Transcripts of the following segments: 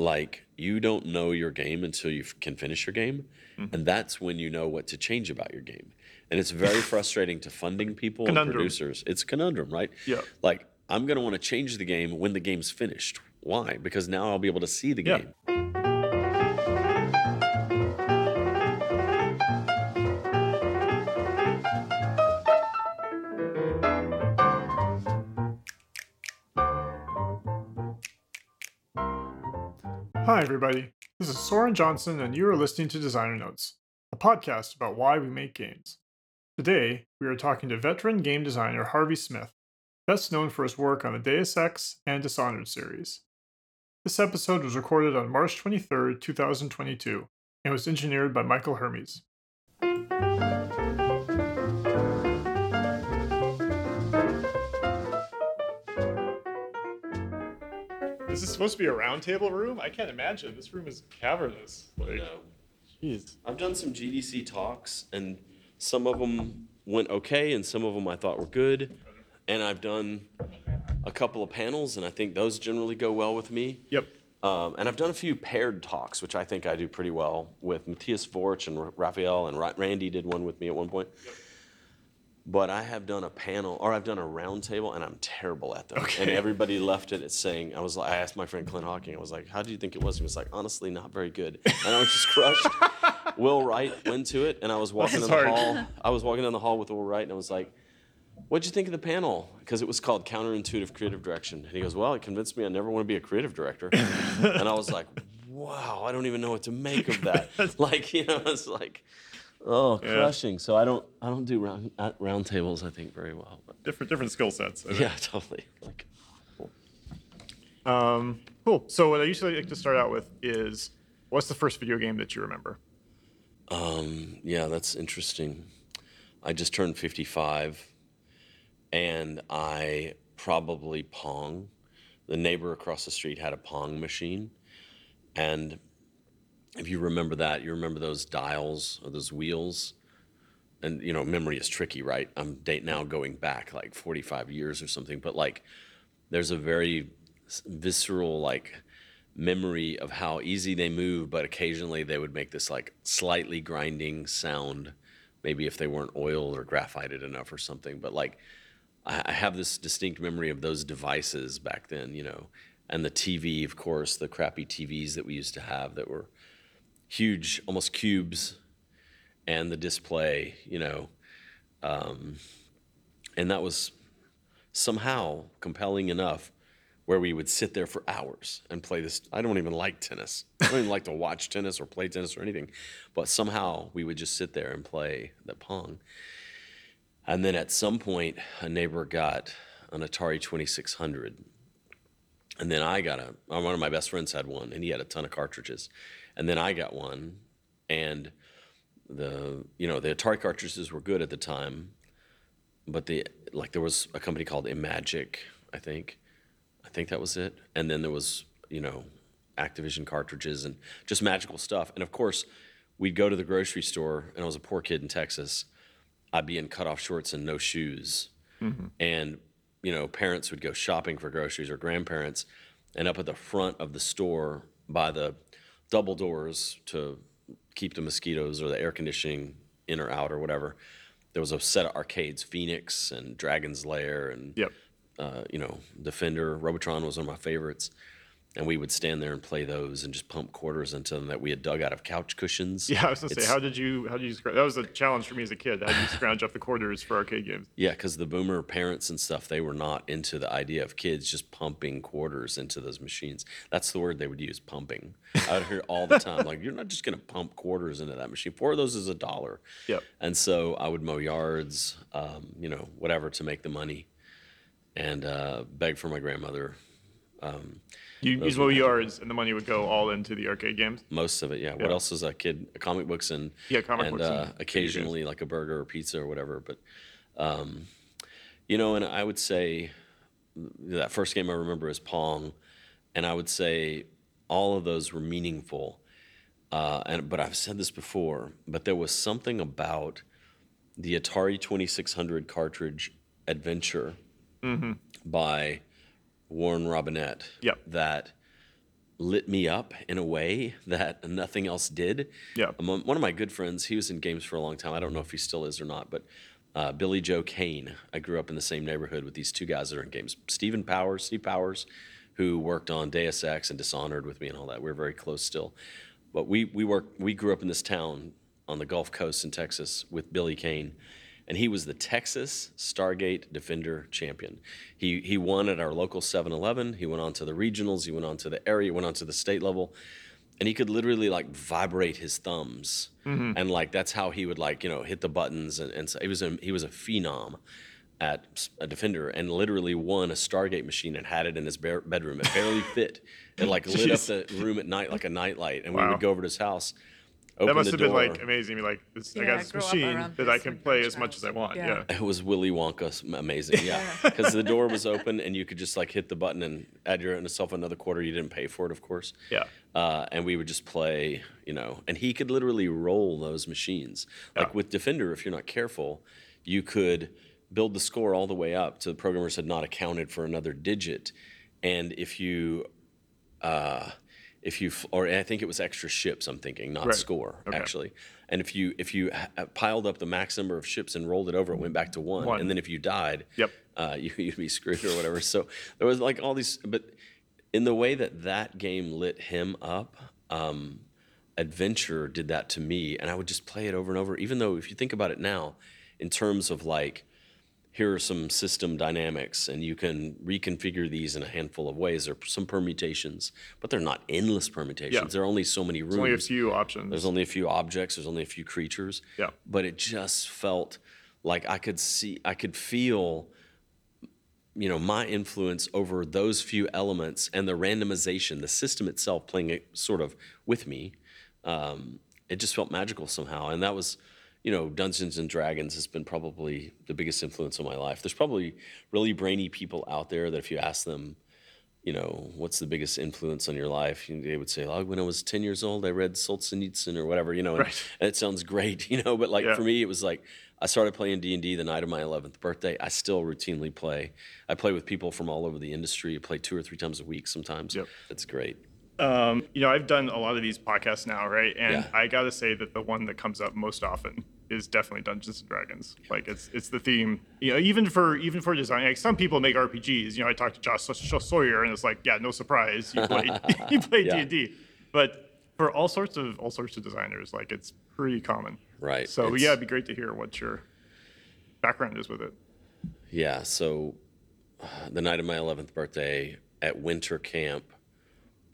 like you don't know your game until you f- can finish your game, Mm-hmm. and that's when you know what to change about your game. And it's very frustrating to funding people and producers. It's a conundrum, right? Yeah. Like I'm gonna want to change the game when the game's finished. Why? Because now I'll be able to see the Yeah. game. Everybody. This is Soren Johnson, and you are listening to Designer Notes, a podcast about why we make games. Today, we are talking to veteran game designer Harvey Smith, best known for his work on the Deus Ex and Dishonored series. This episode was recorded on March 23, 2022, and was engineered by Michael Hermes. Is this supposed to be a roundtable room? I can't imagine. This room is cavernous. Like, jeez. I've done some GDC talks, and some of them went okay, and some of them I thought were good. And I've done a couple of panels, and I think those generally go well with me. Yep. Um, and I've done a few paired talks, which I think I do pretty well with Matthias Worch and Raphael, and Ra- Randy did one with me at one point. But I have done a panel, or I've done a round table, and I'm terrible at them. Okay. And everybody left it at saying, I was like, I asked my friend Clint Hocking, I was like, how do you think it was? He was like, honestly, not very good. And I was just crushed. Will Wright went to it, and I was walking That's down the hard. hall. I was walking down the hall with Will Wright, and I was like, What'd you think of the panel? Because it was called Counterintuitive Creative Direction. And he goes, Well, it convinced me I never want to be a creative director. and I was like, Wow, I don't even know what to make of that. like, you know, it's like, oh, Yeah. crushing. So I don't, I don't do round, uh, round tables, I think, very well. But Different different skill sets. Yeah, totally. Like, Um, cool. So what I usually like to start out with is, what's the first video game that you remember? Um, yeah, that's interesting. I just turned 55 and I probably Pong. The neighbor across the street had a Pong machine. And if you remember that, you remember those dials or those wheels. And, you know, memory is tricky, right? I'm date now going back like 45 years or something, but like there's a very visceral, like, memory of how easy they move, but occasionally they would make this like slightly grinding sound, maybe if they weren't oiled or graphited enough or something. But like, I, I have this distinct memory of those devices back then, you know, and the TV, of course, the crappy TVs that we used to have that were huge, almost cubes, and the display, you know, um, and that was somehow compelling enough where we would sit there for hours and play this. I don't even like tennis. I don't even like to watch tennis or play tennis or anything. But somehow we would just sit there and play the Pong. And then at some point, a neighbor got an Atari 2600. And then I got a, one of my best friends had one, and he had a ton of cartridges. And then I got one, and the, you know, the Atari cartridges were good at the time, but the, like, there was a company called Imagic, I think. I think that was it. And then there was, you know, Activision cartridges and just magical stuff. And of course, we'd go to the grocery store, and I was a poor kid in Texas. I'd be in cutoff shorts and no shoes. Mm-hmm. And, you know, parents would go shopping for groceries or grandparents, and up at the front of the store by the double doors to keep the mosquitoes or the air conditioning in or out or whatever, there was a set of arcades, Phoenix and Dragon's Lair and Yep. uh, you know, Defender, Robotron was one of my favorites. And we would stand there and play those and just pump quarters into them that we had dug out of couch cushions. Yeah, I was gonna say, how did you how did you scrounge? That was a challenge for me as a kid. How did you scrounge up the quarters for arcade games? Yeah, because the boomer parents and stuff, they were not into the idea of kids just pumping quarters into those machines. That's the word they would use, pumping. I would hear all the time, like, you're not just going to pump quarters into that machine. Four of those is a dollar. Yep. And so I would mow yards, um, you know, whatever to make the money and uh, beg for my grandmother. You use were mow yards, and the money would go all into the arcade games. Most of it, yeah. What Yeah. else is a kid? Comic books and Yeah, comic and books and uh, video occasionally like a burger or pizza or whatever. But um, you know, and I would say that first game I remember is Pong, and I would say all of those were meaningful. Uh, and but I've said this before, but there was something about the Atari Twenty Six Hundred cartridge Adventure by Warren Robinett Yep. that lit me up in a way that nothing else did. Yeah. Um, One of my good friends, he was in games for a long time. I don't know if he still is or not, but uh, Billy Joe Kane. I grew up in the same neighborhood with these two guys that are in games. Stephen Powers, Steve Powers, who worked on Deus Ex and Dishonored with me and all that. We're very close still. But we we work we grew up in this town on the Gulf Coast in Texas with Billy Kane, and he was the Texas Stargate Defender champion. He he won at our local 7-Eleven. He went on to the regionals. He went on to the area. He went on to the state level, and he could literally like vibrate his thumbs, mm-hmm. and like that's how he would like you know hit the buttons. And, and so he was a he was a phenom at a defender and literally won a Stargate machine and had it in his bedroom. It barely fit. It like lit up the room at night like a nightlight, and we would go over to his house. That must the have been like amazing. Be like, this, I Yeah, got I this machine around that I can play as much as I want. Yeah. Yeah. It was Willy Wonka's amazing, yeah. Because the door was open and you could just like hit the button and add yourself another quarter. You didn't pay for it, of course. Yeah. Uh, and we would just play, you know, and he could literally roll those machines. Like Yeah. with Defender, if you're not careful, you could build the score all the way up to the programmers had not accounted for another digit. And if you, uh, if you, or I think it was extra ships, I'm thinking, not Right. score, Okay. actually. And if you if you ha- piled up the max number of ships and rolled it over, it went back to one. One. And then if you died, Yep. uh, you, you'd be screwed or whatever. So there was like all these, but in the way that that game lit him up, um, Adventure did that to me, and I would just play it over and over. Even though, if you think about it now, in terms of like, here are some system dynamics, and you can reconfigure these in a handful of ways. There are some permutations, but they're not endless permutations. Yeah. There are only so many rooms. Only a few options. There's only a few objects. There's only a few creatures. Yeah. But it just felt like I could see, I could feel, you know, my influence over those few elements and the randomization, the system itself playing it sort of with me. Um, it just felt magical somehow, and that was. You know, Dungeons and Dragons has been probably the biggest influence on my life. There's probably really brainy people out there that if you ask them, you know, what's the biggest influence on your life? They would say, oh, when I was 10 years old, I read Solzhenitsyn or whatever, you know, and, Right. and it sounds great, you know, but like Yeah. for me, it was like, I started playing D&D the night of my 11th birthday. I still routinely play. I play with people from all over the industry. I play two or three times a week sometimes. Yep. It's great. Um, you know, I've done a lot of these podcasts now, right? And Yeah. I got to say that the one that comes up most often is definitely Dungeons and Dragons. Like it's it's the theme. You know, even for even for design, like some people make RPGs. You know, I talked to Josh Josh Sawyer, and it's like, yeah, no surprise, you played you played D and D. But for all sorts of all sorts of designers, like it's pretty common. Right. So It's- yeah, it'd be great to hear what your background is with it. Yeah. So uh, the night of my 11th birthday at winter camp,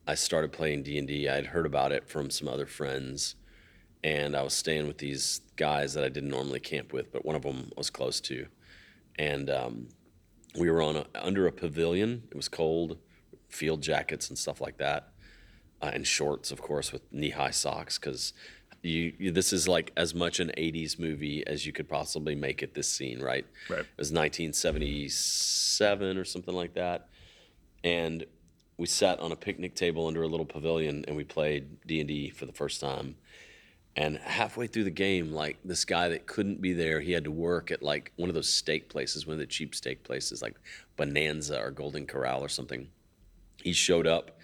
I started playing D&D. I'd heard about it from some other friends and I was staying with these guys that I didn't normally camp with, but one of them I was close to. And um, we were on a, under a pavilion. It was cold, field jackets and stuff like that, uh, and shorts, of course, with knee-high socks because you, you this is like as much an 80s movie as you could possibly make it this scene, right? Right. It was 1977 or something like that. And we sat on a picnic table under a little pavilion and we played D&D for the first time. And halfway through the game, like this guy that couldn't be there, he had to work at like one of those steak places, one of the cheap steak places, like Bonanza or Golden Corral or something. He showed up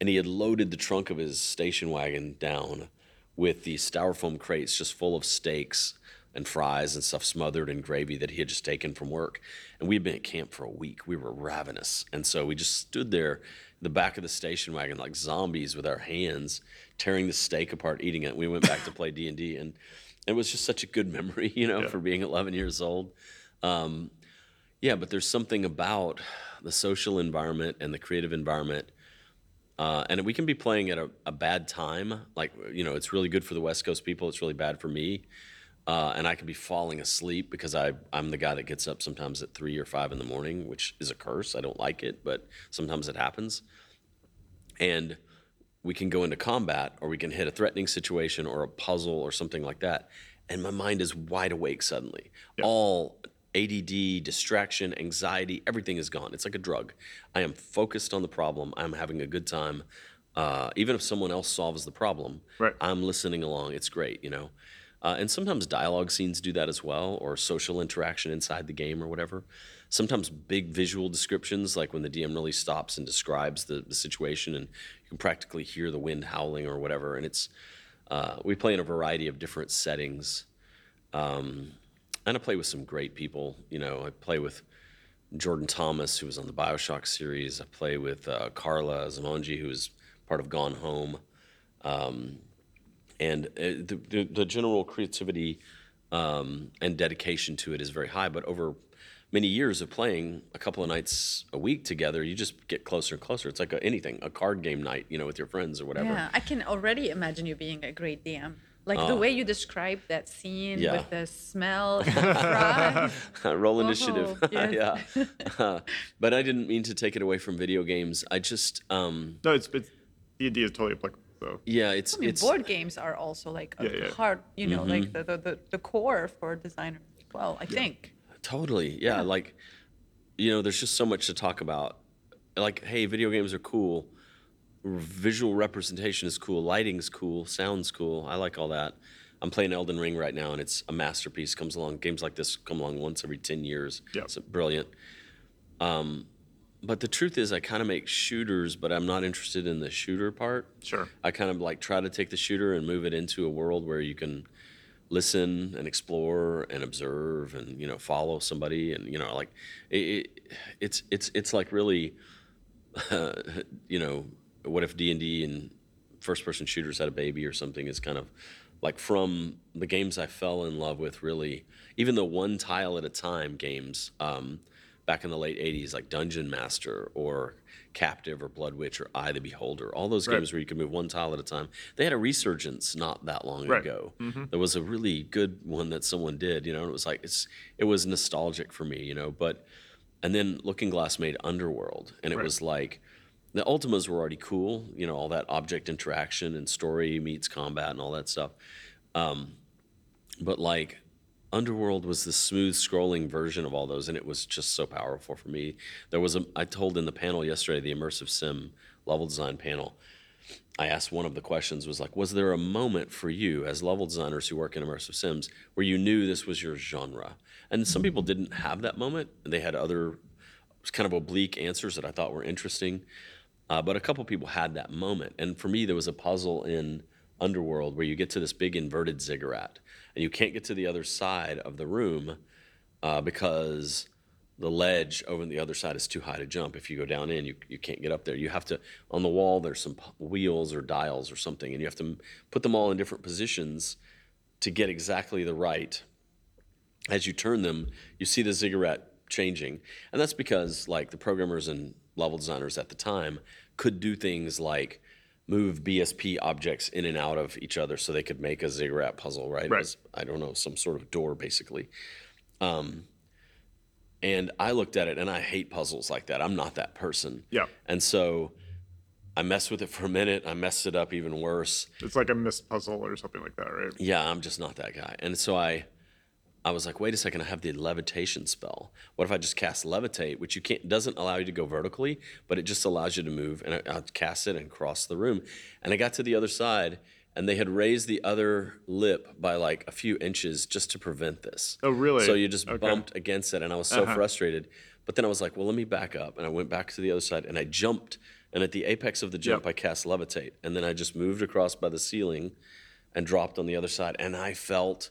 and he had loaded the trunk of his station wagon down with these styrofoam crates just full of steaks and fries and stuff smothered in gravy that he had just taken from work. And we'd been at camp for a week. We were ravenous. And so we just stood there the back of the station wagon like zombies with our hands tearing the steak apart, eating it. We went back to play D&D and it was just such a good memory, you know, Yeah. for being 11 years old. Um, yeah, but there's something about the social environment and the creative environment uh, and we can be playing at a, a bad time. Like, you know, it's really good for the West Coast people. It's really bad for me. Uh, and I could be falling asleep because I, I'm the guy that gets up sometimes at three or five in the morning, which is a curse. I don't like it, but sometimes it happens. And we can go into combat or we can hit a threatening situation or a puzzle or something like that. And my mind is wide awake suddenly. All ADD, distraction, anxiety, everything is gone. It's like a drug. I am focused on the problem. I'm having a good time. Uh, even if someone else solves the problem, Right. I'm listening along. It's great, you know. Uh, and sometimes dialogue scenes do that as well, or social interaction inside the game or whatever. Sometimes big visual descriptions, like when the DM really stops and describes the, the situation, and you can practically hear the wind howling or whatever. And it's uh, we play in a variety of different settings, um, and I play with some great people. You know, I play with Jordan Thomas, who was on the Bioshock series. I play with uh, Karla Zimonja, who is part of Gone Home. Um, and uh, the, the, the general creativity um, and dedication to it is very high. But over many years of playing a couple of nights a week together, you just get closer and closer. It's like a, anything, a card game night, you know, with your friends or whatever. Yeah, I can already imagine you being a great DM. Like the way you describe that scene Oh. Yeah. with the smell and the fry. Roll initiative. Oh, yes. yeah. Uh, but I didn't mean to take it away from video games. I just, um, No, it's it's D and D is totally applicable. So yeah, it's I mean, it's board games are also like a Yeah, yeah. hard, you know, Mm-hmm. like the, the, the, the core for designers as well, I think. Totally. Yeah, Like, you know, there's just so much to talk about. Like, hey, video games are cool. Visual representation is cool. Lighting's cool. Sound's cool. I like all that. I'm playing Elden Ring right now, and it's a masterpiece. Comes along. Games like this come along once every ten years. Yeah. It's brilliant. Um, but the truth is, I kind of make shooters, but I'm not interested in the shooter part. Sure. I kind of like try to take the shooter and move it into a world where you can listen and explore and observe and you know follow somebody and you know like it, it, it's it's it's like really uh, you know what if D&D and first person shooters had a baby or something is kind of like from the games I fell in love with really even the one tile at a time games um, back in the late 80s like Dungeon Master or Captive or Bloodwych or I the Beholder all those Right. games where you could move one tile at a time they had a resurgence not that long Right. ago there was a really good one that someone did you know and it was like it's it was nostalgic for me you know but and then Looking Glass made Underworld, and it Right. was like the Ultimas were already cool, you know, all that object interaction and story meets combat and all that stuff. Um, but like Underworld was the smooth scrolling version of all those, and it was just so powerful for me. There was a I told in the panel yesterday, the immersive sim level design panel. I asked one of the questions was like, was there a moment for you as level designers who work in immersive sims where you knew this was your genre? And some people didn't have that moment. They had other kind of oblique answers that I thought were interesting. Uh, but a couple people had that moment. And for me, there was a puzzle in Underworld where you get to this big inverted ziggurat and you can't get to the other side of the room uh, because the ledge over on the other side is too high to jump. If you go down in, you, you can't get up there. You have to, on the wall, there's some wheels or dials or something, and you have to put them all in different positions to get exactly the right. As you turn them, you see the ziggurat changing. And that's because, like, the programmers and level designers at the time could do things like move BSP objects in and out of each other so they could make a ziggurat puzzle, right? Right. was, I don't know, some sort of door, basically. Um, and I looked at it and I hate puzzles like that. I'm not that person. Yeah. And so I messed with it for a minute. I messed it up even worse. It's like a missed puzzle or something like that, right? Yeah, I'm just not that guy. And so I I was like, wait a second, I have the levitation spell. What if I just cast levitate, which you can't doesn't allow you to go vertically, but it just allows you to move. And I, I cast it and cross the room. And I got to the other side, and they had raised the other lip by like a few inches just to prevent this. Oh, really? So you just Okay. bumped against it, and I was so uh-huh. frustrated. But then I was like, well, let me back up, and I went back to the other side, and I jumped. And at the apex of the jump, Yep. I cast levitate, and then I just moved across by the ceiling, and dropped on the other side, and I felt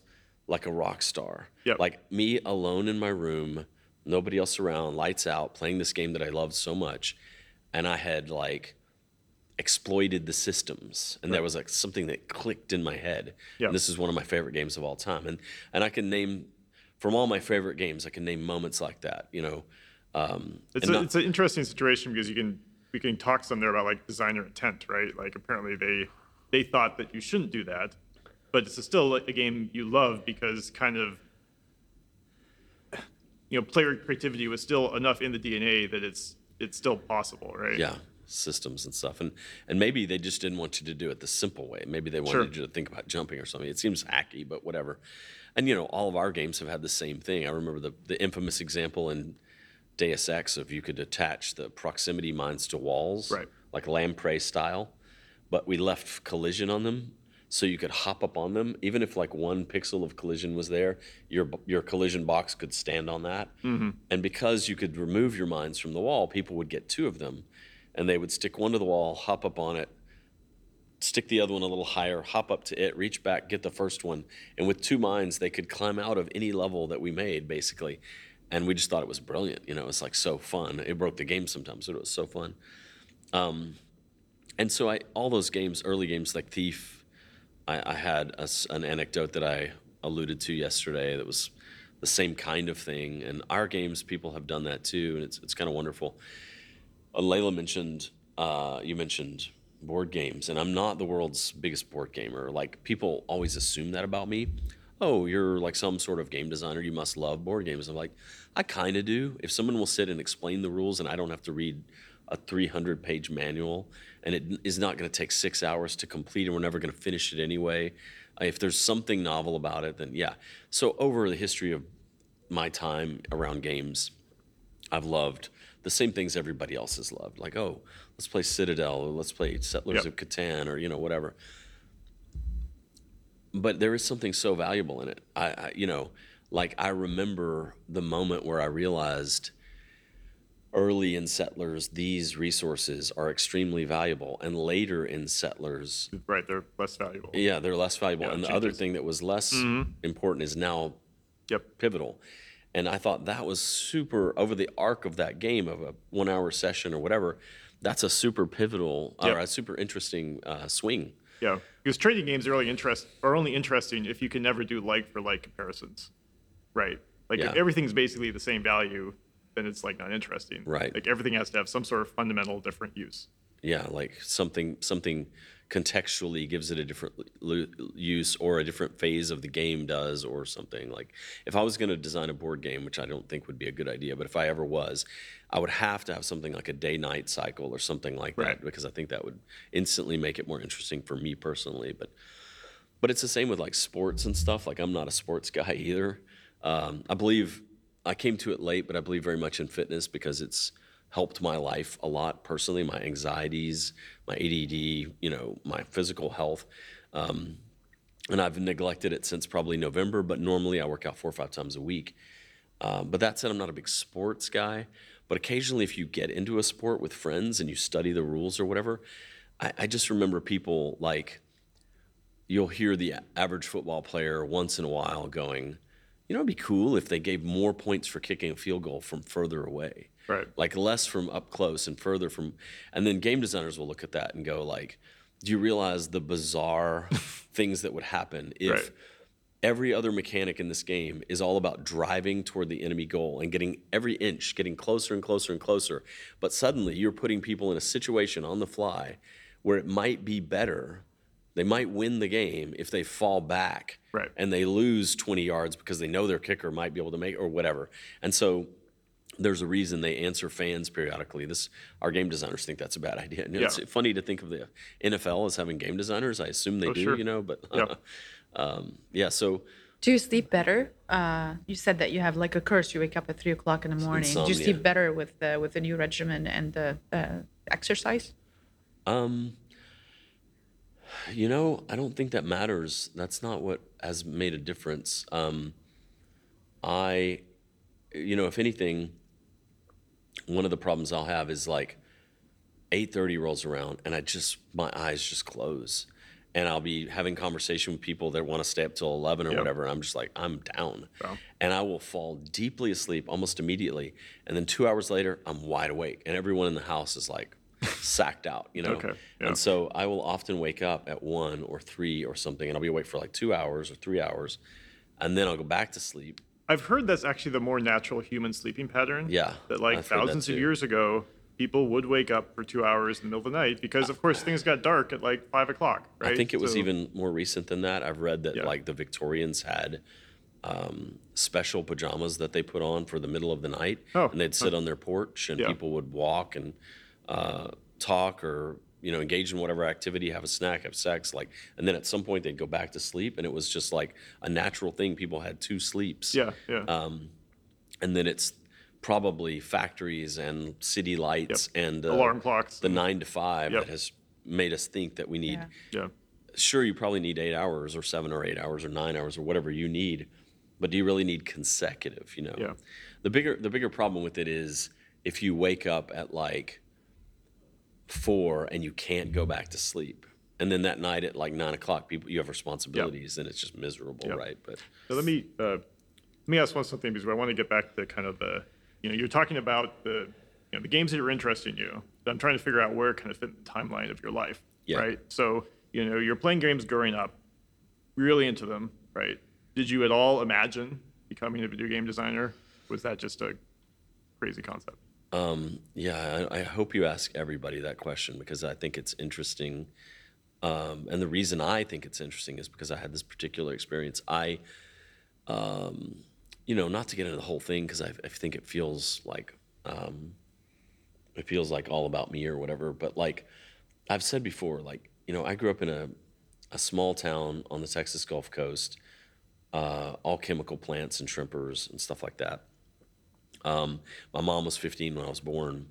like a rock star. Yep. Like me alone in my room, nobody else around, lights out, playing this game that I loved so much, and I had like exploited the systems and there was like something that clicked in my head Yeah. and this is one of my favorite games of all time and and i can name from all my favorite games i can name moments like that you know um It's a, not- it's an interesting situation because you can we can talk some there about like designer intent, right? Like apparently they they thought that you shouldn't do that, but it's still a game you love because kind of you know player creativity was still enough in the DNA that it's it's still possible, right? yeah systems and stuff and and maybe they just didn't want you to do it the simple way maybe they wanted Sure. you to think about jumping or something it seems hacky but whatever and you know all of our games have had the same thing i remember the, the infamous example in deus ex of you could attach the proximity mines to walls Right. like lamprey style but we left collision on them so you could hop up on them even if like one pixel of collision was there your your collision box could stand on that and because you could remove your mines from the wall people would get two of them and they would stick one to the wall, hop up on it, stick the other one a little higher, hop up to it, reach back, get the first one, and with two mines, they could climb out of any level that we made, basically. And we just thought it was brilliant. You know, it's like so fun. It broke the game sometimes, but it was so fun. Um, and so I, all those games, early games like Thief, I, I had a an anecdote that I alluded to yesterday that was the same kind of thing. And our games, people have done that too, and it's it's kind of wonderful. Uh, Leyla mentioned uh, you mentioned board games, and I'm not the world's biggest board gamer. Like people always assume that about me. Oh, you're like some sort of game designer. You must love board games. I'm like, I kind of do. If someone will sit and explain the rules, and I don't have to read a 300 page manual, and it is not going to take six hours to complete, and we're never going to finish it anyway. Uh, If there's something novel about it, then yeah. So over the history of my time around games, I've loved the same things everybody else has loved. Like, oh, let's play Citadel, or let's play Settlers Yep. of Catan, or you know, whatever. But there is something so valuable in it. I, I, you know, like I remember the moment where I realized early in Settlers these resources are extremely valuable, and later in Settlers, Right, they're less valuable. yeah, they're less valuable. Yeah, and the other thing that was less important is now Yep. pivotal. And I thought that was super over the arc of that game of a one hour session or whatever. That's a super pivotal or a super interesting uh, swing. Yeah, because trading games are only interest are only interesting if you can never do like for like comparisons, right? Like if Yeah. everything's basically the same value, then it's like not interesting. Right. Like everything has to have some sort of fundamental different use. Yeah, like something something contextually gives it a different lu- use or a different phase of the game does or something. Like if I was going to design a board game, which I don't think would be a good idea, but if I ever was, I would have to have something like a day-night cycle or something like that because I think that would instantly make it more interesting for me personally, but but it's the same with like sports and stuff. Like I'm not a sports guy either. Um, I believe I came to it late, but I believe very much in fitness because it's helped my life a lot personally. My anxieties, my ADD, you know, my physical health, um, and I've neglected it since probably November. But normally I work out four or five times a week. Um, but that said, I'm not a big sports guy. But occasionally, if you get into a sport with friends and you study the rules or whatever, I, I just remember people like you'll hear the average football player once in a while going, you know, it'd be cool if they gave more points for kicking a field goal from further away. Right. Like less from up close and further from, and then game designers will look at that and go like, do you realize the bizarre things that would happen if Right. every other mechanic in this game is all about driving toward the enemy goal and getting every inch getting closer and closer and closer but suddenly you're putting people in a situation on the fly where it might be better they might win the game if they fall back Right. and they lose 20 yards because they know their kicker might be able to make or whatever and so there's a reason they answer fans periodically. This our game designers think that's a bad idea. You know, It's funny to think of the NFL as having game designers. I assume they Oh, do, sure. you know, but Yeah. um, yeah. So Do you sleep better? Uh, you said that you have like a curse. You wake up at three o'clock in the morning. Do you sleep better with the with the new regimen and the uh, exercise? Um, you know, I don't think that matters. That's not what has made a difference. Um, I, you know, if anything, one of the problems I'll have is like 8:30 rolls around and I just my eyes just close. And I'll be having conversation with people that want to stay up till 11 or Yep. whatever. And I'm just like, I'm down. Wow. And I will fall deeply asleep almost immediately. And then two hours later, I'm wide awake. And everyone in the house is like sacked out, you know? Okay, yeah. And so I will often wake up at one or three or something, and I'll be awake for like two hours or three hours. And then I'll go back to sleep. I've heard that's actually the more natural human sleeping pattern. Yeah, That like I've heard that thousands of years ago, people would wake up for two hours in the middle of the night because, of course, things got dark at like five o'clock. Right. I think it was even more recent than that. I've read that Yeah. like the Victorians had um, special pajamas that they put on for the middle of the night, Oh, and they'd sit on their porch, and Yeah. people would walk and uh, talk or you know engage in whatever activity, have a snack, have sex, like, and then at some point they'd go back to sleep, and it was just like a natural thing. People had two sleeps. Yeah. Yeah. Um, and then it's probably factories and city lights and uh, Alarm clocks. the nine to five Yep. that has made us think that we need Yeah. yeah. sure you probably need eight hours or seven or eight hours or nine hours or whatever you need but do you really need consecutive you know Yeah. the bigger the bigger problem with it is if you wake up at like four and you can't go back to sleep. And then that night at like nine o'clock, people you have responsibilities and it's just miserable, Yep. right? But So let me uh, let me ask one something because I want to get back to kind of the you know you're talking about the you know the games that are interesting you. But I'm trying to figure out where it kind of fit in the timeline of your life, Yeah. right? So you know you're playing games growing up, really into them, right? Did you at all imagine becoming a video game designer? Was that just a crazy concept? Um, yeah, I, I hope you ask everybody that question because I think it's interesting. Um, and the reason I think it's interesting is because I had this particular experience. I, um, you know, not to get into the whole thing because I, I think it feels like um, it feels like all about me or whatever. But like I've said before, like you know, I grew up in a a small town on the Texas Gulf Coast, uh, all chemical plants and shrimpers and stuff like that. Um, my mom was 15 when I was born.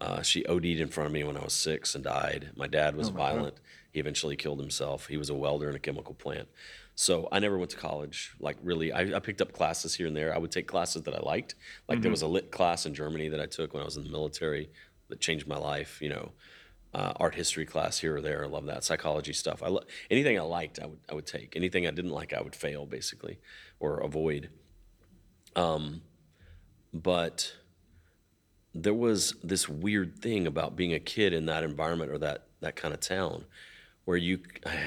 Uh, she OD'd in front of me when I was six and died. My dad was violent. He eventually killed himself. He was a welder in a chemical plant. So I never went to college. Like really, I, I picked up classes here and there. I would take classes that I liked. Like there was a lit class in Germany that I took when I was in the military that changed my life. You know, uh, art history class here or there. I love that psychology stuff. I lo- anything I liked, I would I would take. Anything I didn't like, I would fail basically or avoid. Um, but there was this weird thing about being a kid in that environment or that that kind of town where you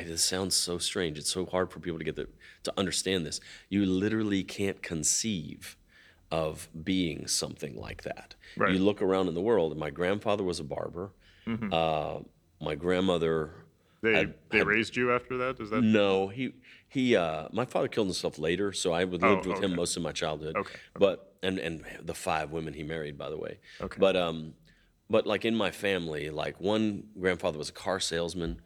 this sounds so strange it's so hard for people to get the, to understand this you literally can't conceive of being something like that Right. you look around in the world and my grandfather was a barber uh, my grandmother They had- they had- raised you after that? Is that no, he he. Uh, my father killed himself later, so I would Oh, lived with him most of my childhood. Okay, okay. But and and the five women he married, by the way. Okay. But um, but like in my family, like one grandfather was a car salesman,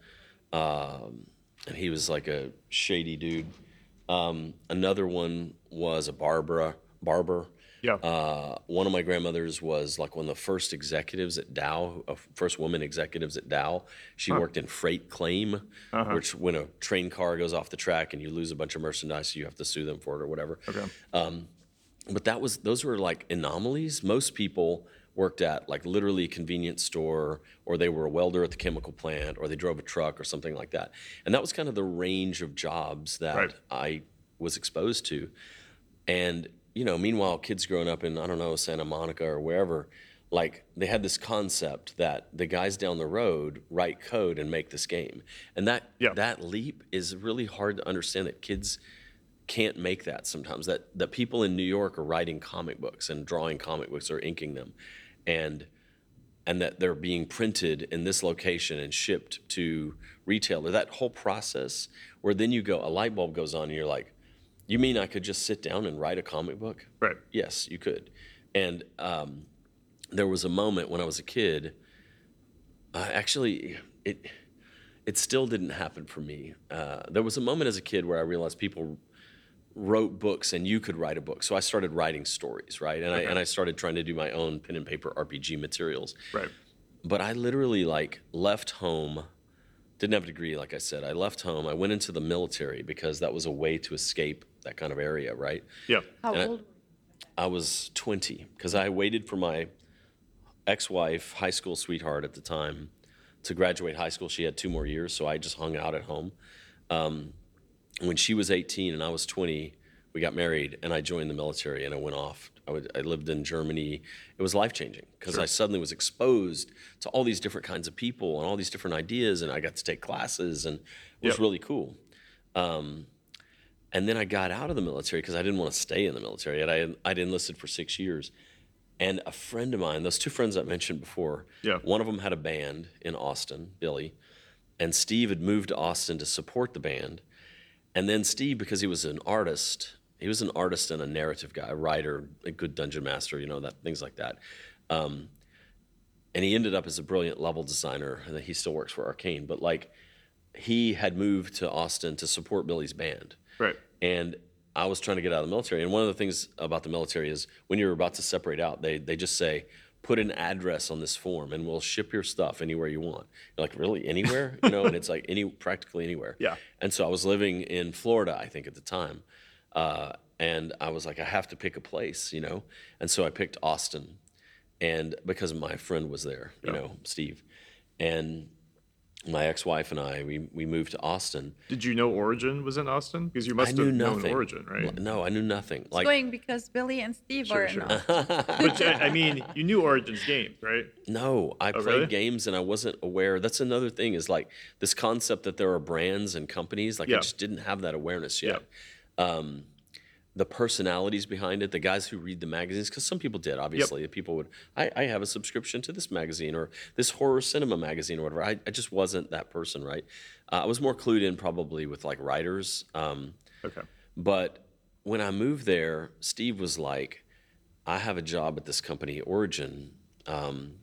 um, and he was like a shady dude. Um, another one was a barber. Barber. yeah? Uh, one of my grandmothers was like one of the first executives at Dow, uh, first woman executives at Dow. She worked in freight claim, Uh-huh. which when a train car goes off the track and you lose a bunch of merchandise, you have to sue them for it or whatever. okay. But that was those were like anomalies. Most people worked at like literally a convenience store, or they were a welder at the chemical plant, or they drove a truck or something like that. And that was kind of the range of jobs that Right. I was exposed to. And you know, meanwhile, kids growing up in I don't know Santa Monica or wherever, like they had this concept that the guys down the road write code and make this game, and that Yeah. that leap is really hard to understand. That kids can't make that sometimes. That that people in New York are writing comic books and drawing comic books or inking them, and and that they're being printed in this location and shipped to retailer. That whole process, where then you go, a light bulb goes on, and you're like, "You mean I could just sit down and write a comic book?" Right. Yes, you could. And um, there was a moment when I was a kid. Uh, actually, it it still didn't happen for me. Uh, there was a moment as a kid where I realized people wrote books and you could write a book. So I started writing stories, right? And I and I started trying to do my own pen and paper RPG materials. Right. But I literally like left home. Didn't have a degree, like I said. I left home. I went into the military because that was a way to escape that kind of area, right? Yeah. How And I- old? I was 20 because I waited for my ex-wife, high school sweetheart at the time, to graduate high school. She had two more years, so I just hung out at home. Um, when she was 18 and I was 20, we got married, and I joined the military, and I went off. I, would, I lived in Germany. It was life changing because I suddenly was exposed to all these different kinds of people and all these different ideas, and I got to take classes, and it was Yep. really cool. Um, and then I got out of the military because I didn't want to stay in the military. And I I'd enlisted for six years. And a friend of mine, those two friends I mentioned before, Yeah. one of them had a band in Austin, Billy, and Steve had moved to Austin to support the band. And then Steve, because he was an artist, he was an artist and a narrative guy, a writer, a good dungeon master, you know, that things like that. Um, and he ended up as a brilliant level designer, and he still works for Arcane. But like, he had moved to Austin to support Billy's band. Right. And I was trying to get out of the military. And one of the things about the military is when you're about to separate out, they, they just say, put an address on this form and we'll ship your stuff anywhere you want. You're like, really? Anywhere? You know, and it's like any practically anywhere. Yeah. And so I was living in Florida, I think, at the time. Uh, and I was like, I have to pick a place, you know? And so I picked Austin. And because my friend was there, you know, Steve. and my ex-wife and I we we moved to Austin. Did you know Origin was in Austin? Because you must I have knew known. Origin, right? No, I knew nothing. Like going because Billy and Steve are sure. in Austin. But I I mean, you knew Origin's games, right? No, I played Oh, really? games and I wasn't aware. That's another thing is like this concept that there are brands and companies. Like I just didn't have that awareness yet. Um, the personalities behind it, the guys who read the magazines, because some people did, obviously. People would, I, I have a subscription to this magazine or this horror cinema magazine or whatever. I, I just wasn't that person, right? Uh, I was more clued in probably with like writers. Um, Okay. but when I moved there, Steve was like, I have a job at this company, Origin, um,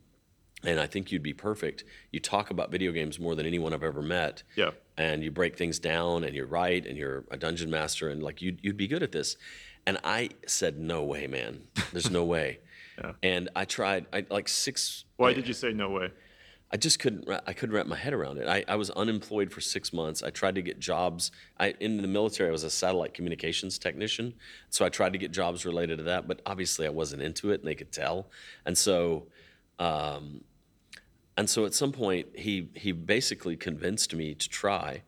and I think you'd be perfect. You talk about video games more than anyone I've ever met. Yeah. And you break things down and you're right and you're a dungeon master and like you'd, you'd be good at this. And I said, no way, man. There's no way. Yeah. And I tried, I like six. Why did you say no way? I just couldn't. I couldn't wrap my head around it. I, I was unemployed for six months. I tried to get jobs. I in the military. I was a satellite communications technician, so I tried to get jobs related to that. But obviously, I wasn't into it, and they could tell. And so, um, and so at some point, he he basically convinced me to try.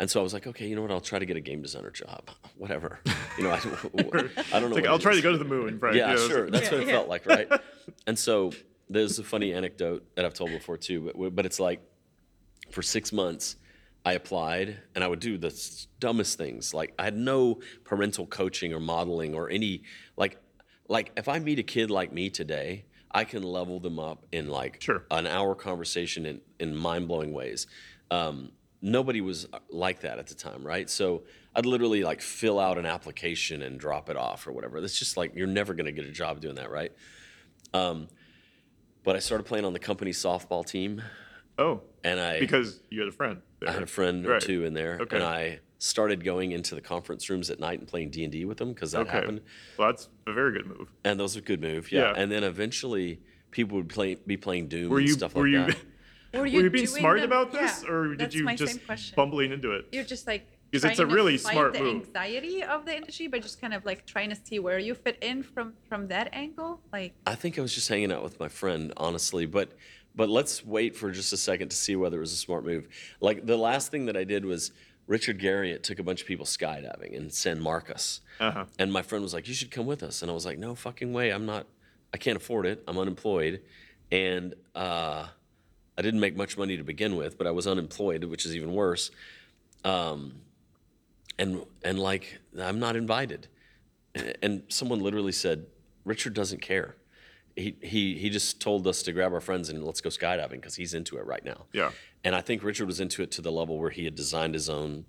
And so I was like, okay, you know what? I'll try to get a game designer job. Whatever. You know, I, I don't know. It's like it I'll try is. to go to the moon, right? Yeah, You know, it's sure. like- That's what it Yeah, felt like, right? and so there's a funny anecdote that I've told before too, but but it's like for six months I applied and I would do the dumbest things. Like I had no parental coaching or modeling or any like like if I meet a kid like me today, I can level them up in like Sure. an hour conversation in, in mind blowing ways. Um, nobody was like that at the time, right? So I'd literally like fill out an application and drop it off or whatever. That's just like you're never going to get a job doing that, right? Um, but I started playing on the company softball team, Oh, and I because you had a friend. There. I had a friend or two in there, Okay. and I started going into the conference rooms at night and playing D and D with them because that Okay. happened. Well, that's a very good move. And those are good move, yeah. Yeah. And then eventually people would play be playing Doom Were and stuff were like you that. Were you, were you being smart them- about this, Yeah, or did you just bumbling into it? You're just like 'Cause it's trying a really to smart the move. anxiety of the industry, but just kind of like trying to see where you fit in from from that angle. Like, I think I was just hanging out with my friend, honestly. But but let's wait for just a second to see whether it was a smart move. Like the last thing that I did was Richard Garriott took a bunch of people skydiving in San Marcos. Uh-huh. And my friend was like, "You should come with us." And I was like, "No fucking way! I'm not. I can't afford it. I'm unemployed, and uh, I didn't make much money to begin with, but I was unemployed, which is even worse. Um, and and like I'm not invited." And someone literally said, "Richard doesn't care. He he he just told us to grab our friends and let's go skydiving because he's into it right now." Yeah. And I think Richard was into it to the level where he had designed his own,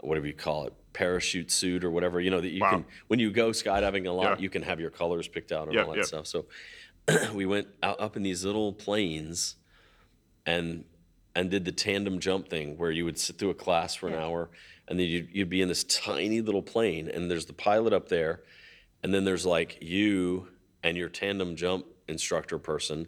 whatever you call it, parachute suit or whatever. You know that you Wow. can when you go skydiving a lot, Yeah. you can have your colors picked out and Yeah, all that yeah. stuff. So we went out up in these little planes, and and did the tandem jump thing where you would sit through a class for an hour, and then you'd, you'd be in this tiny little plane, and there's the pilot up there, and then there's like you and your tandem jump instructor person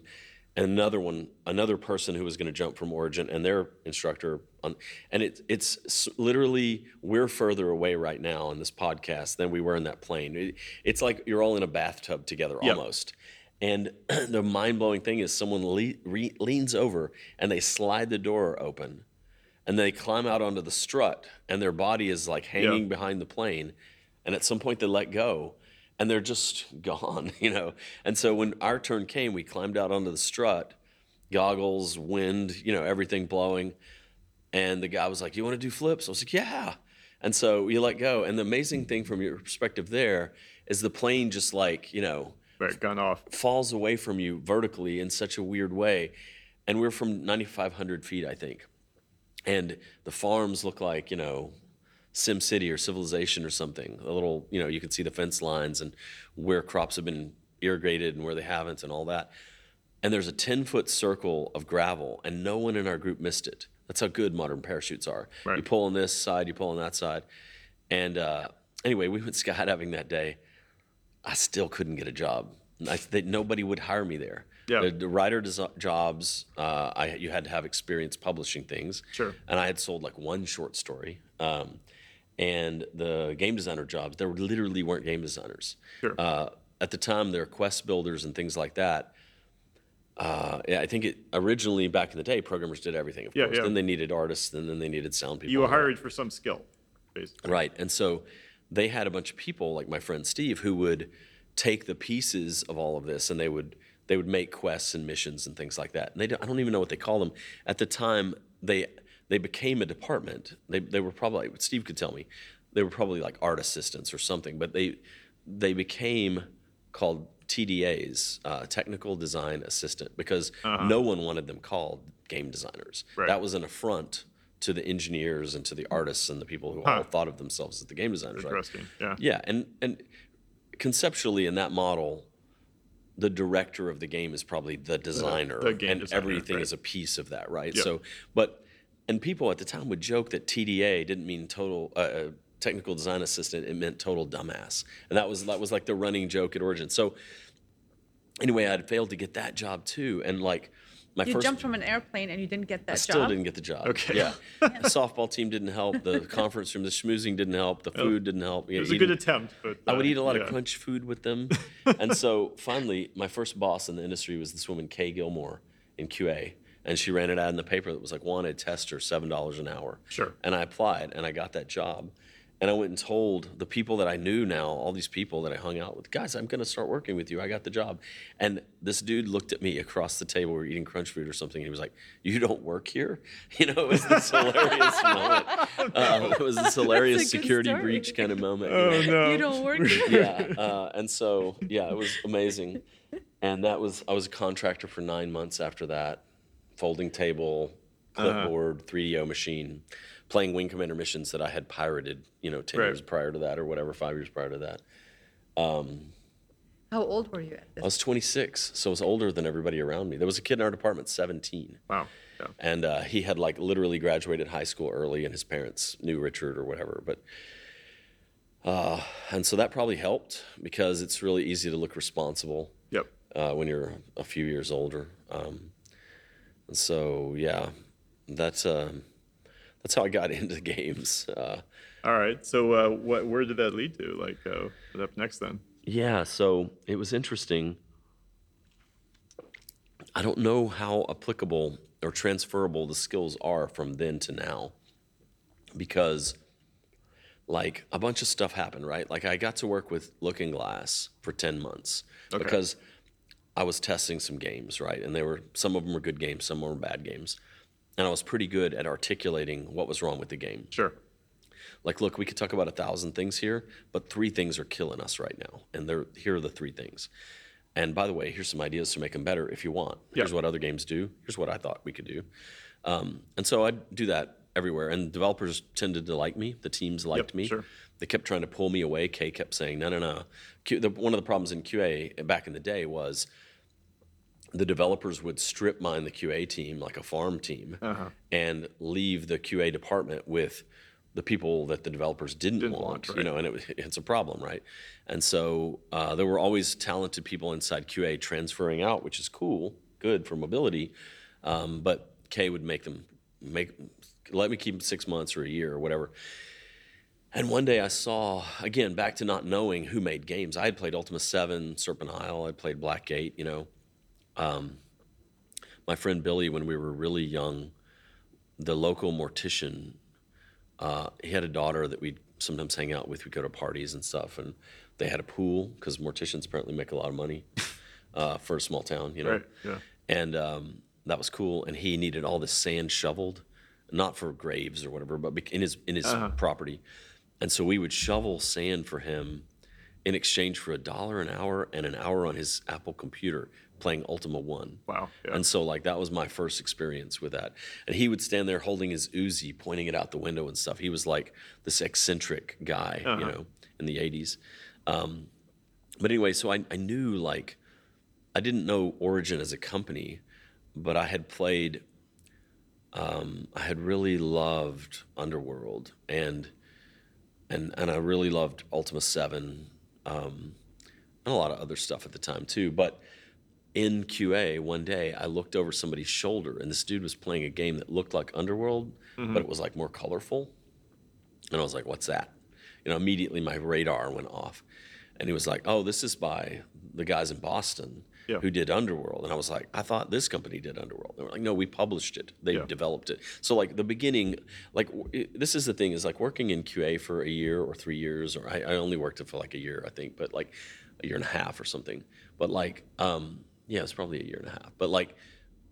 another one another person who was going to jump from origin and their instructor on and it, it's literally we're further away right now in this podcast than we were in that plane. It- it's like you're all in a bathtub together Yep. almost. And the mind-blowing thing is someone le- re- leans over and they slide the door open and they climb out onto the strut and their body is like hanging behind the plane. And at some point they let go and they're just gone you know and so when our turn came we climbed out onto the strut goggles wind you know everything blowing and the guy was like you want to do flips i was like yeah and so you let go and the amazing thing from your perspective there is the plane just like you know gun off. falls away from you vertically in such a weird way. And we're from 9,500 feet, I think. And the farms look like, you know, Sim City or Civilization or something. A little, you know, you can see the fence lines and where crops have been irrigated and where they haven't and all that. And there's a 10 foot circle of gravel, and no one in our group missed it. That's how good modern parachutes are. Right. You pull on this side, you pull on that side. And uh, anyway, we went skydiving that day. I still couldn't get a job. I, they, nobody would hire me there. Yeah. The, the writer des- jobs, uh, I, you had to have experience publishing things. Sure. And I had sold like one short story. Um, and the game designer jobs, there literally weren't game designers. Sure. Uh, at the time, there were quest builders and things like that. uh, yeah, I think it originally back in the day, programmers did everything. Of Yeah, course. yeah. Then they needed artists, and then they needed sound people. You were and all that. hired for some skill, basically. Right. And so they had a bunch of people like my friend Steve who would take the pieces of all of this and they would they would make quests and missions and things like that. And they don't, I don't even know what they call them. At the time they they became a department. They they were probably Steve could tell me. They were probably like art assistants or something, but they they became called TDAs, uh, technical design assistant, because no one wanted them called game designers. Right. That was an affront to the engineers and to the artists and the people who all thought of themselves as the game designers. Right? Yeah. Yeah, and and conceptually in that model, the director of the game is probably the designer, the game and designer, everything right. is a piece of that, right? Yep. So, but and people at the time would joke that TDA didn't mean total uh, uh, technical design assistant; it meant total dumbass, and that was that was like the running joke at Origin. So, anyway, I'd failed to get that job too, and like my You first jumped from an airplane and you didn't get that I job. still didn't get the job. Okay. Yeah. the softball team didn't help. The conference room, the schmoozing didn't help. The food didn't help. It was a good attempt, but I would uh, eat a lot yeah. of crunch food with them. and so finally, my first boss in the industry was this woman, Kay Gilmore, in QA. And she ran an ad in the paper that was like, wanted tester, $7 an hour. Sure. And I applied and I got that job. And I went and told the people that I knew now, all these people that I hung out with, guys, I'm going to start working with you. I got the job. And this dude looked at me across the table. We were eating crunch food or something. And he was like, You don't work here? You know, it was this hilarious moment. Uh, it was this hilarious That's a good security story. breach kind of moment. you Oh know? no. You don't work. here. yeah. Uh, and so, yeah, it was amazing. And that was, I was a contractor for nine months after that, folding table, clipboard, 3DO machine, playing Wing Commander missions that I had pirated, you know, 10 Right. years prior to that or whatever, five years prior to that. How old were you at I was 26, so I was older than everybody around me. There was a kid in our department, 17. Wow. Yeah. And uh, he had like literally graduated high school early, and his parents knew Richard or whatever. But uh, and so that probably helped because it's really easy to look responsible Yep. uh, when you're a few years older. Um, and so yeah, that's um that's how I got into games. Uh, All right. So, uh, what? Where did that lead to? Like, uh, what up next then? Yeah, so it was interesting. I don't know how applicable or transferable the skills are from then to now because like a bunch of stuff happened, right? Like I got to work with Looking Glass for 10 months Okay. because I was testing some games, right? And they were some of them were good games, some were bad games. And I was pretty good at articulating what was wrong with the game. Sure. Like, look, we could talk about a thousand things here, but three things are killing us right now, and they're here are the three things. And by the way, here's some ideas to make them better if you want. Here's Yeah. what other games do. Here's what I thought we could do. Um, and so I'd do that everywhere. And developers tended to like me. The teams liked me. sure. They kept trying to pull me away. Kay kept saying, no, no, no. Q, the, one of the problems in QA back in the day was the developers would strip mine the QA team like a farm team Uh-huh. and leave the QA department with the people that the developers didn't, Didn't want, want, you know, and it it's a problem, right? And so uh, there were always talented people inside QA transferring out, which is cool, good for mobility. Um, but Kay would make them make let me keep them six months or a year or whatever. And one day I saw, again, back to not knowing who made games. I had played Ultima 7, Serpent Isle, I played Blackgate, you know. Um, my friend Billy, when we were really young, the local mortician, uh, he had a daughter that we'd sometimes hang out with. We'd go to parties and stuff, and they had a pool because morticians apparently make a lot of money uh, for a small town, you know. Right. Yeah. And um, that was cool. And he needed all this sand shoveled, not for graves or whatever, but in his in his property. And so we would shovel sand for him in exchange for a dollar an hour and an hour on his Apple computer playing Ultima One. Wow. Yeah. And so like that was my first experience with that. And he would stand there holding his Uzi, pointing it out the window and stuff. He was like this eccentric guy, you know, in the 80s. Um, but anyway, so I, I knew like I didn't know Origin as a company, but I had played. Um, I had really loved Underworld and and and I really loved Ultima Seven, um, and a lot of other stuff at the time too. But in QA one day, I looked over somebody's shoulder, and this dude was playing a game that looked like Underworld, but it was like more colorful. And I was like, "What's that?" You know, immediately my radar went off, and he was like, "Oh, this is by the guys in Boston." Yeah. who did Underworld, and I was like, I thought this company did Underworld. They were like, No, we published it. They Yeah. developed it. So like the beginning, like w- it- this is the thing is like working in QA for a year or three years, or I, I only worked it for like a year, I think, but like a year and a half or something. But like, um, yeah, it's probably a year and a half. But like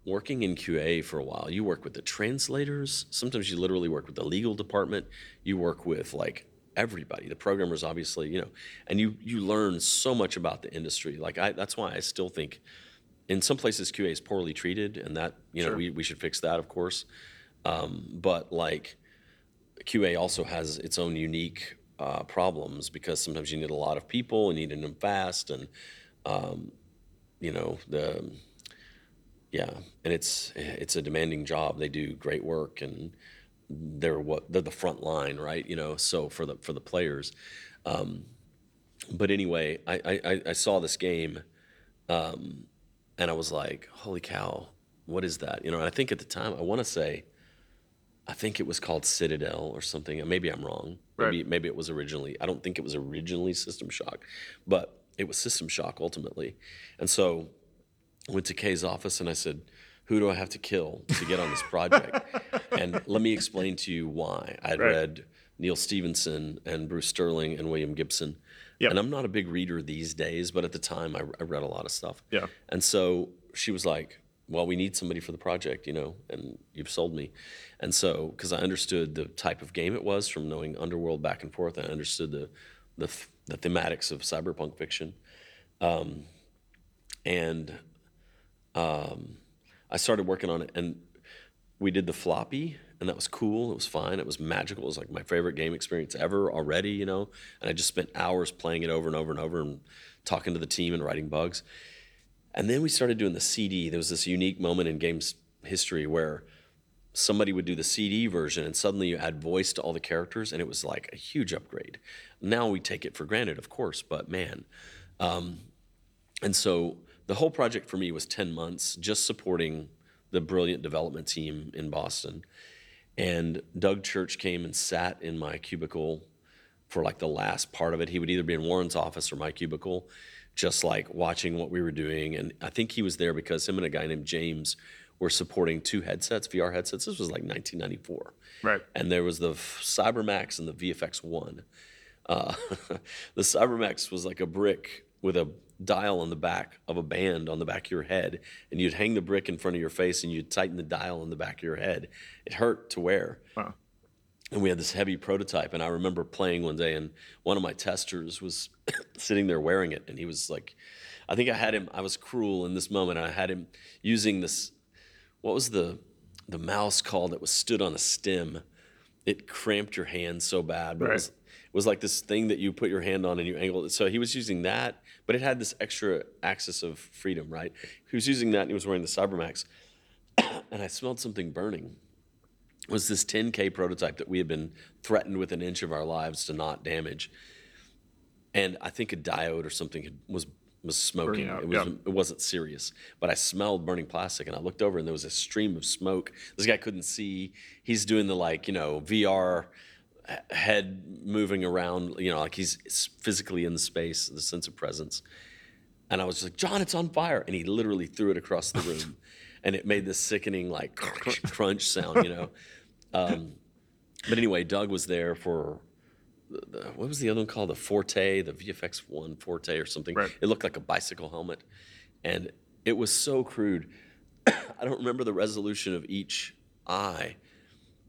working in QA for a while, you work with the translators. Sometimes you literally work with the legal department. You work with like everybody, the programmers, obviously, you know, and you you learn so much about the industry. Like I, that's why I still think in some places QA is poorly treated, and that you know Sure. we, we should fix that, of course. Um, but like QA also has its own unique uh, problems because sometimes you need a lot of people and you need them fast, and um, you know the yeah, and it's it's a demanding job. They do great work, and they're what they're the front line, right? You know, so for the for the players. Um, but anyway, I, I I- saw this game, um, and I was like, "Holy cow, what is that?" You know, and I think at the time, I want to say, I think it was called Citadel or something. Maybe I'm wrong. Maybe maybe it was originally. I don't think it was originally System Shock, but it was System Shock ultimately. And so I went to Kay's office and I said, "Who do I have to kill to get on this project?" and let me explain to you why. I'd Right. read Neal Stephenson and Bruce Sterling and William Gibson. Yep. And I'm not a big reader these days, but at the time I, I read a lot of stuff. Yeah. And so she was like, "Well, we need somebody for the project, you know, and you've sold me." And so, because I understood the type of game it was from knowing Underworld back and forth, I understood the the, th- the thematics of cyberpunk fiction, um, and um, I started working on it, and we did the floppy, and that was cool. It was fine. It was magical. It was like my favorite game experience ever already, you know. And I just spent hours playing it over and over and over, and talking to the team and writing bugs. And then we started doing the CD. There was this unique moment in games history where somebody would do the CD version and suddenly you add voice to all the characters and it was like a huge upgrade. Now we take it for granted, of course, but man. Um, and so the whole project for me was 10 months just supporting the brilliant development team in Boston. And Doug Church came and sat in my cubicle for like the last part of it. He would either be in Warren's office or my cubicle, just like watching what we were doing. And I think he was there because him and a guy named James were supporting two headsets, VR headsets. This was like 1994. Right. And there was the CyberMax and the VFX One. Uh, the CyberMax was like a brick with a dial on the back of a band on the back of your head, and you'd hang the brick in front of your face and you'd tighten the dial on the back of your head. It hurt to wear Wow. and we had this heavy prototype and i remember playing one day and one of my testers was sitting there wearing it and he was like i think i had him i was cruel in this moment i had him using this what was the the mouse called that was stood on a stem it cramped your hand so bad but it Right. was it was like this thing that you put your hand on and you angled it. So he was using that, but it had this extra axis of freedom, right? He was using that and he was wearing the Cybermax. and I smelled something burning was this 10K prototype that we had been threatened with an inch of our lives to not damage. And I think a diode or something had, was was smoking. Out, it was yeah. it wasn't serious, but I smelled burning plastic, and I looked over and there was a stream of smoke. This guy couldn't see. He's doing the like you know VR head moving around. You know, like he's physically in the space, the sense of presence. And I was just like, John, it's on fire. And he literally threw it across the room. and it made this sickening, like, crunch sound, you know. Um, but anyway, Doug was there for, the, what was the other one called? The Forte, the VFX One Forte or something. Right. It looked like a bicycle helmet. And it was so crude. I don't remember the resolution of each eye,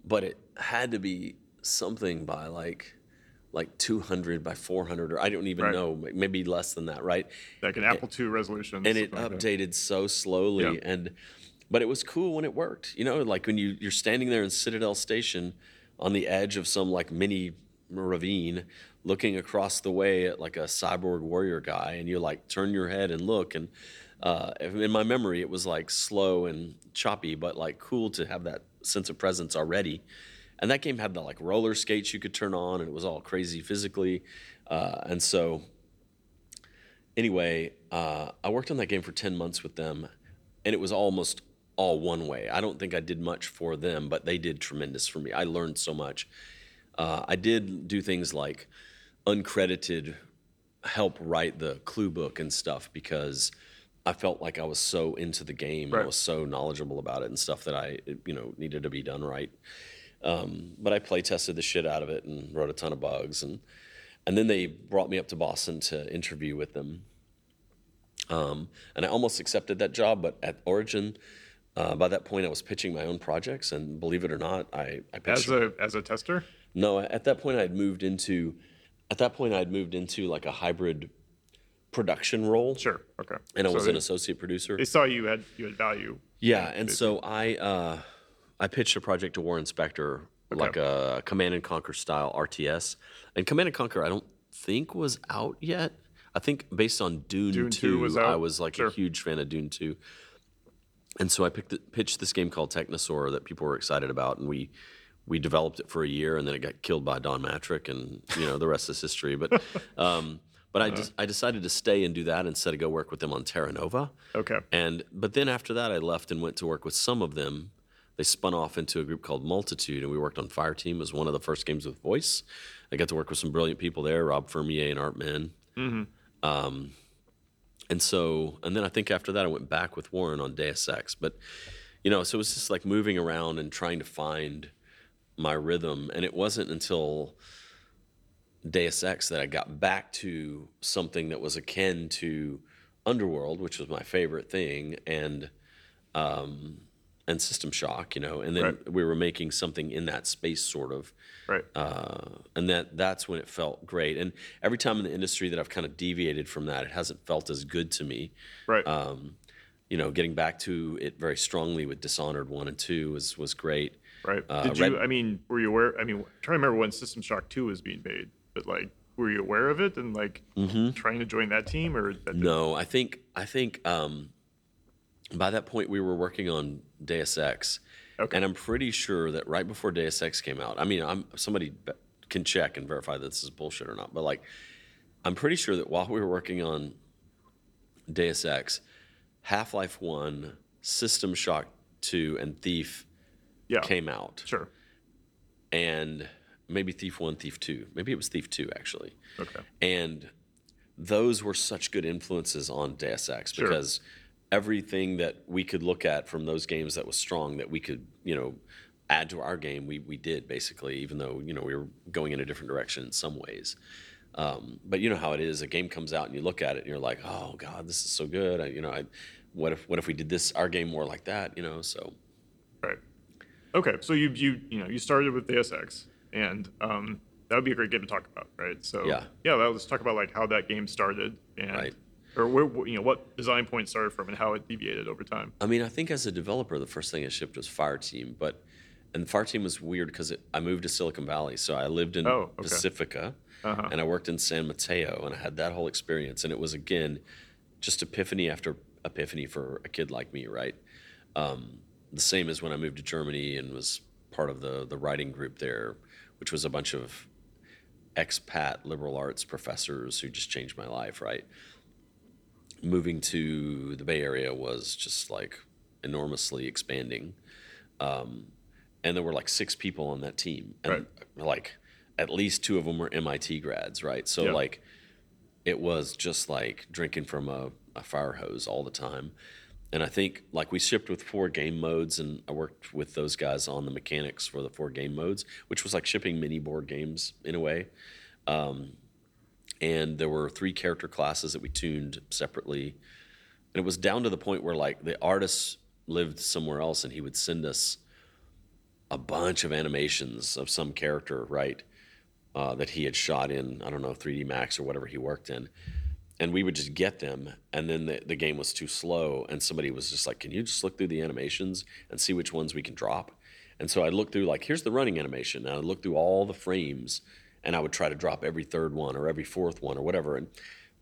but it had to be something by like, like 200 by 400, or I don't even Right. know, maybe less than that, right? Like an Apple II resolution. and it something like updated so slowly Yeah. and but it was cool when it worked you know like when you you're standing there in citadel station on the edge of some like mini ravine looking across the way at like a cyborg warrior guy and you like turn your head and look and uh, in my memory it was like slow and choppy but like cool to have that sense of presence already and that game had the like roller skates you could turn on and it was all crazy physically uh, and so anyway, uh, I worked on that game for 10 months with them, and it was almost all one way. I don't think I did much for them, but they did tremendous for me. I learned so much. Uh, I did do things like uncredited help write the clue book and stuff because I felt like I was so into the game and Right. I was so knowledgeable about it and stuff that I, you know, needed to be done right. Um, but I play tested the shit out of it and wrote a ton of bugs and and then they brought me up to Boston to interview with them. Um, and I almost accepted that job, but at Origin, uh, by that point, I was pitching my own projects, and believe it or not, I, I pitched. As a as a tester. No, at that point, I had moved into. At that point, I had moved into like a hybrid production role, Sure. Okay. and I So was they, an associate producer. they saw you had you had value. Yeah, and so I uh, I pitched a project to Warren Spector, like a Command and Conquer style RTS, and Command and Conquer I don't think was out yet. I think based on Dune, Dune 2, 2 was I was like Sure. a huge fan of Dune 2. And so I picked pitched this game called Technosaur that people were excited about, and we we developed it for a year, and then it got killed by Don Mattrick, and you know the rest is history. But um, but I just I decided to stay and do that instead of go work with them on Terra Nova. Okay. And but then after that, I left and went to work with some of them. They spun off into a group called Multitude, and we worked on Fire Team as one of the first games with voice. I got to work with some brilliant people there, Rob Fermier and Art Min. Um, and so, and then I think after that, I went back with Warren on Deus Ex. But you know, so it was just like moving around and trying to find my rhythm. And it wasn't until Deus Ex that I got back to something that was akin to Underworld, which was my favorite thing, and um, and System Shock, you know, and then Right. we were making something in that space, sort of, Right. uh, and that that's when it felt great. And every time in the industry that I've kind of deviated from that, it hasn't felt as good to me. right. Um, you know, getting back to it very strongly with Dishonored one and two was was great. Right. uh, Did you? Red- I mean, were you aware? I mean, I'm trying to remember when System Shock Two was being made, but like, were you aware of it and like trying to join that team or that? Mm-hmm. No, I think I think um, by that point we were working on Deus Ex, Okay. and I'm pretty sure that right before Deus Ex came out, I mean, I'm somebody can check and verify that this is bullshit or not, but like, I'm pretty sure that while we were working on Deus Ex, Half Life One, System Shock Two, and Thief Yeah. came out, Sure. and maybe Thief One, Thief Two, maybe it was Thief Two actually. Okay. And those were such good influences on Deus Ex Sure. because everything that we could look at from those games that was strong that we could, you know, add to our game, we, we did basically, even though, you know, we were going in a different direction in some ways. Um, but you know how it is. A game comes out and you look at it and you're like, oh God, this is so good. I, you know, I, what if what if we did this our game more like that? You know, so. Okay. So you you you know you started with Deus Ex, and um, that would be a great game to talk about, right? So Yeah. yeah. Let's talk about like how that game started and Right. or where you know what design point started from and how it deviated over time. I mean, I think as a developer, the first thing I shipped was Fire Team, but and Fire Team was weird because I moved to Silicon Valley, so I lived in Oh, okay. Pacifica, Uh-huh. and I worked in San Mateo, and I had that whole experience, and it was again just epiphany after epiphany for a kid like me, right? Um, the same as when I moved to Germany and was part of the the writing group there, which was a bunch of expat liberal arts professors who just changed my life, right? moving to the Bay Area was just like enormously expanding. Um, and there were like six people on that team. And like at least two of them were MIT grads, right? So like it was just like drinking from a, a fire hose all the time. And I think like we shipped with four game modes, and I worked with those guys on the mechanics for the four game modes, which was like shipping mini board games in a way. And there were three character classes that we tuned separately. And it was down to the point where like the artist lived somewhere else and he would send us a bunch of animations of some character right uh, that he had shot in i don't know 3d max or whatever he worked in and we would just get them and then the, the game was too slow and somebody was just like can you just look through the animations and see which ones we can drop? And so i looked through like here's the running animation and i looked through all the frames and i would try to drop every third one or every fourth one or whatever and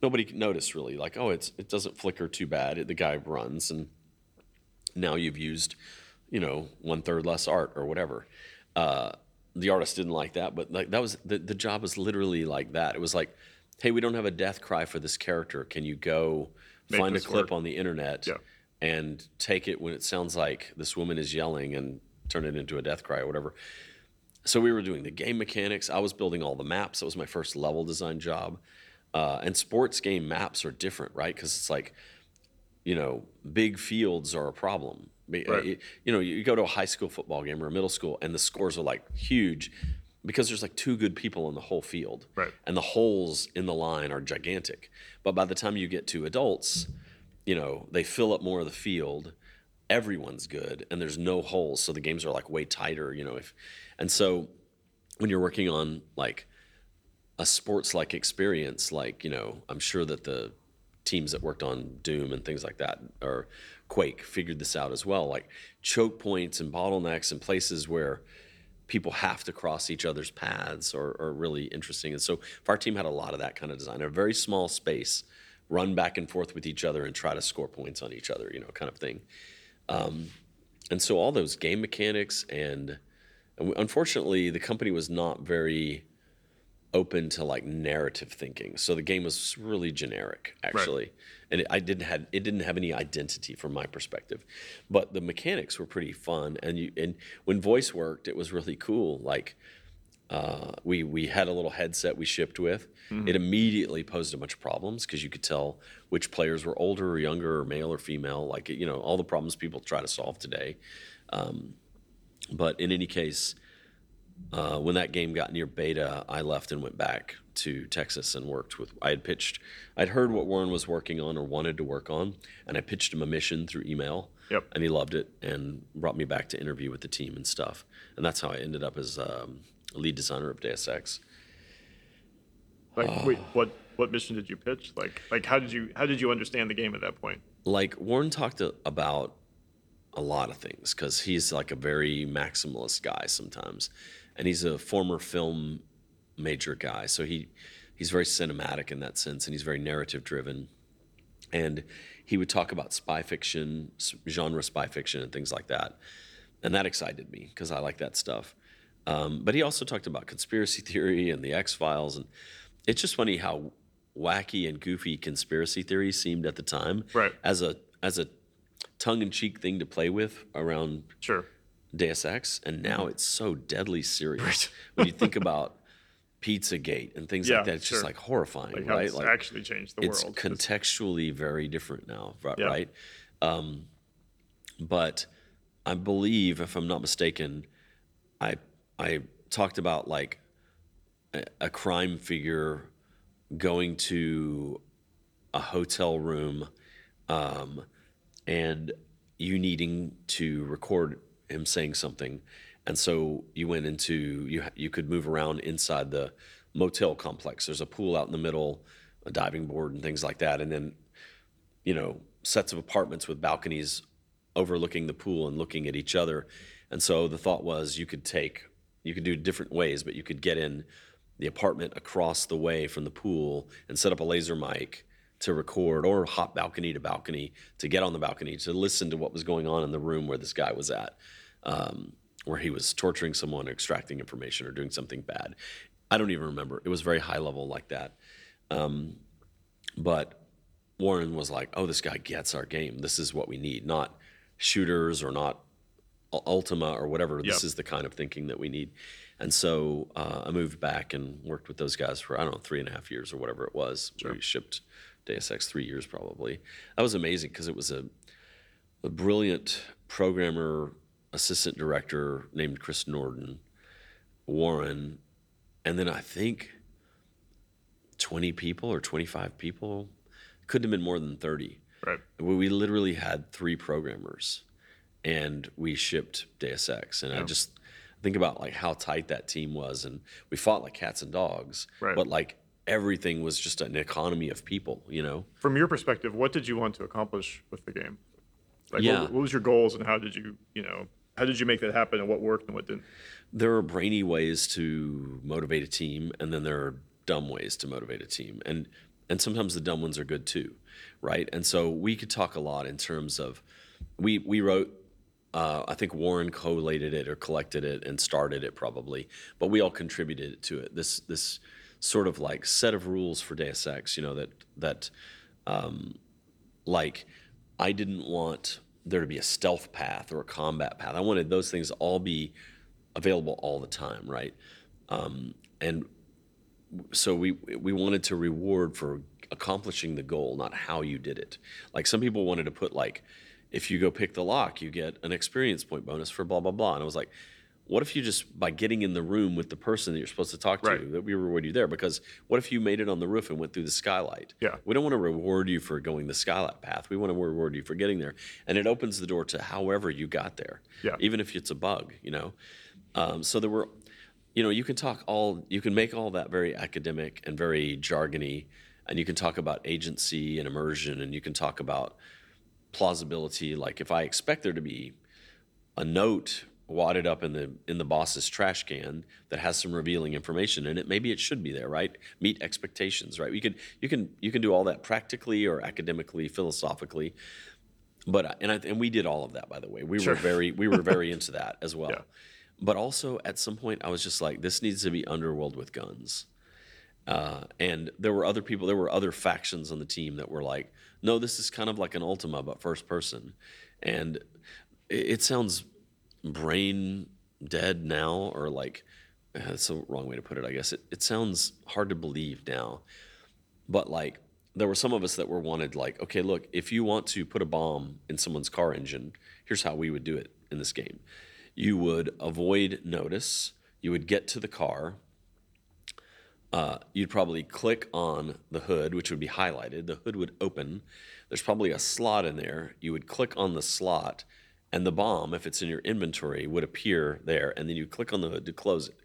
nobody noticed really. Like oh it's it doesn't flicker too bad. The guy runs and now you've used you know one third less art or whatever. Uh, the artist didn't like that but like that was the, the job was literally like that. It was like hey we don't have a death cry for this character can you go Make find a clip work." on the internet Yeah. and take it when it sounds like this woman is yelling and turn it into a death cry or whatever so we were doing the game mechanics i was building all the maps that was my first level design job uh, and sports game maps are different right because it's like you know, big fields are a problem. Right. You know, you go to a high school football game or a middle school, and the scores are like huge because there's like two good people in the whole field, Right. and the holes in the line are gigantic. But by the time you get to adults, you know, they fill up more of the field. Everyone's good, and there's no holes, so the games are like way tighter. You know, if and so when you're working on like a sports like experience like you know i'm sure that the teams that worked on doom and things like that or quake figured this out as well like choke points and bottlenecks and places where people have to cross each other's paths are, are really interesting. And so our team had a lot of that kind of design. A very small space run back and forth with each other and try to score points on each other you know kind of thing. Um, and so all those game mechanics and, and unfortunately the company was not very open to like narrative thinking. So the game was really generic, actually, and it, I didn't had it didn't have any identity from my perspective. But the mechanics were pretty fun, and you and when voice worked, it was really cool. Like uh, we we had a little headset we shipped with. It immediately posed a bunch of problems because you could tell which players were older or younger or male or female. Like you know all the problems people try to solve today. Um, but in any case, uh, when that game got near beta, I left and went back to Texas and worked with. I had pitched, I'd heard what Warren was working on or wanted to work on, and I pitched him a mission through email. Yep. And he loved it and brought me back to interview with the team and stuff. And that's how I ended up as um, lead designer of Deus Ex. Like, wait, what what mission did you pitch? Like, like how did you how did you understand the game at that point? like Warren talked about a lot of things because he's like a very maximalist guy sometimes, and he's a former film major guy, so he he's very cinematic in that sense, and he's very narrative driven, and he would talk about spy fiction, genre spy fiction, and things like that, and that excited me because I like that stuff. Um, but he also talked about conspiracy theory and the X Files, and it's just funny how wacky and goofy conspiracy theory seemed at the time, Right. As a as a tongue-in-cheek thing to play with around Sure. Deus Ex, and now it's so deadly serious when you think about Pizzagate and things Yeah, like that. It's just like horrifying, Like right? it's actually changed the world. it's world. contextually very different now, ri- Yeah. right? Um, but I believe, if I'm not mistaken, I I talked about like a, a crime figure going to a hotel room um, and you needing to record him saying something. And so you went into you you could move around inside the motel complex. There's a pool out in the middle a diving board and things like that. And then you know sets of apartments with balconies overlooking the pool and looking at each other. And so the thought was you could take you could do different ways but you could get in the apartment across the way from the pool and set up a laser mic to record or hop balcony to balcony to get on the balcony to listen to what was going on in the room where this guy was at um, where he was torturing someone extracting information or doing something bad. I don't even remember. It was very high level like that. Um, but warren was like oh this guy gets our game. This is what we need not shooters or not ultima or whatever. This is the kind of thinking that we need. And so uh, i moved back and worked with those guys for i don't know three and a half years or whatever it was. We shipped deus ex three years probably. That was amazing because it was a, a brilliant programmer assistant director named chris norden warren and then i think 20 people or 25 people couldn't have been more than 30 right. we, we literally had three programmers and we shipped Deus Ex. And I just think about like how tight that team was. And we fought like cats and dogs, Right. but like everything was just an economy of people, you know? From your perspective, what did you want to accomplish with the game? Like, Yeah. what, what was your goals, and how did you, you know, how did you make that happen, and what worked and what didn't? There are brainy ways to motivate a team, and then there are dumb ways to motivate a team. And and sometimes the dumb ones are good too, right? And so we could talk a lot in terms of we we wrote uh, I think Warren collated it or collected it and started it probably, but we all contributed to it. This this sort of like set of rules for Deus Ex, you know that that um, like I didn't want there to be a stealth path or a combat path. I wanted those things to all be available all the time, right? Um, and so we we wanted to reward for accomplishing the goal, not how you did it. Like some people wanted to put like, if you go pick the lock, you get an experience point bonus for blah blah blah. And I was like, what if you just by getting in the room with the person that you're supposed to talk to, Right. that we reward you there? Because what if you made it on the roof and went through the skylight? Yeah. We don't want to reward you for going the skylight path. We want to reward you for getting there. And it opens the door to however you got there. Yeah. Even if it's a bug, you know. Um, so there were, you know, you can talk all, you can make all that very academic and very jargony, and you can talk about agency and immersion, and you can talk about plausibility. Like if I expect there to be a note wadded up in the in the boss's trash can that has some revealing information in it, maybe it should be there, right? Meet expectations, right? You can you can you can do all that practically or academically, philosophically. But and I, and we did all of that by the way. We Sure. were very we were very into that as well. Yeah. But also at some point I was just like this needs to be underworld with guns. Uh, and there were other people, there were other factions on the team that were like, no, this is kind of like an Ultima, but first person. And it, it sounds brain dead now, or like, uh, that's the wrong way to put it, I guess. It, it sounds hard to believe now. But like, there were some of us that were wanted, like, okay, look, if you want to put a bomb in someone's car engine, here's how we would do it in this game. You would avoid notice, you would get to the car, uh, you'd probably click on the hood, which would be highlighted. The hood would open. There's probably a slot in there. You would click on the slot, and the bomb, if it's in your inventory, would appear there. And then you click on the hood to close it.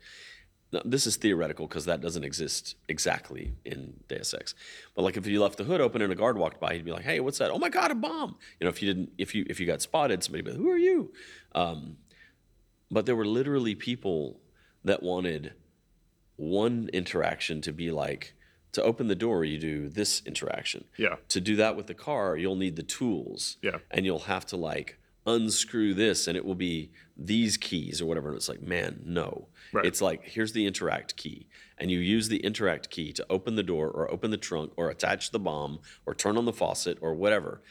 Now, this is theoretical because that doesn't exist exactly in Deus Ex. But like if you left the hood open and a guard walked by, he'd be like, "Hey, what's that? Oh my God, a bomb!" You know, if you didn't, if you if you got spotted, somebody would be, like, "Who are you?" Um, but there were literally people that wanted one interaction to be like to open the door you do this interaction Yeah. to do that with the car you'll need the tools Yeah. and you'll have to like unscrew this and it will be these keys or whatever and it's like man no Right. it's like here's the interact key and you use the interact key to open the door or open the trunk or attach the bomb or turn on the faucet or whatever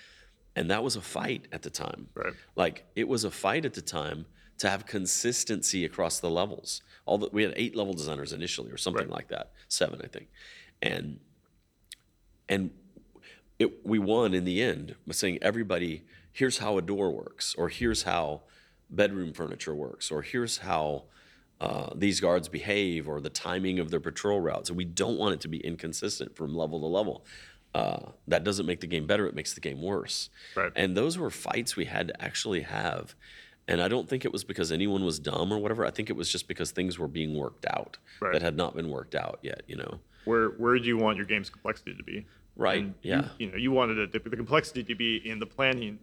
and that was a fight at the time Right. like it was a fight at the time to have consistency across the levels. All the, we had eight level designers initially, or something Right. like that, seven, I think, and and it, we won in the end by saying everybody, here's how a door works, or here's how bedroom furniture works, or here's how uh, these guards behave, or the timing of their patrol routes. And we don't want it to be inconsistent from level to level. Uh, that doesn't make the game better; it makes the game worse. Right. And those were fights we had to actually have. And I don't think it was because anyone was dumb or whatever. I think it was just because things were being worked out Right. that had not been worked out yet. You know. Where where do you want your game's complexity to be? Right, And you- yeah. You, know, you wanted it, the complexity to be in the planning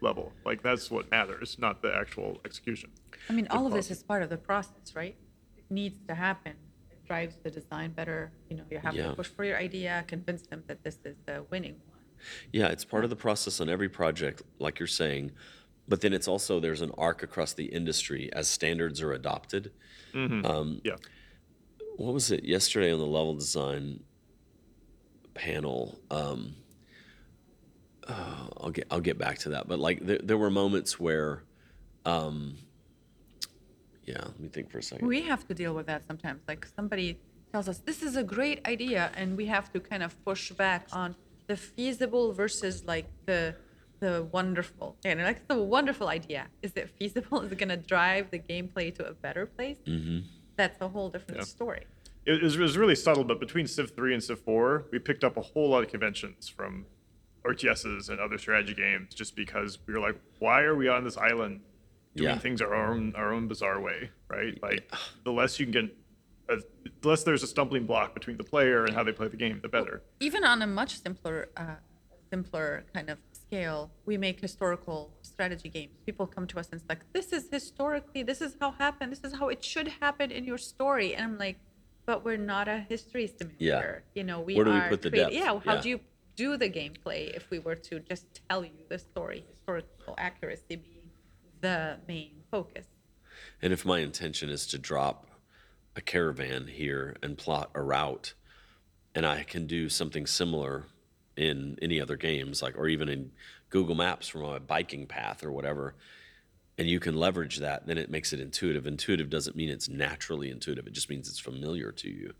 level. Like that's what matters, not the actual execution. I mean, all of this is part of the process, right? It needs to happen. It drives the design better. You know, you have Yeah. to push for your idea, convince them that this is the winning one. Yeah, it's part of the process on every project, like you're saying. But then it's also there's an arc across the industry as standards are adopted. Um, Yeah. what was it yesterday on the level design panel? Um, uh, I'll get I'll get back to that. But like there, there were moments where, um, yeah, let me think for a second. We have to deal with that sometimes. Like somebody tells us this is a great idea, and we have to kind of push back on the feasible versus like the the wonderful. And like the wonderful idea, is it feasible? Is it going to drive the gameplay to a better place? Mm-hmm. That's a whole different Yeah. story. It was, it was really subtle, but between Civ 3 and Civ 4, we picked up a whole lot of conventions from RTSs and other strategy games just because we were like, why are we on this island doing Yeah. things our own our own bizarre way, right? Like the less you can get, uh, the less there's a stumbling block between the player and how they play the game, the better. even on a much simpler uh, simpler kind of scale we make historical strategy games people come to us and it's like this is historically this is how happened this is how it should happen in your story and i'm like but we're not a history simulator you know we Where do we put the creat- depth? yeah how Yeah. do you do the gameplay if we were to just tell you the story historical accuracy being the main focus. And if my intention is to drop a caravan here and plot a route, and I can do something similar in any other games, like or even in Google Maps from a biking path or whatever, and you can leverage that, then it makes it intuitive. Intuitive doesn't mean it's naturally intuitive. It just means it's familiar to you.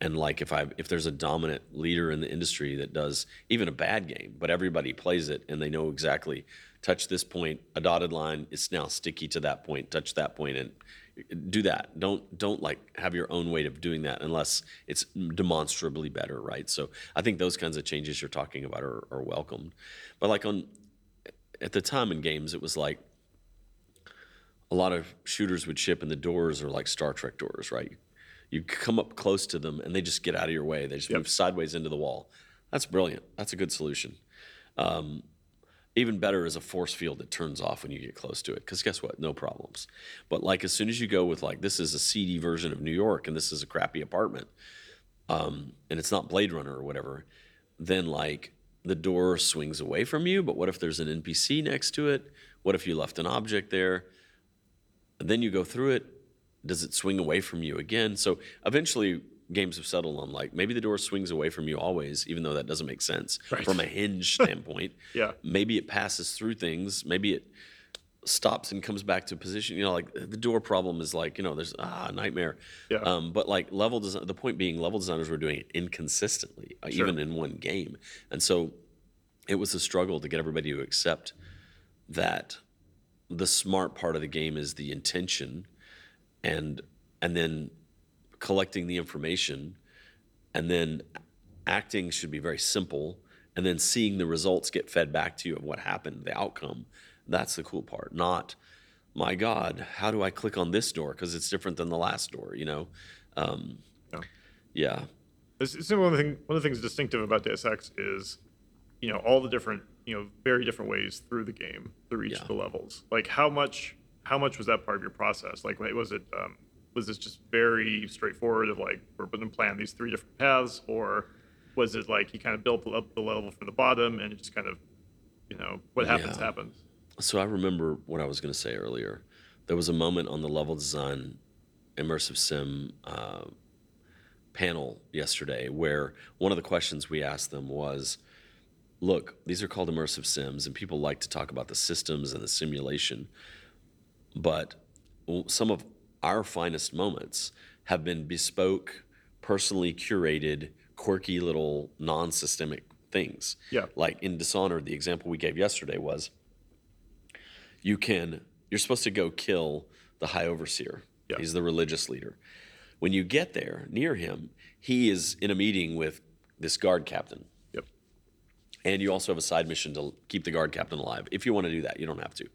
And like if I if there's a dominant leader in the industry that does even a bad game, but everybody plays it and they know exactly touch this point, a dotted line, it's now sticky to that point, touch that point and uh, do that. Don't don't like have your own way of doing that unless it's demonstrably better, right? So I think those kinds of changes you're talking about are, are welcomed. But like on at the time in games, it was like a lot of shooters would ship and the doors are like Star Trek doors, right? You come up close to them and they just get out of your way. They just move sideways into the wall. That's brilliant. That's a good solution. Um, even better is a force field that turns off when you get close to it. Because guess what? No problems. But like as soon as you go with like this is a seedy version of New York and this is a crappy apartment, um, and it's not Blade Runner or whatever, then like the door swings away from you. But what if there's an NPC next to it? What if you left an object there? And then you go through it. Does it swing away from you again? So eventually, games have settled on like maybe the door swings away from you always, even though that doesn't make sense Right. from a hinge standpoint. Yeah. Maybe it passes through things. Maybe it stops and comes back to position. You know, like the door problem is like you know there's ah nightmare. Yeah. Um, but like level design, the point being level designers were doing it inconsistently, uh, even in one game, and so it was a struggle to get everybody to accept that the smart part of the game is the intention and and then collecting the information and then acting should be very simple and then seeing the results get fed back to you of what happened the outcome. That's the cool part not my god how do i click on this door? Because it's different than the last door you know? Um, Yeah. yeah. It's, it's one of the thing, one of the things distinctive about Deus Ex is, you know, all the different, you know, very different ways through the game, through each Yeah. of the levels. Like how much, how much was that part of your process? Like, was it, um, was this just very straightforward of like we're going to plan these three different paths, or was it like you kind of built up the level from the bottom and it just kind of, you know, what happens Yeah. happens. So I remember what I was going to say earlier. There was a moment on the level design immersive sim uh, panel yesterday where one of the questions we asked them was, "Look, these are called immersive sims, and people like to talk about the systems and the simulation, but some of our finest moments have been bespoke, personally curated, quirky little non-systemic things. Yeah. Like in Dishonored, the example we gave yesterday was you can you're supposed to go kill the high overseer Yeah. he's the religious leader when you get there near him he is in a meeting with this guard captain. And you also have a side mission to keep the guard captain alive if you want to do that. You don't have to.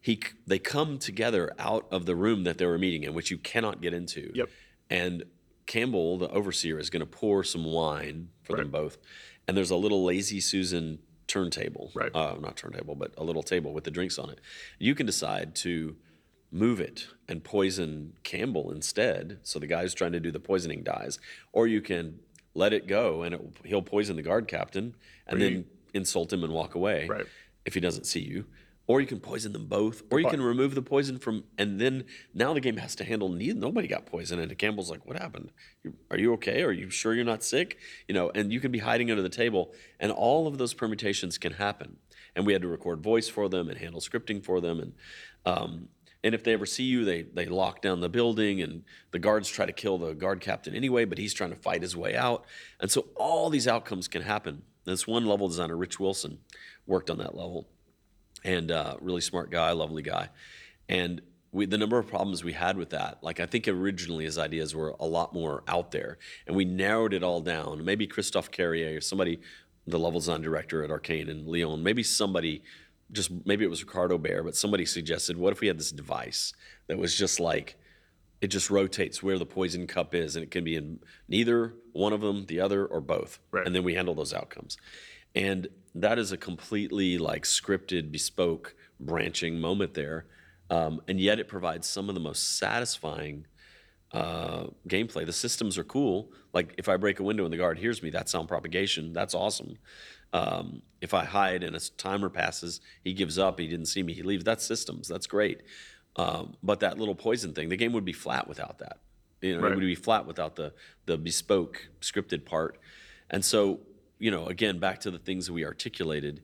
He they come together out of the room that they were meeting in which you cannot get into. Yep. and campbell the overseer is going to pour some wine for them Right. both. And there's a little lazy susan turntable. Right. uh, not turntable but a little table with the drinks on it. You can decide to move it and poison campbell instead so the guy who's trying to do the poisoning dies. Or you can let it go and it, he'll poison the guard captain and then insult him and walk away Right. if he doesn't see you. Or you can poison them both or you can remove the poison from and then now the game has to handle neither nobody got poisoned and campbell's like what happened? Are you okay? Are you sure you're not sick? You know and you can be hiding under the table and all of those permutations can happen. And we had to record voice for them and handle scripting for them and um, and if they ever see you they they lock down the building and the guards try to kill the guard captain anyway but he's trying to fight his way out and so all these outcomes can happen this one level designer rich wilson worked on that level and uh, really smart guy, lovely guy. And we, the number of problems we had with that, like I think originally his ideas were a lot more out there, and we narrowed it all down. Maybe Christophe Carrier or somebody, the level design director at Arkane in Lyon, maybe somebody, just maybe it was Ricardo Bare, but somebody suggested, what if we had this device that was just like, it just rotates where the poison cup is, and it can be in neither one of them, the other, or both, Right. and then we handle those outcomes. And that is a completely like scripted, bespoke, branching moment there, um, and yet it provides some of the most satisfying uh, gameplay. The systems are cool. Like if I break a window and the guard hears me, that's sound propagation. That's awesome. Um, if I hide and a timer passes, he gives up. He didn't see me. He leaves. That's systems. That's great. Um, but that little poison thing, the game would be flat without that. You know, Right. it would be flat without the the bespoke scripted part. And so, you know, again, back to the things that we articulated.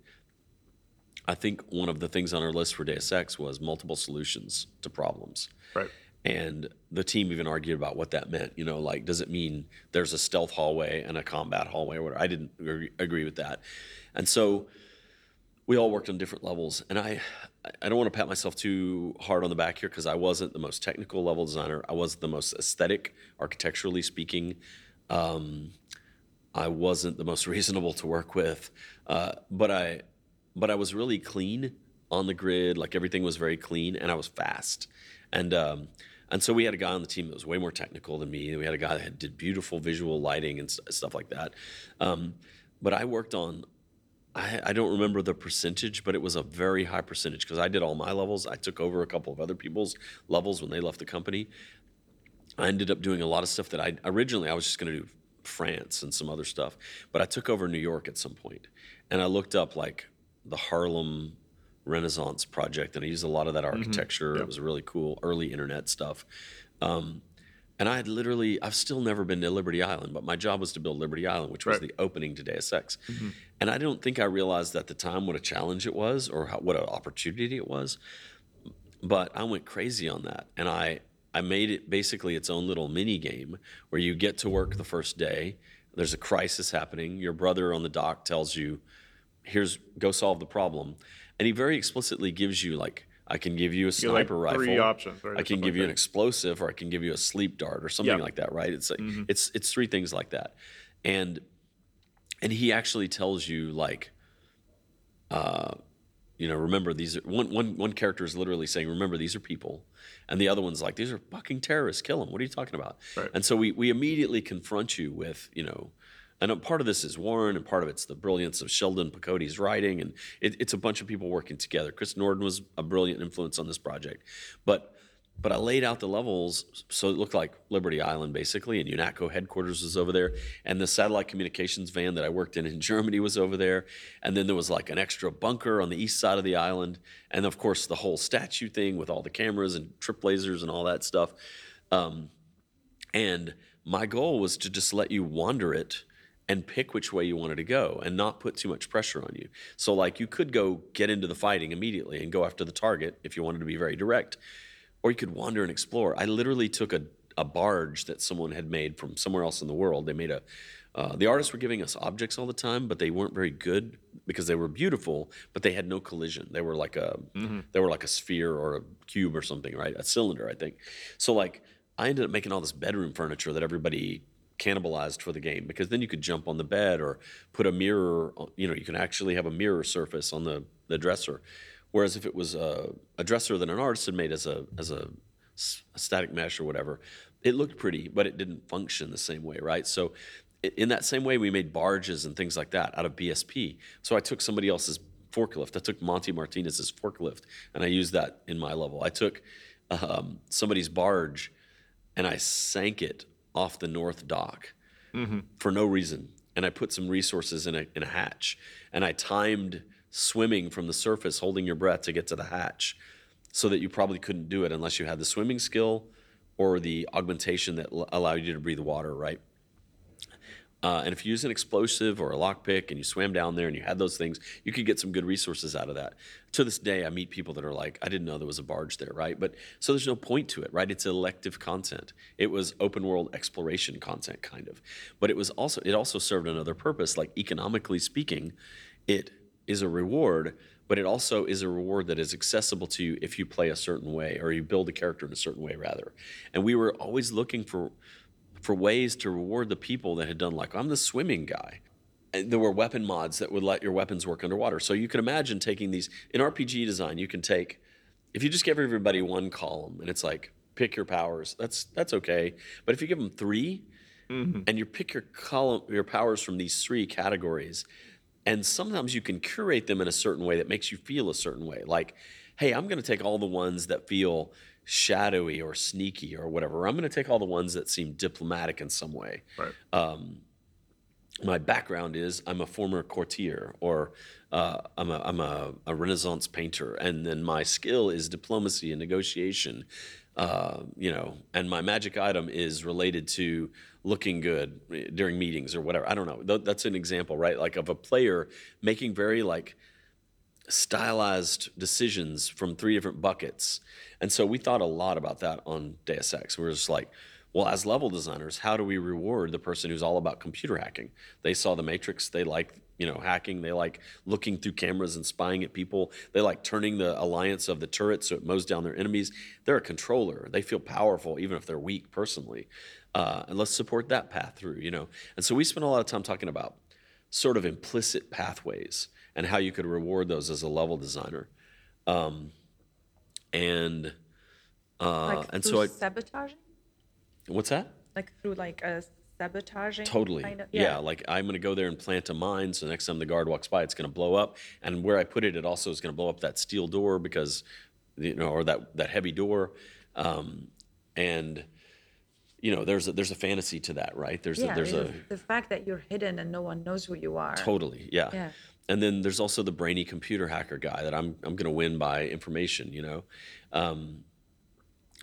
I think one of the things on our list for Deus Ex was multiple solutions to problems. Right. And the team even argued about what that meant. You know, like, does it mean there's a stealth hallway and a combat hallway? Or whatever? I didn't agree, with that. And so we all worked on different levels. And I, I don't want to pat myself too hard on the back here because I wasn't the most technical level designer. I wasn't the most aesthetic, architecturally speaking. Um, I wasn't the most reasonable to work with. Uh, but I, but I was really clean on the grid. Like everything was very clean, and I was fast. And um, and so we had a guy on the team that was way more technical than me. We had a guy that did beautiful visual lighting and s- stuff like that. Um, but I worked on. I, I don't remember the percentage, but it was a very high percentage because I did all my levels. I took over a couple of other people's levels when they left the company. I ended up doing a lot of stuff that I originally I was just going to do France and some other stuff, but I took over New York at some point, and I looked up like the Harlem Renaissance project, and I used a lot of that architecture. It was really cool early internet stuff. Um, and I had literally, I've still never been to Liberty Island, but my job was to build Liberty Island, which was Right. the opening to Deus Ex. And I don't think I realized at the time what a challenge it was or how, what an opportunity it was but I went crazy on that, and I I made it basically its own little mini game where you get to work the first day. There's a crisis happening. Your brother on the dock tells you, "Here's go solve the problem," and he very explicitly gives you like. I can give you a get, like, sniper rifle. three options, right, I can give like you an explosive, or I can give you a sleep dart, or something Yeah. like that. Right? It's like, it's it's three things like that, and and he actually tells you like uh, you know, remember these are one, one, one character is literally saying, remember these are people. And the other one's like, these are fucking terrorists, kill them. What are you talking about? Right. And so we, we immediately confront you with, you know, Know part of this is Warren and part of it's the brilliance of Sheldon Pacotti's writing. And it, it's a bunch of people working together. Chris Norden was a brilliant influence on this project. But but I laid out the levels so it looked like Liberty Island basically, and UNATCO headquarters was over there, and the satellite communications van that I worked in in Germany was over there, and then there was like an extra bunker on the east side of the island, and of course the whole statue thing with all the cameras and trip lasers and all that stuff. Um, and my goal was to just let you wander it and pick which way you wanted to go and not put too much pressure on you. So, like, you could go get into the fighting immediately and go after the target if you wanted to be very direct, or you could wander and explore. I literally took a, a barge that someone had made from somewhere else in the world. They made a, uh, the artists were giving us objects all the time, but they weren't very good because they were beautiful, but they had no collision. They were like a, they were like a sphere or a cube or something, right? A cylinder, I think. So like, I ended up making all this bedroom furniture that everybody cannibalized for the game because then you could jump on the bed or put a mirror. You know, you can actually have a mirror surface on the the dresser. Whereas if it was a, a dresser that an artist had made as a as a, a static mesh or whatever, it looked pretty, but it didn't function the same way, right? So. In that same way, we made barges and things like that out of BSP. So I took somebody else's forklift. I took Monty Martinez's forklift, and I used that in my level. I took um, somebody's barge, and I sank it off the north dock mm-hmm. for no reason. And I put some resources in a, in a hatch. And I timed swimming from the surface, holding your breath to get to the hatch, so that you probably couldn't do it unless you had the swimming skill or the augmentation that l- allowed you to breathe water, right? Uh, and if you use an explosive or a lockpick and you swam down there and you had those things, you could get some good resources out of that. To this day, I meet people that are like, I didn't know there was a barge there, right? But so there's no point to it, right? It's elective content. It was open world exploration content, kind of. But it was also, it also served another purpose. Like economically speaking, it is a reward, but it also is a reward that is accessible to you if you play a certain way or you build a character in a certain way, rather. And we were always looking for for ways to reward the people that had done like I'm the swimming guy. And there were weapon mods that would let your weapons work underwater. So you can imagine taking these in RPG design. You can take if you just give everybody one column and it's like pick your powers. That's that's okay. But if you give them 3 mm-hmm. and you pick your column your powers from these three categories, and sometimes you can curate them in a certain way that makes you feel a certain way. Like, hey, I'm going to take all the ones that feel shadowy or sneaky or whatever. I'm going to take all the ones that seem diplomatic in some way. Right. My background is I'm a former courtier or uh, I'm, a, I'm a, a Renaissance painter, and then my skill is diplomacy and negotiation. Uh, you know, and my magic item is related to looking good during meetings or whatever. I don't know. That's an example, right? Like of a player making very like stylized decisions from three different buckets. And so we thought a lot about that on Deus Ex. We were just like, well, as level designers, how do we reward the person who's all about computer hacking? They saw the Matrix, they like you know hacking, they like looking through cameras and spying at people, they like turning the alliance of the turret so it mows down their enemies. They're a controller. They feel powerful even if they're weak personally. Uh, and let's support that path through, you know. And so we spent a lot of time talking about sort of implicit pathways and how you could reward those as a level designer. Um, and uh, like and so I, sabotaging, what's that? like through like a sabotaging. Totally. Kind of, yeah. like I'm going to go there and plant a mine. So next time the guard walks by, it's going to blow up. And where I put it, it also is going to blow up that steel door because, you know, or that that heavy door. Um, and you know, there's a, there's a fantasy to that, right? There's Yeah, a, there's a the fact that you're hidden and no one knows who you are. totally yeah. Yeah. And then there's also the brainy computer hacker guy that I'm I'm going to win by information. You know. Um,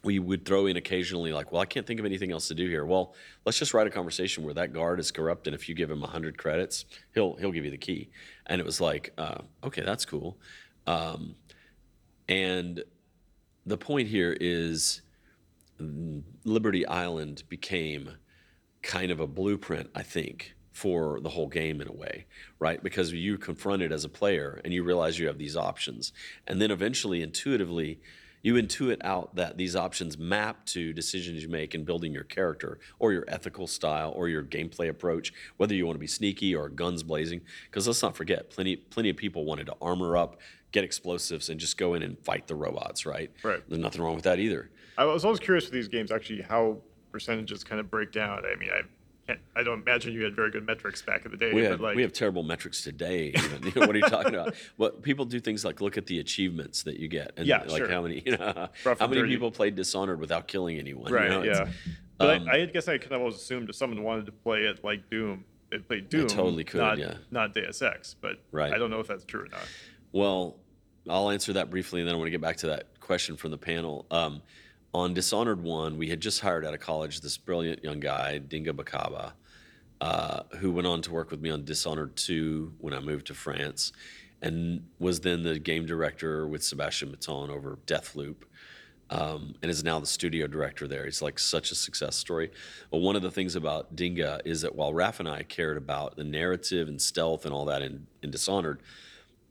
we would throw in occasionally like well i can't think of anything else to do here well let's just write a conversation where that guard is corrupt and if you give him 100 credits he'll he'll give you the key and it was like uh, okay that's cool um, and the point here is liberty island became kind of a blueprint i think for the whole game in a way right because you confront it as a player and you realize you have these options and then eventually intuitively you intuit out that these options map to decisions you make in building your character or your ethical style or your gameplay approach, whether you want to be sneaky or guns blazing. Because let's not forget, plenty plenty of people wanted to armor up, get explosives, and just go in and fight the robots. Right? Right. There's nothing wrong with that either. I was always curious with these games actually how percentages kind of break down. I mean, I I don't imagine you had very good metrics back in the day, We like we have terrible metrics today. Even what are you talking about? What people do things like look at the achievements that you get, and Yeah, like sure. how many you know, Rough how many dirty. people played Dishonored without killing anyone. you right, know? Yeah. But um, I, I guess I kind of always assumed if someone wanted to play it like Doom, they played Doom. totally could, not, yeah. Not Deus Ex, but Right. I don't know if that's true or not. Well, I'll answer that briefly, and then I want to get back to that question from the panel. Um, on Dishonored One, we had just hired out of college this brilliant young guy, Dinga Bakaba, uh, who went on to work with me on Dishonored Two when I moved to France, and was then the game director with Sebastien Mitton over Deathloop. Um, and is now the studio director there. He's like such a success story. But one of the things about Dinga is that while Raph and I cared about the narrative and stealth and all that in, in Dishonored,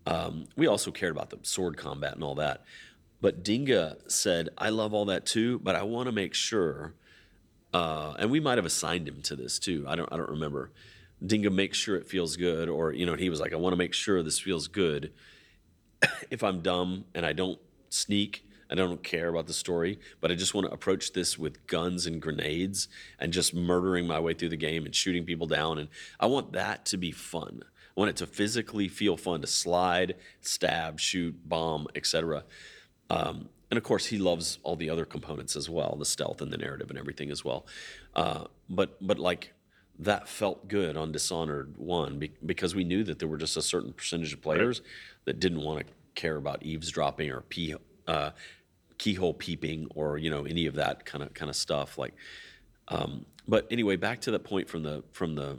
um, we also cared about the sword combat and all that. But Dinga said, I love all that too, but I want to make sure, uh, and we might have assigned him to this too. I don't, I don't remember. Dinga makes sure it feels good, or, you know, he was like, I want to make sure this feels good. if I'm dumb and I don't sneak, I don't care about the story, but I just want to approach this with guns and grenades and just murdering my way through the game and shooting people down. And I want that to be fun. I want it to physically feel fun to slide, stab, shoot, bomb, etc. Um, and of course, he loves all the other components as well, the stealth and the narrative and everything as well. Uh, but but like that felt good on Dishonored One be- because we knew that there were just a certain percentage of players that didn't want to care about eavesdropping or pee, uh, keyhole peeping or you know any of that kind of kind of stuff. Like, um, but anyway, back to that point from the from the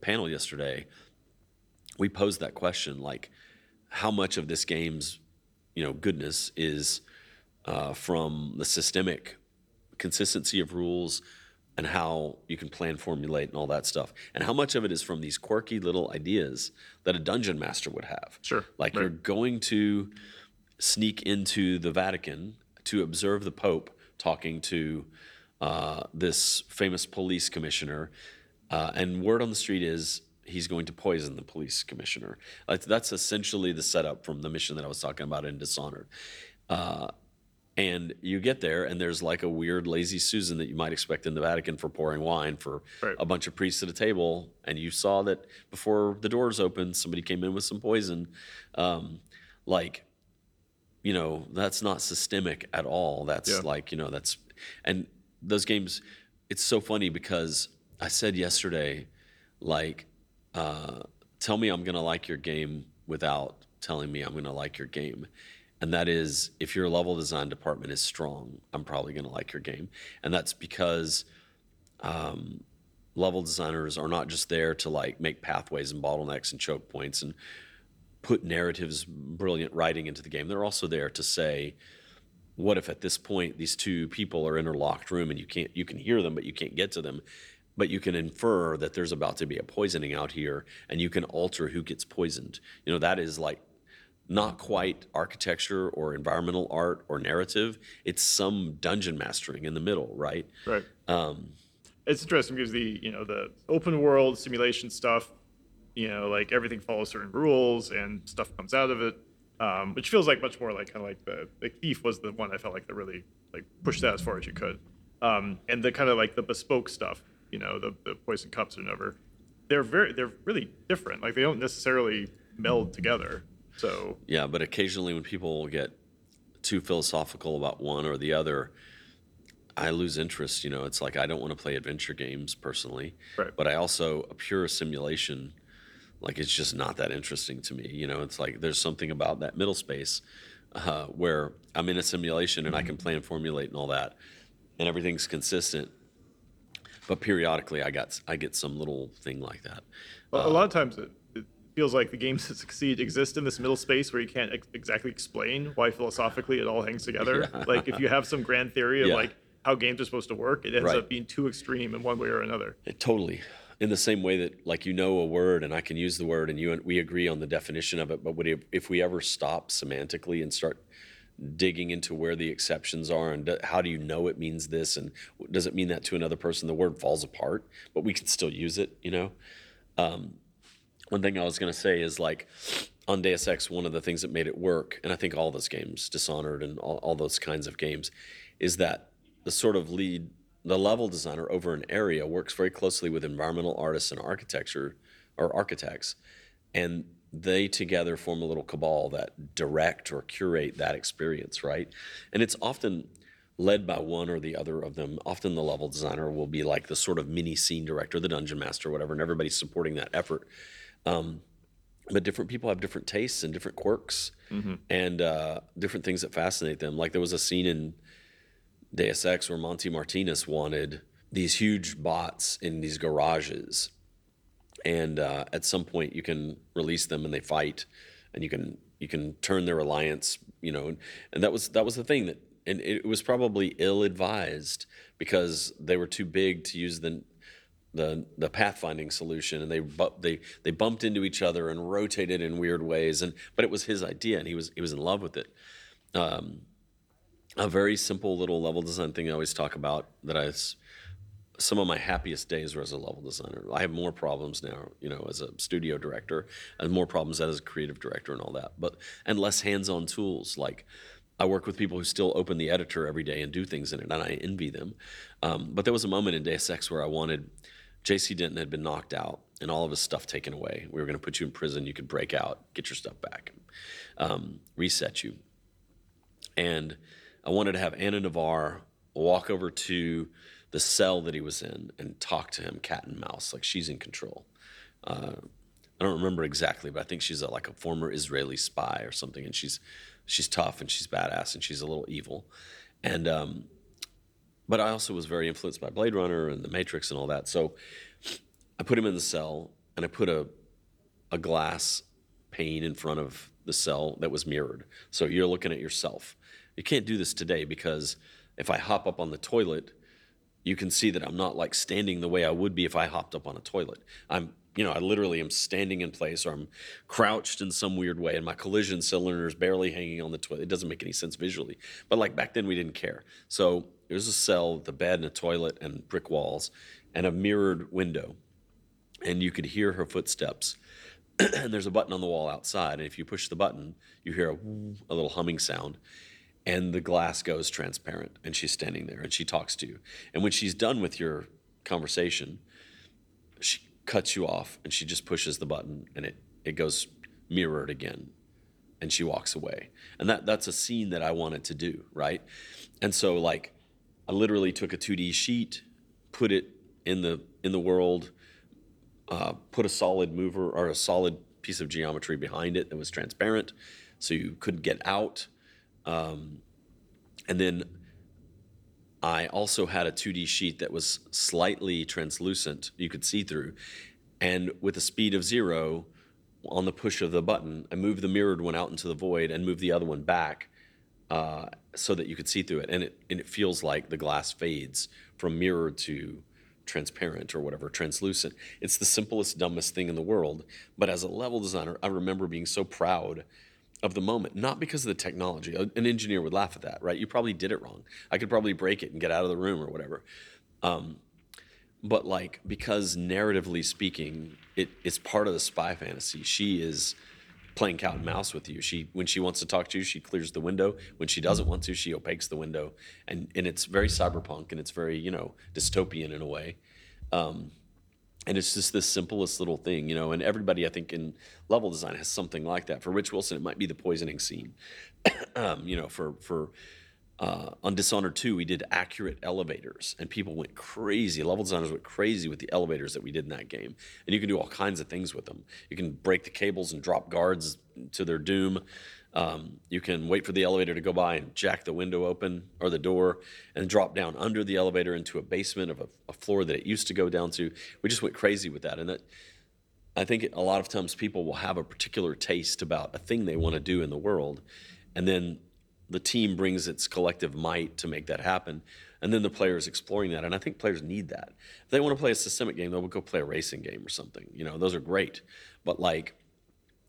panel yesterday. We posed that question like, how much of this game's you know goodness is uh, from the systemic consistency of rules and how you can plan formulate and all that stuff. And how much of it is from these quirky little ideas that a dungeon master would have. Sure, like right. you're going to sneak into the vatican to observe the pope talking to uh, this famous police commissioner uh, and word on the street is he's going to poison the police commissioner. Like, that's essentially the setup from the mission that I was talking about in Dishonored. Uh, and you get there, and there's like a weird lazy Susan that you might expect in the Vatican for pouring wine for Right. a bunch of priests at a table. And you saw that before the doors opened, somebody came in with some poison. Um, like, you know, that's not systemic at all. That's Yeah. like, you know, that's, and those games, it's so funny because I said yesterday, like, tell me I'm going to like your game without telling me I'm going to like your game. And that is, if your level design department is strong, I'm probably going to like your game. And that's because um, level designers are not just there to like make pathways and bottlenecks and choke points and put narratives, brilliant writing into the game. They're also there to say, what if at this point these two people are in a locked room and you can't you can hear them but you can't get to them but you can infer that there's about to be a poisoning out here and you can alter who gets poisoned. You know that is like not quite architecture or environmental art or narrative. It's some dungeon mastering in the middle right? Right. um, it's interesting because the you know the open world simulation stuff, you know, like everything follows certain rules and stuff comes out of it, um, which feels like much more like kind of like the like Thief was the one I felt like that really like pushed that as far as you could, um, and the kind of like the bespoke stuff, you know, the the poison cups or never they're very they're really different. Like they don't necessarily meld together. So Yeah, but occasionally when people get too philosophical about one or the other, I lose interest. You know, it's like I don't want to play adventure games personally, Right. but I also a pure simulation, like it's just not that interesting to me. You know, it's like there's something about that middle space uh, where I'm in a simulation and I can plan, formulate, and all that, and everything's consistent. But periodically, I got I get some little thing like that. a a lot of times it, it feels like the games that succeed exist in this middle space where you can't ex- exactly explain why philosophically it all hangs together. Like if you have some grand theory of Yeah. like how games are supposed to work, it ends Right. up being too extreme in one way or another. It- totally. In the same way that, like, you know a word and I can use the word and you and we agree on the definition of it, but would it, if we ever stop semantically and start digging into where the exceptions are and how do you know it means this and does it mean that to another person? The word falls apart, but we can still use it, you know? Um, one thing I was going to say is like on Deus Ex, one of the things that made it work, and I think all those games, Dishonored and all, all those kinds of games, is that the sort of lead, the level designer over an area works very closely with environmental artists and architecture or architects, and they together form a little cabal that direct or curate that experience, right? And it's often led by one or the other of them. Often the level designer will be like the sort of mini scene director, the dungeon master, whatever, and everybody's supporting that effort but different people have different tastes and different quirks and uh, different things that fascinate them. Like there was a scene in Deus Ex where Monty Martinez wanted these huge bots in these garages, and uh, at some point you can release them and they fight, and you can you can turn their alliance, you know, and, and that was that was the thing that. And it was probably ill advised because they were too big to use the the the pathfinding solution and they bu- they they bumped into each other and rotated in weird ways and but it was his idea and he was he was in love with it um, a very simple little level design thing I always talk about that I some of my happiest days were as a level designer. I have more problems now, you know, as a studio director, and more problems as a creative director and all that. But and less hands-on tools. Like I work with people who still open the editor every day and do things in it, and I envy them. Um, but there was a moment in Deus Ex where I wanted. J.C. Denton had been knocked out and all of his stuff taken away. We were going to put you in prison. You could break out, get your stuff back, um, reset you and I wanted to have Anna Navarre walk over to the cell that he was in and talk to him cat and mouse, like she's in control. Uh, I don't remember exactly, but I think she's a, like a former Israeli spy or something, and she's she's tough and she's badass and she's a little evil, and um, but I also was very influenced by Blade Runner and The Matrix and all that. So I put him in the cell and I put a a glass pane in front of the cell that was mirrored. So you're looking at yourself. You can't do this today because if I hop up on the toilet, you can see that I'm not like standing the way I would be if I hopped up on a toilet. I'm, you know, I literally am standing in place or I'm crouched in some weird way and my collision cylinder is barely hanging on the toilet. It doesn't make any sense visually. But like back then, we didn't care. So there's a cell with a bed and a toilet and brick walls and a mirrored window. And you could hear her footsteps and there's a button on the wall outside. And if you push the button, you hear a, a little humming sound, and the glass goes transparent. And she's standing there and she talks to you. And when she's done with your conversation, she cuts you off and she just pushes the button and it, it goes mirrored again. And she walks away. And that, that's a scene that I wanted to do, right? And so, like, I literally took a 2D sheet, put it in the in the world, uh, put a solid mover or a solid piece of geometry behind it that was transparent, so you couldn't get out. Um, and then I also had a 2D sheet that was slightly translucent, you could see through. And with a speed of zero, on the push of the button, I moved the mirrored one out into the void and moved the other one back uh, so that you could see through it. And it and it feels like the glass fades from mirrored to transparent or whatever, translucent. It's the simplest, dumbest thing in the world. But as a level designer, I remember being so proud of the moment, not because of the technology. An engineer would laugh at that, right? You probably did it wrong. I could probably break it and get out of the room or whatever. Um, but like because narratively speaking, it, it's part of the spy fantasy. She is playing cat and mouse with you. She when she wants to talk to you, she clears the window. When she doesn't want to, she opaques the window. And and it's very cyberpunk and it's very you know dystopian in a way. Um, and it's just the simplest little thing, you know. And everybody, I think, in level design has something like that. For Rich Wilson, it might be the poisoning scene. um, you know, for for uh, on Dishonored 2, we did accurate elevators, and people went crazy. Level designers went crazy with the elevators that we did in that game. And you can do all kinds of things with them. You can break the cables and drop guards to their doom. Um, you can wait for the elevator to go by and jack the window open or the door and drop down under the elevator into a basement of a, a floor that it used to go down to. We just went crazy with that. And that, I think a lot of times people will have a particular taste about a thing they want to do in the world, and then the team brings its collective might to make that happen, and then the players exploring that. And I think players need that. If they want to play a systemic game, they'll go play a racing game or something. You know, those are great, but like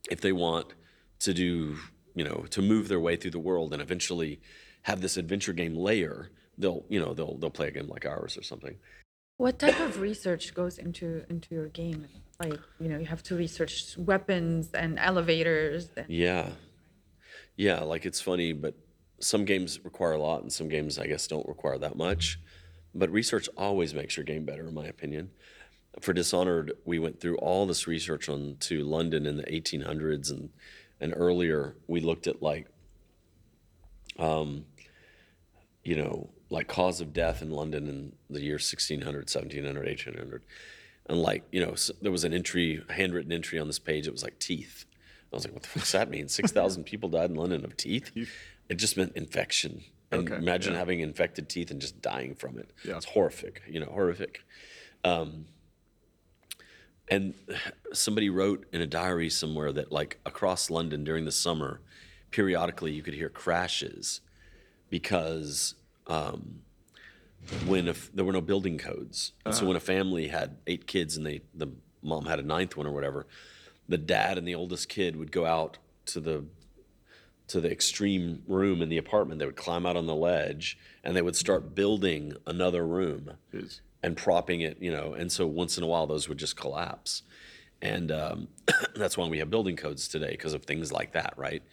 if they want to do, you know, to move their way through the world and eventually have this adventure game layer, they'll, you know, they'll they'll play a game like ours or something. What type of research goes into into your game? Like, you know, you have to research weapons and elevators. And, Yeah. Yeah, like it's funny, but some games require a lot and some games I guess don't require that much. But research always makes your game better in my opinion. For Dishonored, we went through all this research on to London in the 1800s and and earlier we looked at like um you know, like cause of death in London in the year 1600, 1700, 1800. And like, you know, s there was an entry, handwritten entry on this page. It was like teeth. I was like, what the fuck does that mean? 6,000 people died in London of teeth? It just meant infection. And Okay, imagine yeah. having infected teeth and just dying from it. Yeah. It's horrific, you know, horrific. Um, and somebody wrote in a diary somewhere that like across London during the summer, periodically you could hear crashes because um, when if there were no building codes, and so when a family had eight kids and they the mom had a ninth one or whatever, the dad and the oldest kid would go out to the to the extreme room in the apartment. They would climb out on the ledge and they would start building another room. Is- and propping it, you know. And so once in a while, those would just collapse, and um, that's why we have building codes today because of things like that, right?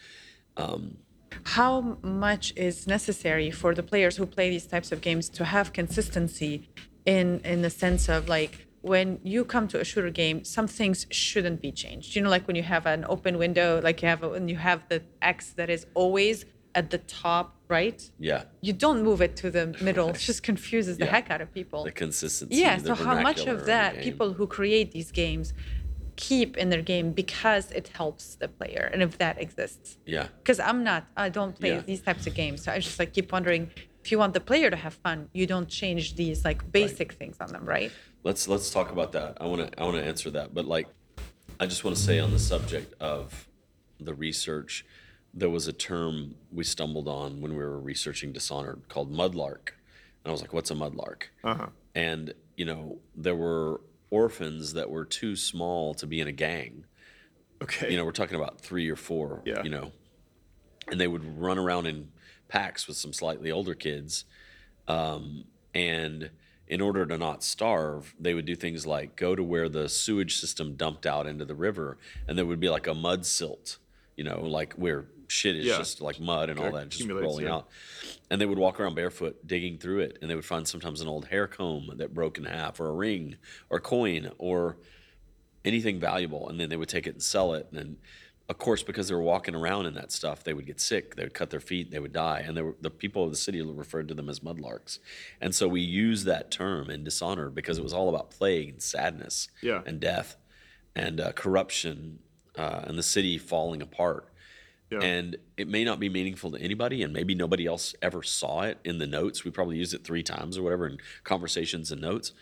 how much is necessary for the players who play these types of games to have consistency in in the sense of like when you come to a shooter game some things shouldn't be changed you know like when you have an open window like you have when you have the x that is always at the top right Yeah, you don't move it to the middle it just confuses the Yeah. heck out of people the consistency. yeah so how much of that people who create these games keep in their game because it helps the player and if that exists Yeah, because I'm not, I don't play Yeah. these types of games. So I just like keep wondering if you want the player to have fun, you don't change these like basic things on them, right? let's let's talk about that. I want to I want to answer that, but like, I just want to say on the subject of the research, there was a term we stumbled on when we were researching Dishonored called mudlark, and I was like, "What's a mudlark?" Uh-huh. And you know, there were orphans that were too small to be in a gang. Okay. You know, we're talking about three or four. Yeah. You know, and they would run around in packs with some slightly older kids, um, and in order to not starve, they would do things like go to where the sewage system dumped out into the river, and there would be like a mud silt, you know, like where shit is Yeah. just like mud and all that just rolling yeah. out. And they would walk around barefoot digging through it, and they would find sometimes an old hair comb that broke in half, or a ring, or a coin, or anything valuable, and then they would take it and sell it. And of course, because they were walking around in that stuff, they would get sick. They would cut their feet. They would die. And they were, the people of the city referred to them as mudlarks. And so we use that term in dishonor because it was all about plague and sadness Yeah. and death and uh, corruption uh, and the city falling apart. Yeah. And it may not be meaningful to anybody, and maybe nobody else ever saw it in the notes. We probably used it three times or whatever in conversations and notes.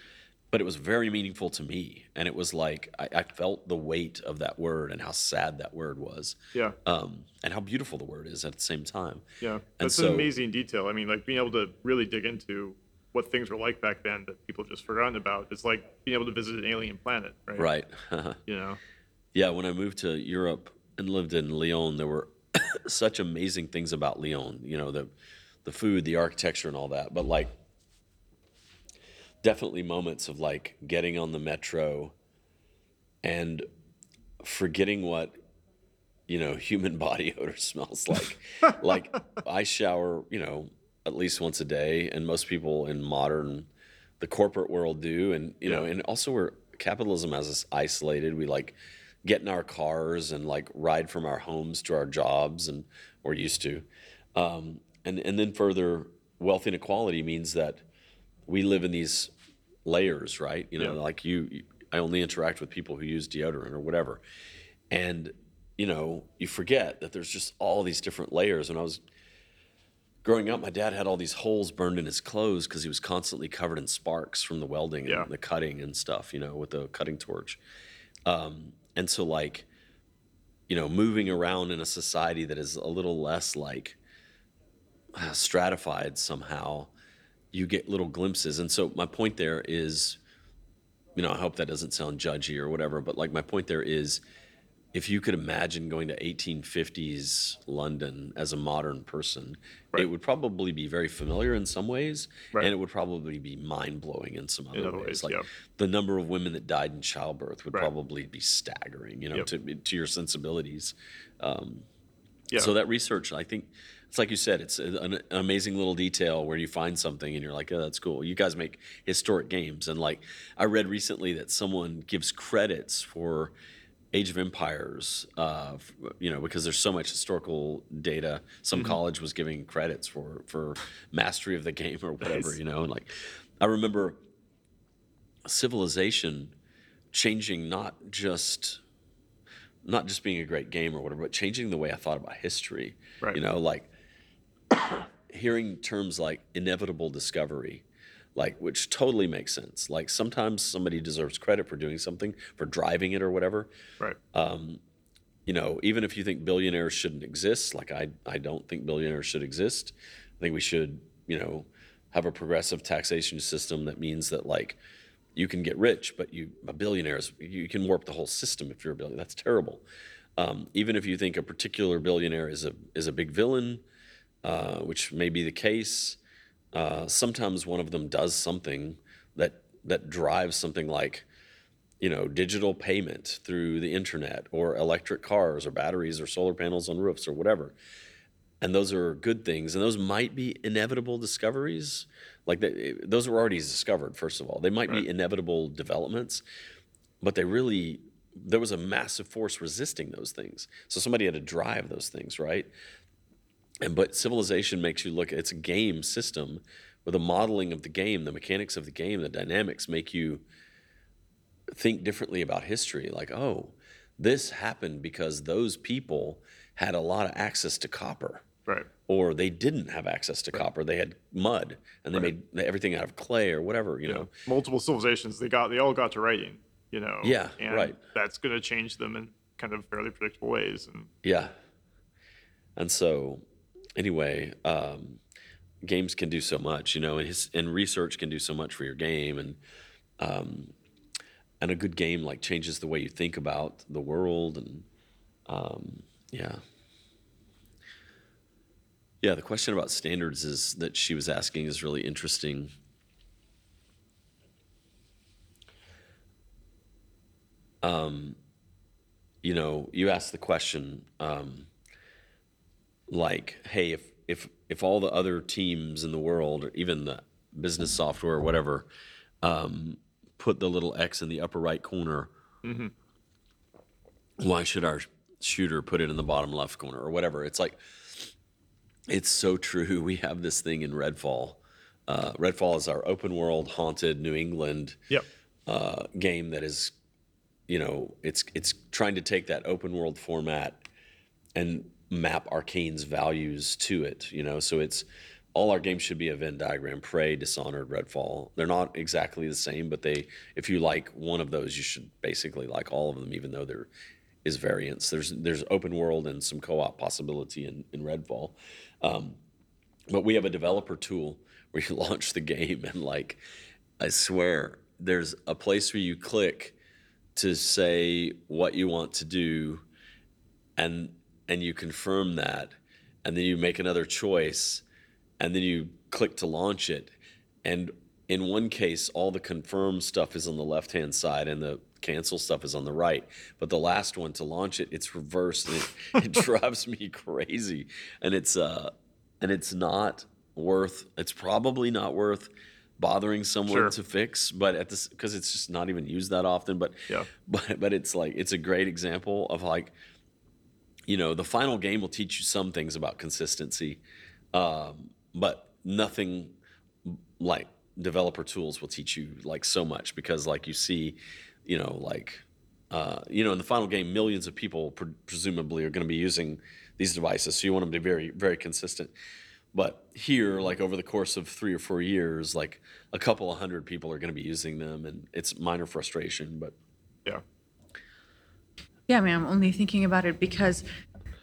but it was very meaningful to me, and it was like I, I felt the weight of that word and how sad that word was, Yeah. um, and how beautiful the word is at the same time. Yeah, And that's so- an amazing detail. I mean, like being able to really dig into what things were like back then that people just forgotten about. It's like being able to visit an alien planet, right? Right. You know. Yeah, when I moved to Europe and lived in Lyon, there were such amazing things about Lyon. You know, the the food, the architecture, and all that. But like, definitely moments of like getting on the metro and forgetting what you know human body odor smells like. like I shower, you know, at least once a day, and most people in modern the corporate world do, and you know, and also we're capitalism has us isolated. We like get in our cars and like ride from our homes to our jobs, and we're used to. Um, and and then further, wealth inequality means that we live in these layers, right? You know, Yeah. like you, you- I only interact with people who use deodorant or whatever, and you know, you forget that there's just all these different layers. When I was growing up, my dad had all these holes burned in his clothes because he was constantly covered in sparks from the welding Yeah. and the cutting and stuff, you know, with the cutting torch. Um, and so, like, you know, moving around in a society that is a little less like uh, stratified somehow, you get little glimpses. And so, my point there is, you know, I hope that doesn't sound judgy or whatever, but like, my point there is, if you could imagine going to 1850s London as a modern person, it would probably be very familiar in some ways, Right. and it would probably be mind blowing in some other, other ways. ways, Like yeah. the number of women that died in childbirth would Right. probably be staggering, you know, Yep. to to your sensibilities. Um, yeah. So that research, I think, it's like you said, it's an, an amazing little detail where you find something and you're like, oh, that's cool. You guys make historic games, and like I read recently that someone gives credits for Age of Empires, uh, you know, because there's so much historical data. Some college was giving credits for for mastery of the game or whatever, Nice. you know, and like I remember civilization changing not just not just being a great game or whatever, but changing the way I thought about history. Right. You know, like hearing terms like inevitable discovery, like which totally makes sense. Like sometimes somebody deserves credit for doing something, for driving it or whatever. right. You know, even if you think billionaires shouldn't exist, like I, I don't think billionaires should exist. I think we should, you know, have a progressive taxation system that means that like you can get rich, but you a billionaire is you can warp the whole system if you're a billionaire. That's terrible. Um, even if you think a particular billionaire is a is a big villain, uh, which may be the case, uh, sometimes one of them does something that that drives something like you know digital payment through the internet or electric cars or batteries or solar panels on roofs or whatever. And those are good things. And those might be inevitable discoveries. Like they, those were already discovered first of all. They might Right. be inevitable developments but they really there was a massive force resisting those things. So somebody had to drive those things right and but civilization makes you look it's a game system with a modeling of the game the mechanics of the game the dynamics make you think differently about history like oh this happened because those people had a lot of access to copper Right. or they didn't have access to copper they had mud and they Right. made everything out of clay or whatever you You know multiple civilizations. They got. They all got to writing. You know. Yeah, And right. That's going to change them in kind of fairly predictable ways. And Yeah. And so, anyway, um, games can do so much, you know, and, his, and research can do so much for your game, and um, and a good game like changes the way you think about the world, and um, yeah, yeah. The question about standards is that she was asking is really interesting. you know, you asked the question, um, like, hey, if if if all the other teams in the world, or even the business software or whatever, um, put the little X in the upper right corner, why should our shooter put it in the bottom left corner or whatever? It's like, it's so true. We have this thing in Redfall. Uh, Redfall is our open world haunted New England yep. uh, game that is, you know, it's it's trying to take that open world format and map Arkane's values to it. You know, so it's all our games should be a Venn diagram: Prey, Dishonored, Redfall. They're not exactly the same, but they, if you like one of those, you should basically like all of them, even though there is variance. There's there's open world and some co-op possibility in in Redfall. Um, but we have a developer tool where you launch the game and like i swear there's a place where you click to say what you want to do and and you confirm that and then you make another choice and then you click to launch it and in one case all the confirm stuff is on the left hand side and the cancel stuff is on the right but the last one to launch it it's reversed and it, it drives me crazy and it's uh and it's not worth it's probably not worth bothering someone Sure. to fix but at this because it's just not even used that often but Yeah. but but it's like it's a great example of like you know the final game will teach you some things about consistency um, but nothing like developer tools will teach you like so much because like you see you know like uh, you know in the final game millions of people pre- presumably are going to be using these devices so you want them to be very very consistent but here like over the course of three or four years like a couple of hundred people are going to be using them and it's minor frustration but Yeah. Yeah, I mean, I'm only thinking about it because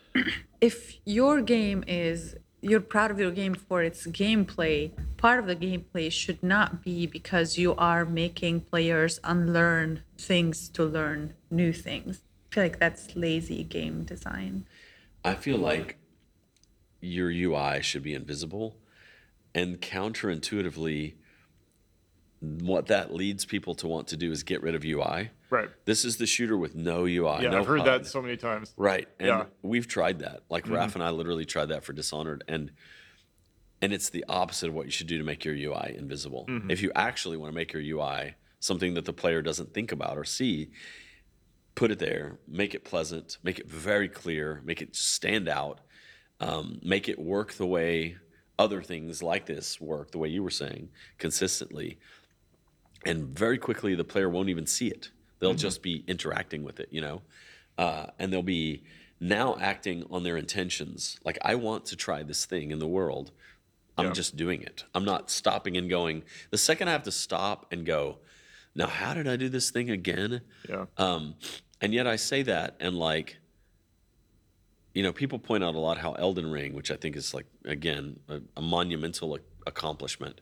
if your game is you're proud of your game for its gameplay, part of the gameplay should not be because you are making players unlearn things to learn new things. I feel like that's lazy game design. I feel like your UI should be invisible, and counterintuitively, what that leads people to want to do is get rid of UI. Right. This is the shooter with no UI. Yeah, no I've heard HUD. that so many times. Right. And Yeah. Mm-hmm. we've tried that. Like Raph and I literally tried that for Dishonored and and it's the opposite of what you should do to make your UI invisible. Mm-hmm. If you actually want to make your UI something that the player doesn't think about or see, put it there, make it pleasant, make it very clear, make it stand out, um, make it work the way other things like this work, the way you were saying, consistently. And very quickly, the player won't even see it. They'll just be interacting with it, you know? Uh, and they'll be now acting on their intentions. Like, I want to try this thing in the world. I'm Yeah. just doing it. I'm not stopping and going. The second I have to stop and go, now, how did I do this thing again? Yeah. Um, and yet I say that, and like, you know, people point out a lot how Elden Ring, which I think is like again a, a monumental ac- accomplishment.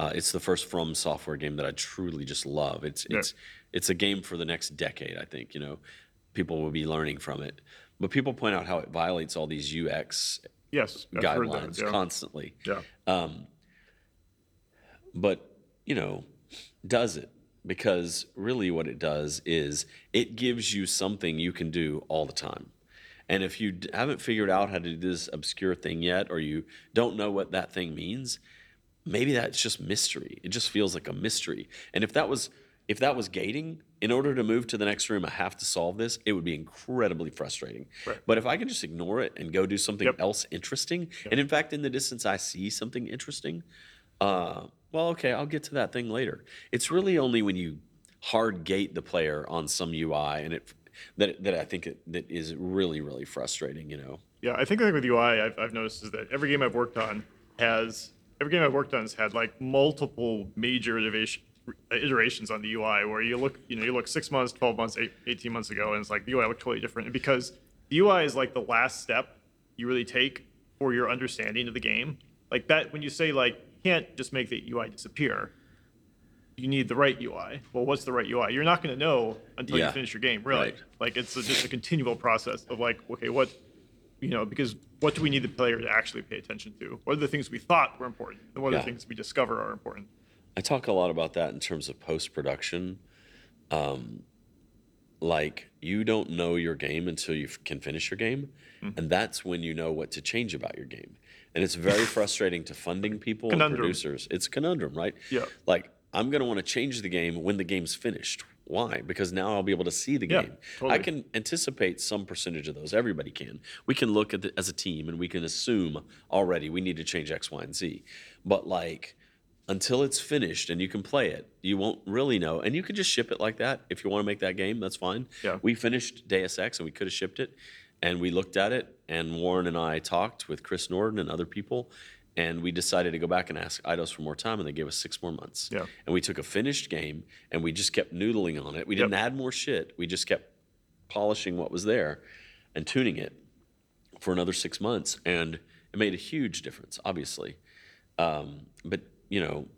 Uh, it's the first From Software game that I truly just love. It's Yeah. it's it's a game for the next decade. I think you know, people will be learning from it. But people point out how it violates all these UX Yes. Guidelines that. Yeah. constantly yeah. but you know does it because really what it does is it gives you something you can do all the time and if you d- haven't figured out how to do this obscure thing yet or you don't know what that thing means maybe that's just mystery it just feels like a mystery and if that was if that was gating in order to move to the next room i have to solve this it would be incredibly frustrating Right. but if i can just ignore it and go do something Yep. else interesting and in fact in the distance i see something interesting uh, well, okay, I'll get to that thing later. It's really only when you hard gate the player on some UI and it that that I think it, that is really really frustrating. You know, Yeah, I think the thing with UI I've, I've noticed is that every game I've worked on has every game I've worked on has had like multiple major iteration, iterations on the UI where you look you know you look six months, twelve months, eight, 18 months ago, and it's like the UI looked totally different And because the UI is like the last step you really take for your understanding of the game. Like that when you say like can't just make the UI disappear. You need the right UI. Well, what's the right UI? You're not going to know until Yeah. you finish your game, really. Right. Like it's a, just a continual process of like, okay, what you know, because what do we need the player to actually pay attention to? What are the things we thought were important, and what are Yeah. the things we discover are important? I talk a lot about that in terms of post production. Um, like you don't know your game until you f- can finish your game, Mm-hmm. and that's when you know what to change about your game. And it's very frustrating to funding people and producers. It's a conundrum, right? Yeah. Like I'm going to want to change the game when the game's finished. Why? Because now I'll be able to see the Yeah, game. I can anticipate some percentage of those. Everybody can. We can look at it as a team and we can assume already we need to change X, Y, and Z. But like until it's finished and you can play it, you won't really know. And you can just ship it like that if you want to make that game. That's fine. Yeah. We finished Deus Ex and we could have shipped it, and we looked at it, and Warren and I talked with Chris Norden and other people, and we decided to go back and ask Eidos for more time, and they gave us six more months. Yeah. And we took a finished game, and we just kept noodling on it. We didn't Yep. add more shit. We just kept polishing what was there and tuning it for another six months, and it made a huge difference, obviously. Um, but you know,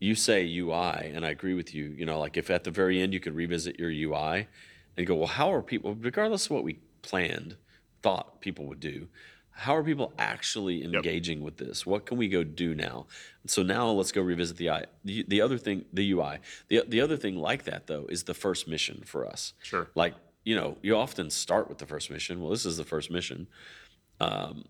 you say UI, and I agree with you. You know, like if at the very end you could revisit your UI and go, well, how are people, regardless of what we planned, thought people would do, how are people actually engaging with this? What can we go do now? So now let's go revisit the I. The, the other thing, the UI. The the other thing like that though is the first mission for us. Sure. Like you know, you often start with the first mission. Well, this is the first mission, um,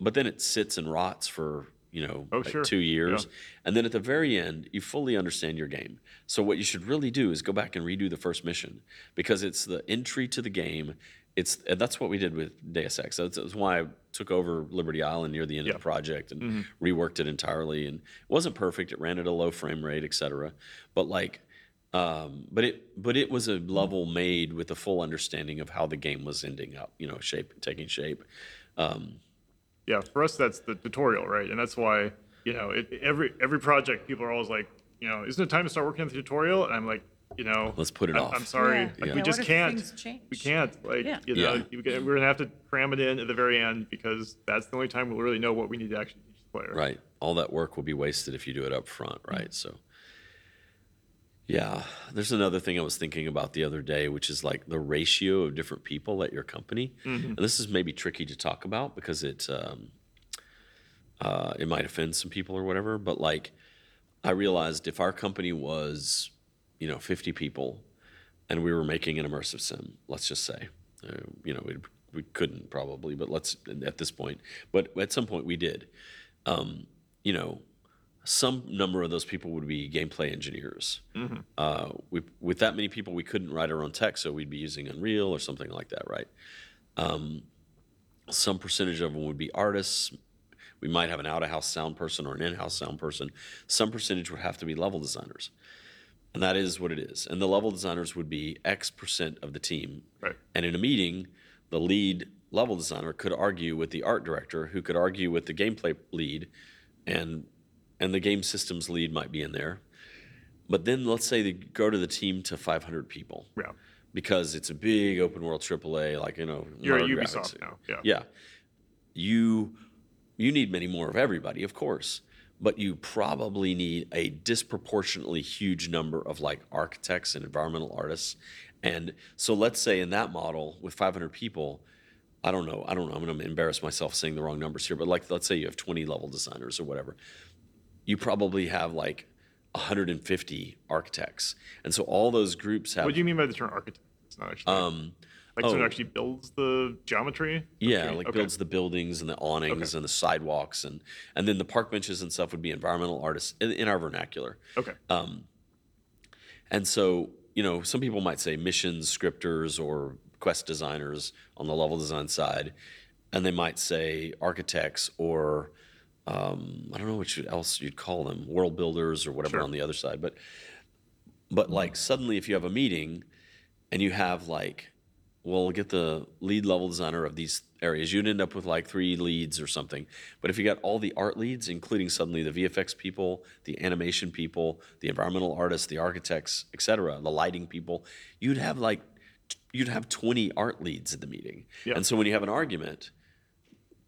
but then it sits and rots for you know Oh, like sure. two years, Yeah. and then at the very end, you fully understand your game. So what you should really do is go back and redo the first mission because it's the entry to the game. It's that's what we did with Deus Ex. That's, that's why I took over Liberty Island near the end. Mm-hmm. of the project and reworked it entirely. And it wasn't perfect. It ran at a low frame rate, et cetera. But like, um, but it but it was a level made with a full understanding of how the game was ending up. You know, shape taking shape. Yeah, for us that's the tutorial, right? And that's why you know it, every every project people are always like, you know, isn't it time to start working on the tutorial? And I'm like, you know, Let's put it I'm, off. I'm sorry, Yeah. like Yeah, we what just if can't. things change? We can't. Like Yeah. you know, Yeah. you get- we're gonna have to cram it in at the very end because that's the only time we'll really know what we need to actually teach the player. Right. All that work will be wasted if you do it up front, right? So yeah, there's another thing I was thinking about the other day, which is like the ratio of different people at your company. And this is maybe tricky to talk about because it um, uh, it might offend some people or whatever. But like, I realized if our company was, you know, 50 people, and we were making an immersive sim, let's just say, uh, you know, we we couldn't probably, but let's at this point, but at some point we did. Um, you know, some number of those people would be gameplay engineers. Uh, we, with that many people, we couldn't write our own text, so we'd be using Unreal or something like that, right? Um, some percentage of them would be artists. We might have an out of house sound person or an in house sound person. Some percentage would have to be level designers. And that is what it is. And the level designers would be X percent of the team. Right. And in a meeting, the lead level designer could argue with the art director, who could argue with the gameplay lead, and and the game systems lead might be in there. But then let's say they go to the team to 500 people Yeah. because it's a big open world AAA, like you know. You're Ubisoft graphics. now. Yeah. Yeah. You you need many more of everybody, of course, but you probably need a disproportionately huge number of like architects and environmental artists. And so let's say in that model with 500 people, I don't know, I don't know, I'm going to embarrass myself saying the wrong numbers here, but like let's say you have 20 level designers or whatever. You probably have like 150 architects. And so all those groups have What do you mean by the term architect? It's not actually um like someone oh. actually builds the geometry. Yeah, Okay, like okay. builds the buildings and the awnings and the sidewalks and and then the park benches and stuff would be environmental artists in, in our vernacular. Okay. Um, And so, you know, some people might say missions scripters or quest designers on the level design side, and they might say architects or um, I don't know what you- else you'd call them, world builders or whatever Sure. on the other side. But but like suddenly, if you have a meeting and you have like, well, get the lead level designer of these areas, you'd end up with like three leads or something. But if you got all the art leads, including suddenly the VFX people, the animation people, the environmental artists, the architects, et cetera, the lighting people, you'd have like you'd have 20 art leads at the meeting. Yeah. And so when you have an argument,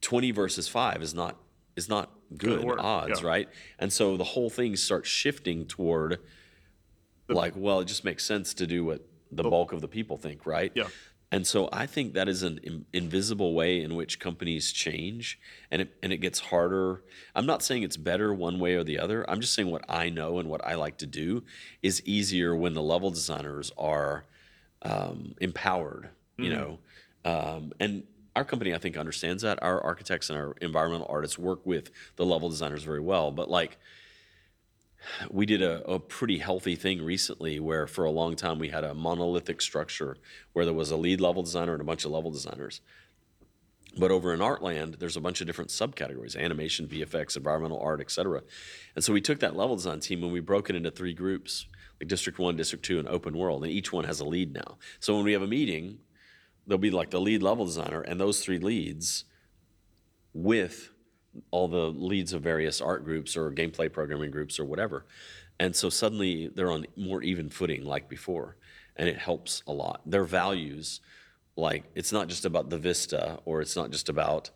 20 versus 5 is not is not good odds, yeah. right? And so the whole thing starts shifting toward like, well, it just makes sense to do what the bulk of the people think, right? Yeah. And so I think that is an in, invisible way in which companies change, and it and it gets harder. I'm not saying it's better one way or the other. I'm just saying what I know and what I like to do is easier when the level designers are um, empowered. You know, um, and our company I think understands that. Our architects and our environmental artists work with the level designers very well, but like we did a, a pretty healthy thing recently where for a long time we had a monolithic structure where there was a lead level designer and a bunch of level designers. But over in Artland, there's a bunch of different subcategories animation, VFX, environmental art, et cetera. And so we took that level design team and we broke it into three groups like District 1, District 2, and Open World. And each one has a lead now. So when we have a meeting, there'll be like the lead level designer and those three leads with all the leads of various art groups or gameplay programming groups or whatever. And so suddenly they're on more even footing like before, and it helps a lot. Their values, like it's not just about the vista or it's not just about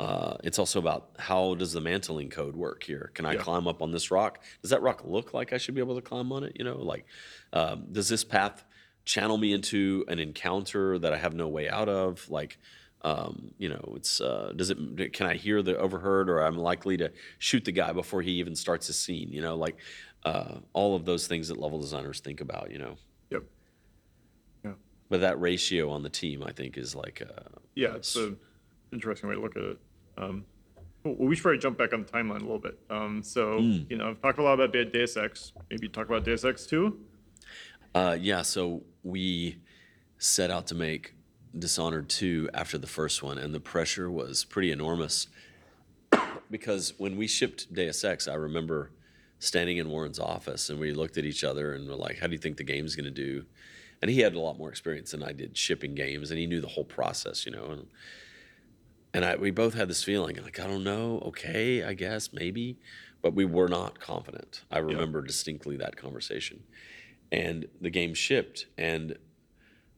uh, it's also about how does the mantling code work here? Can I climb up on this rock? Does that rock look like I should be able to climb on it? You know, like um, does this path channel me into an encounter that I have no way out of? Like, um, you know, it's uh, does it? Can I hear the overheard, or I'm likely to shoot the guy before he even starts his scene? You know, like uh, all of those things that level designers think about. You know, Yep. Yeah. but that ratio on the team, I think, is like uh, Yeah, it's an interesting way to look at it. Um, well, we should probably jump back on the timeline a little bit. Um, so, you know, I've talked a lot about Deus Ex. Maybe talk about Deus Ex 2. Uh, yeah, so we set out to make Dishonored 2 after the first one, and the pressure was pretty enormous. because when we shipped Deus Ex, I remember standing in Warren's office and we looked at each other and were like, How do you think the game's going to do? And he had a lot more experience than I did shipping games, and he knew the whole process, you know. And, and I, we both had this feeling like, I don't know, okay, I guess, maybe. But we were not confident. I remember distinctly that conversation and the game shipped and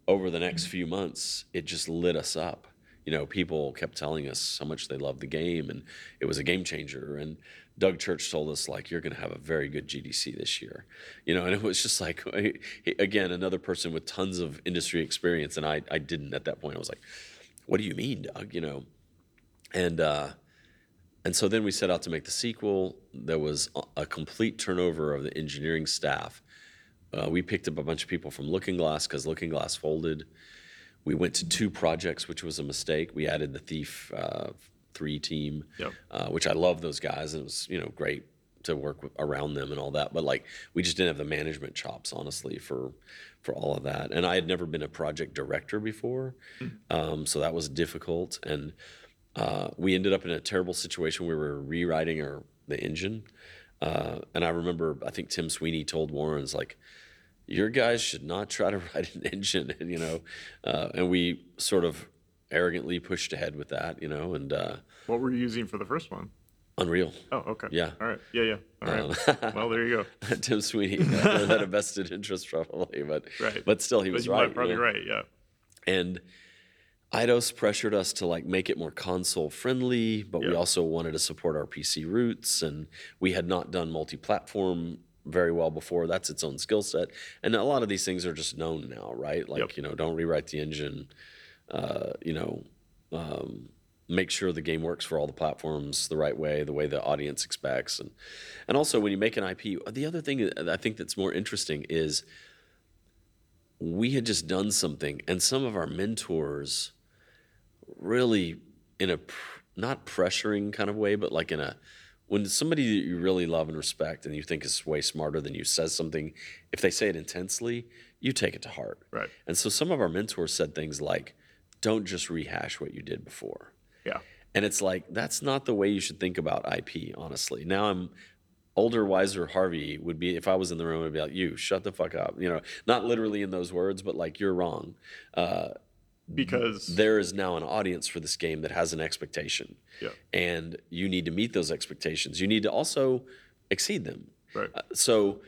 over the next few months it just lit us up. You know people kept telling us how much they loved the game and it was a game changer. And doug church told us like you're going to have a very good gdc this year. You know and it was just like again another person with tons of industry experience and i, I didn't at that point. I was like what do you mean doug? You know? And uh and so then we set out to make the sequel. There was a- a complete turnover of the engineering staff uh, we picked up a bunch of people from Looking Glass because Looking Glass folded. We went to two projects, which was a mistake. We added the Thief uh, three team, Yep. uh, which I love those guys, and it was you know great to work with, around them and all that. But like we just didn't have the management chops, honestly, for for all of that. And I had never been a project director before, um, so that was difficult. And uh, we ended up in a terrible situation. We were rewriting our the engine, uh, and I remember I think Tim Sweeney told Warren's like, "Your guys should not try to write an engine," and you know, uh, and we sort of arrogantly pushed ahead with that, you know, and uh, What were you using for the first one? Unreal. Oh, okay. Yeah. All right. Yeah, yeah. All right. well, there you go. Tim Sweeney uh, had a vested interest probably, but Right. but still he But was right. probably you know? right. Yeah. And Eidos pressured us to like make it more console friendly, but we also wanted to support our PC roots, and we had not done multi-platform very well before. That's its own skill set, and a lot of these things are just known now, right? Like Yep. you know, don't rewrite the engine. Uh, you know, um, make sure the game works for all the platforms the right way, the way the audience expects, and and also when you make an IP, the other thing I think that's more interesting is we had just done something, and some of our mentors really in a pr- not pressuring kind of way, but like in a when somebody that you really love and respect and you think is way smarter than you says something, if they say it intensely, you take it to heart. Right. And so some of our mentors said things like, "Don't just rehash what you did before." Yeah. And it's like that's not the way you should think about IP, honestly. Now I'm older, wiser Harvey would be if I was in the room, I'd be like, "You shut the fuck up," you know, not literally in those words, but like you're wrong. Uh, Because there is now an audience for this game that has an expectation, yeah. and you need to meet those expectations. You need to also exceed them. Right. Uh, so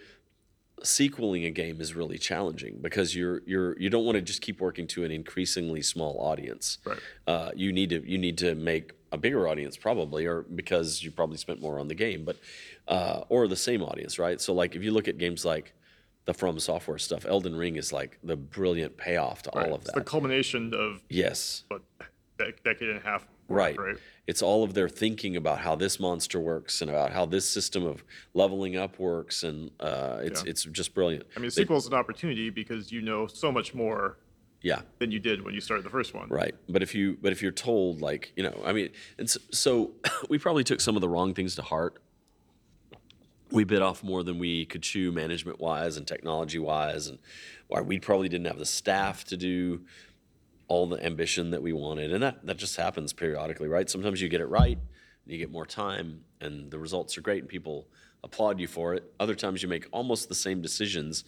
sequeling a game is really challenging because you're you're you don't want to just keep working to an increasingly small audience. Right. Uh, you need to you need to make a bigger audience probably, or because you probably spent more on the game, but uh, or the same audience, right? So like if you look at games like the From Software stuff, Elden Ring is like the brilliant payoff to Right. all of It's that. the culmination of yes. what dec- decade and a half. Right. Right. It's all of their thinking about how this monster works and about how this system of leveling up works, and uh, it's Yeah. it's just brilliant. I mean, sequel is an opportunity because you know so much more Yeah, than you did when you started the first one. right. But if you but if you're told like you know, I mean, and so, so we probably took some of the wrong things to heart. We bit off more than we could chew, management wise and technology wise, and why we probably didn't have the staff to do all the ambition that we wanted, and that that just happens periodically, right? Sometimes you get it right, and you get more time, and the results are great, and people applaud you for it. Other times you make almost the same decisions,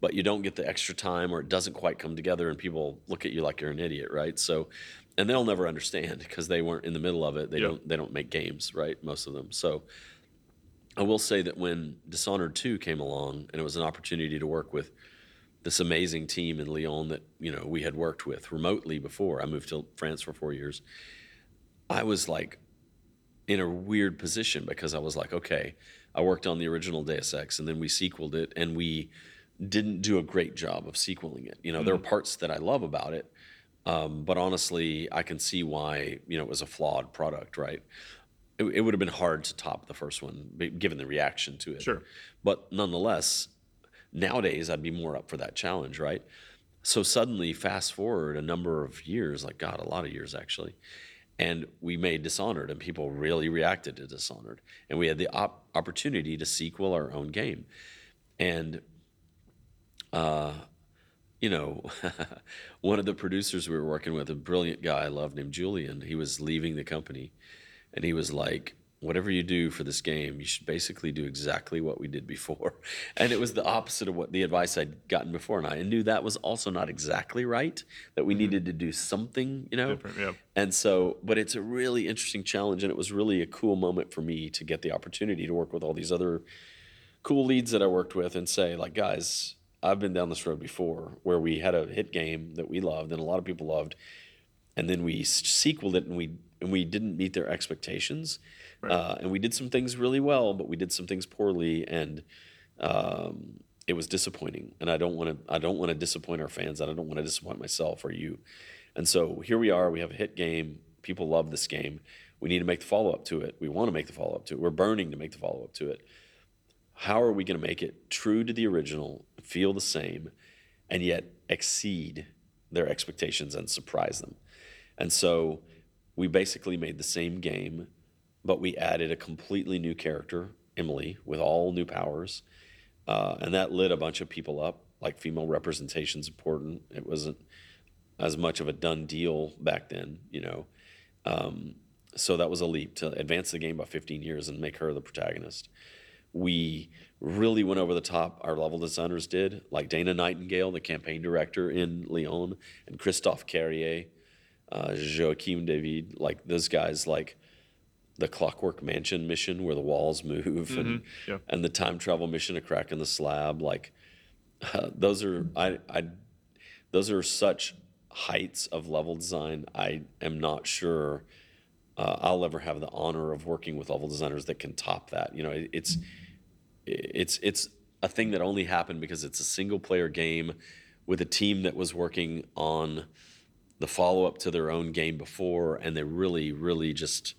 but you don't get the extra time or it doesn't quite come together and people look at you like you're an idiot, right? So, and they'll never understand because they weren't in the middle of it. They Yeah. don't they don't make games, right? Most of them. So, I will say that when Dishonored 2 came along and it was an opportunity to work with this amazing team in Lyon that, you know, we had worked with remotely before. I moved to France for 4 years. I was like in a weird position because I was like, okay, I worked on the original Deus Ex and then we sequeled it and we didn't do a great job of sequeling it. You know, there are parts that I love about it, um, but honestly, I can see why you know it was a flawed product, right? It, it would have been hard to top the first one, given the reaction to it. Sure. But nonetheless, nowadays I'd be more up for that challenge, right? So suddenly, fast forward a number of years, like God, a lot of years actually, and we made Dishonored, and people really reacted to Dishonored, and we had the op- opportunity to sequel our own game, and uh, you know, one of the producers we were working with, a brilliant guy I love named Julian, he was leaving the company and he was like, whatever you do for this game, you should basically do exactly what we did before. And it was the opposite of what the advice I'd gotten before. And I knew that was also not exactly right, that we mm-hmm. needed to do something, you know? Different, yeah. And so, but it's a really interesting challenge. And it was really a cool moment for me to get the opportunity to work with all these other cool leads that I worked with and say, like, guys, I've been down this road before where we had a hit game that we loved and a lot of people loved, and then we sequeled it and we and we didn't meet their expectations, uh, and we did some things really well, but we did some things poorly, and um, it was disappointing. And I don't want to I don't want to disappoint our fans, and I don't want to disappoint myself or you. And so here we are. We have a hit game. People love this game. We need to make the follow up to it. We want to make the follow up to it. We're burning to make the follow up to it how are we going to make it true to the original, feel the same, and yet exceed their expectations and surprise them? And so we basically made the same game, but we added a completely new character, Emily, with all new powers. Uh, and that lit a bunch of people up. Like female representation's important. It wasn't as much of a done deal back then, you know. Um, so that was a leap to advance the game by 15 years and make her the protagonist we really went over the top. Our level designers did, like Dana Nightingale, the campaign director in Lyon, and Christophe Carrier, uh, Joachim David, like those guys, like the Clockwork Mansion mission where the walls move, and yeah. and the time travel mission, a crack in the slab. Like uh, those are I I those are such heights of level design. I am not sure uh, I'll ever have the honor of working with level designers that can top that. You know, it, it's it's it's a thing that only happened because it's a single player game with a team that was working on the follow up to their own game before, and they really, really just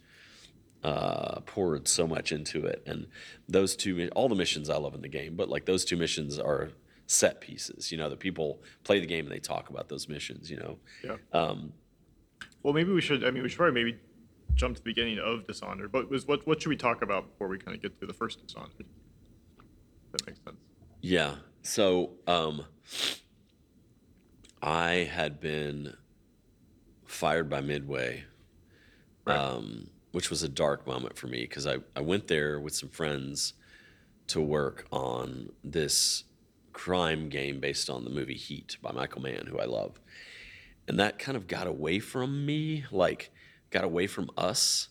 uh, poured so much into it. And those two, all the missions I love in the game, but like those two missions are set pieces. You know, that people play the game and they talk about those missions. You know, Yeah. um, Well, maybe we should. I mean, we should probably maybe jump to the beginning of Dishonored. But was what what should we talk about before we kind of get to the first Dishonored? That makes sense. Yeah. So um, I had been fired by Midway, Right. um, which was a dark moment for me because I, I went there with some friends to work on this crime game based on the movie Heat by Michael Mann, who I love. And that kind of got away from me, like got away from us,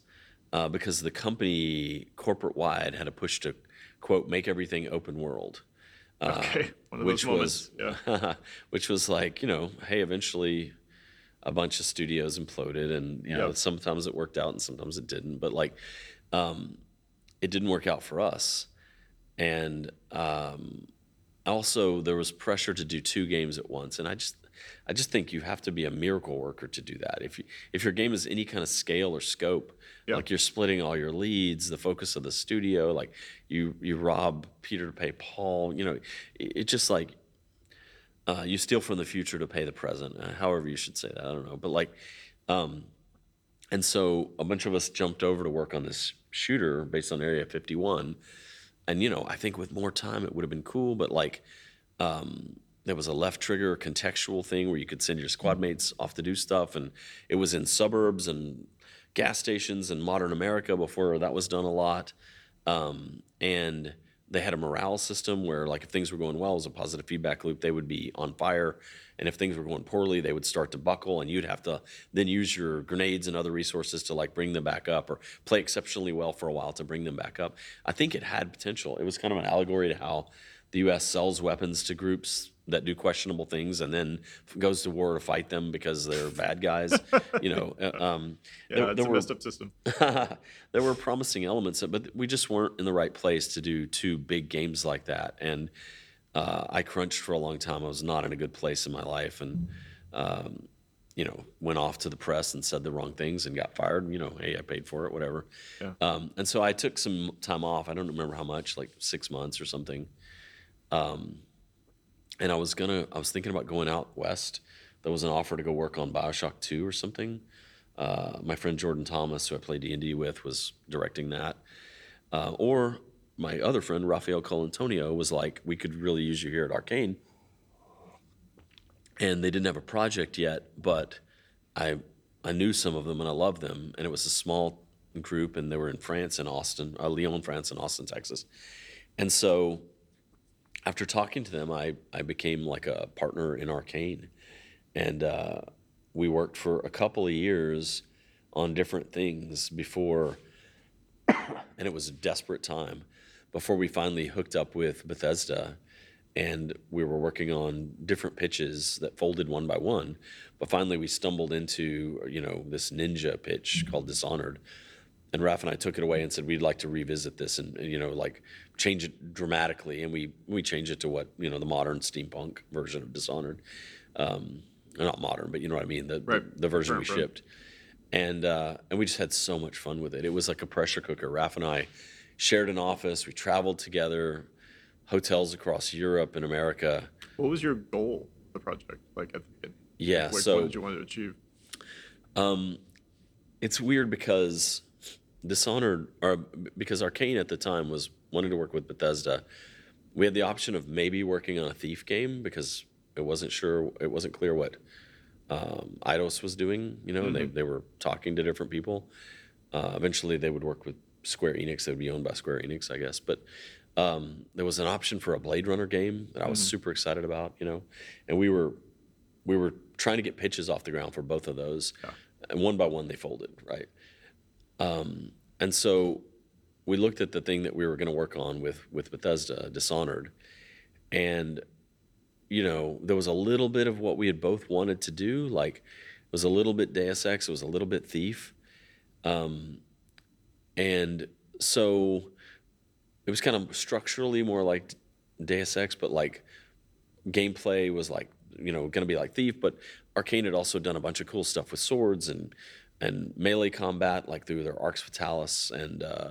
uh, because the company corporate wide had a push to quote make everything open world. Uh, Okay, one of which those moments. was which was like you know hey eventually a bunch of studios imploded and you know Yep. sometimes it worked out and sometimes it didn't but like um, it didn't work out for us and um, also there was pressure to do two games at once and i just i just think you have to be a miracle worker to do that if you if your game is any kind of scale or scope Yeah. like you're splitting all your leads the focus of the studio like you you rob peter to pay paul you know it, it just like uh, you steal from the future to pay the present uh, however you should say that i don't know but like um, and so a bunch of us jumped over to work on this shooter based on Area 51. And, you know, I think with more time it would have been cool, but like um, there was a left trigger contextual thing where you could send your squad mates off to do stuff. And it was in suburbs and gas stations in modern America before that was done a lot. Um, and they had a morale system where like if things were going well, was a positive feedback loop. They would be on fire, and if things were going poorly, they would start to buckle, and you'd have to then use your grenades and other resources to like bring them back up, or play exceptionally well for a while to bring them back up. I think it had potential. It was kind of an allegory to how the U.S. sells weapons to groups that do questionable things and then goes to war to fight them because they're bad guys. you know, uh, um, Yeah, there- it's there a were- messed up system. there were promising elements, but we just weren't in the right place to do two big games like that. And uh, I crunched for a long time. I was not in a good place in my life, and um, you know, went off to the press and said the wrong things and got fired. You know, hey, I paid for it, whatever. Yeah. Um, and so I took some time off. I don't remember how much, like six months or something. Um, and I was gonna, I was thinking about going out west. There was an offer to go work on Bioshock Two or something. Uh, my friend Jordan Thomas, who I played D and D with, was directing that. Uh, or my other friend Rafael Colantonio was like, "We could really use you here at Arkane." And they didn't have a project yet, but I I knew some of them and I loved them, and it was a small group, and they were in France and Austin, uh, Lyon, France, and Austin, Texas. And so, after talking to them, I I became like a partner in Arkane, and uh, we worked for a couple of years on different things before, and it was a desperate time before we finally hooked up with Bethesda and we were working on different pitches that folded one by one. But finally we stumbled into you know this ninja pitch called dishonored. And Raph and I took it away and said we'd like to revisit this and, and, you know like change it dramatically and we we changed it to what you know the modern steampunk version of dishonored um, not modern but you know what I mean the Right. the, the version we Right, right. shipped and uh, and we just had so much fun with it. It was like a pressure cooker. Raph and I shared an office. We traveled together, hotels across Europe and America. What was your goal, the project? Like, at the beginning? Yeah, Like, so what did you want to achieve? it's weird because Dishonored, or because Arkane at the time was wanting to work with Bethesda. We had the option of maybe working on a Thief game because it wasn't sure, it wasn't clear what um, Eidos was doing. You know, they they were talking to different people. Uh, eventually, they would work with Square Enix. They would be owned by Square Enix, I guess. But um, there was an option for a Blade Runner game that I was super excited about. You know, and we were we were trying to get pitches off the ground for both of those, and one by one they folded. Right. Um, and so we looked at the thing that we were going to work on with with Bethesda, Dishonored, and you know there was a little bit of what we had both wanted to do. Like it was a little bit Deus Ex, it was a little bit Thief, um, and so it was kind of structurally more like Deus Ex, but like gameplay was like you know going to be like Thief, but Arkane had also done a bunch of cool stuff with swords and and melee combat, like through their Arx Fatalis and uh,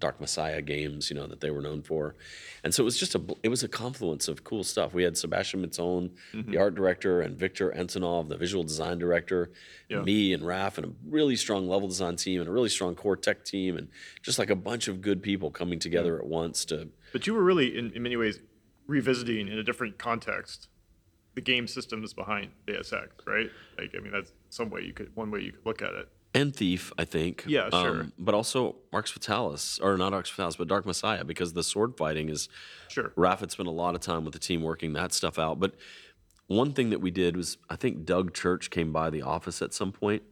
Dark Messiah games, you know that they were known for, and so it was just a it was a confluence of cool stuff. We had Sebastien Mitton, the mm-hmm. art director, and Victor Antonov, the visual design director, Yeah. me and Raf, and a really strong level design team and a really strong core tech team, and just like a bunch of good people coming together at once to But you were really, in, in many ways, revisiting in a different context the game systems behind Deus Ex, right? Like, I mean, that's some way you could, one way you could look at it. And Thief, I think. Um, Yeah, sure. but also Arx Fatalis, or not Arx Fatalis, but Dark Messiah, because the sword fighting is. Sure. Raph had spent a lot of time with the team working that stuff out. But one thing that we did was, I think Doug Church came by the office at some point,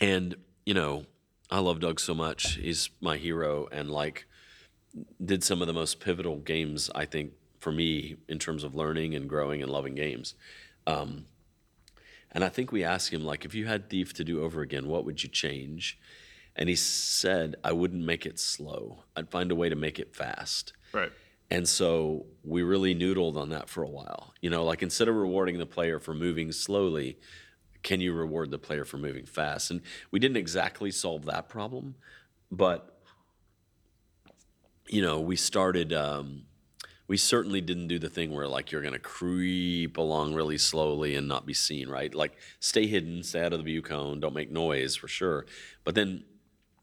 and you know, I love Doug so much. He's my hero, and like, did some of the most pivotal games I think for me in terms of learning and growing and loving games. Um, and I think we asked him, like, if you had Thief to do over again, what would you change? And he said, I wouldn't make it slow. I'd find a way to make it fast. Right. And so we really noodled on that for a while. You know, like instead of rewarding the player for moving slowly, can you reward the player for moving fast? And we didn't exactly solve that problem, but you know, we started. Um, we certainly didn't do the thing where like you're to creep along really slowly and not be seen, right? Like stay hidden, stay out of the view cone, don't make noise for sure. But then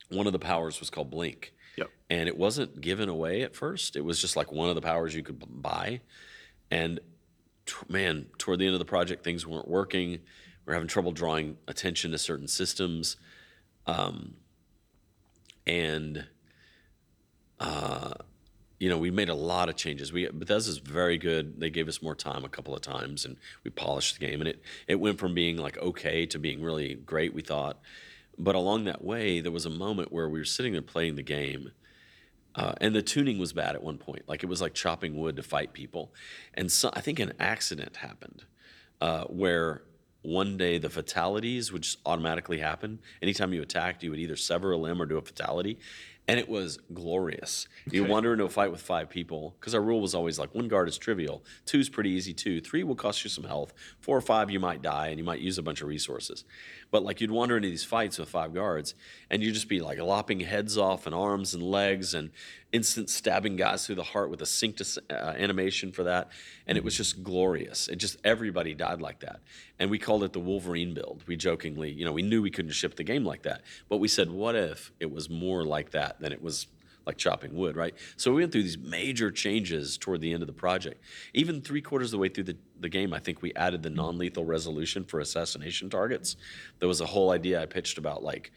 one of the powers was called blink Yep. and it wasn't given away at first. It was just like one of the powers you could buy. And man, toward the end of the project, things weren't working. We were having trouble drawing attention to certain systems, um, and you know, we made a lot of changes. We Bethesda's very good. They gave us more time a couple of times, and we polished the game. And it it went from being like okay to being really great. We thought, but along that way, there was a moment where we were sitting there playing the game, uh, and the tuning was bad at one point. Like it was like chopping wood to fight people, and so I think an accident happened uh, where one day the fatalities would just automatically happen. Anytime you attacked, you would either sever a limb or do a fatality. And it was glorious. You wander into a fight with five people because our rule was always like one guard is trivial, two is pretty easy too, three will cost you some health, four or five you might die and you might use a bunch of resources. But like you'd wander into these fights with five guards and you'd just be like lopping heads off and arms and legs and instant stabbing guys through the heart with a synced uh, animation for that. And it was just glorious. It just everybody died like that. And we called it the Wolverine build. We jokingly, you know, we knew we couldn't ship the game like that. But we said, what if it was more like that than it was like chopping wood, right? So we went through these major changes toward the end of the project. Even three quarters of the way through the, the game, I think we added the non lethal resolution for assassination targets. There was a whole idea I pitched about like,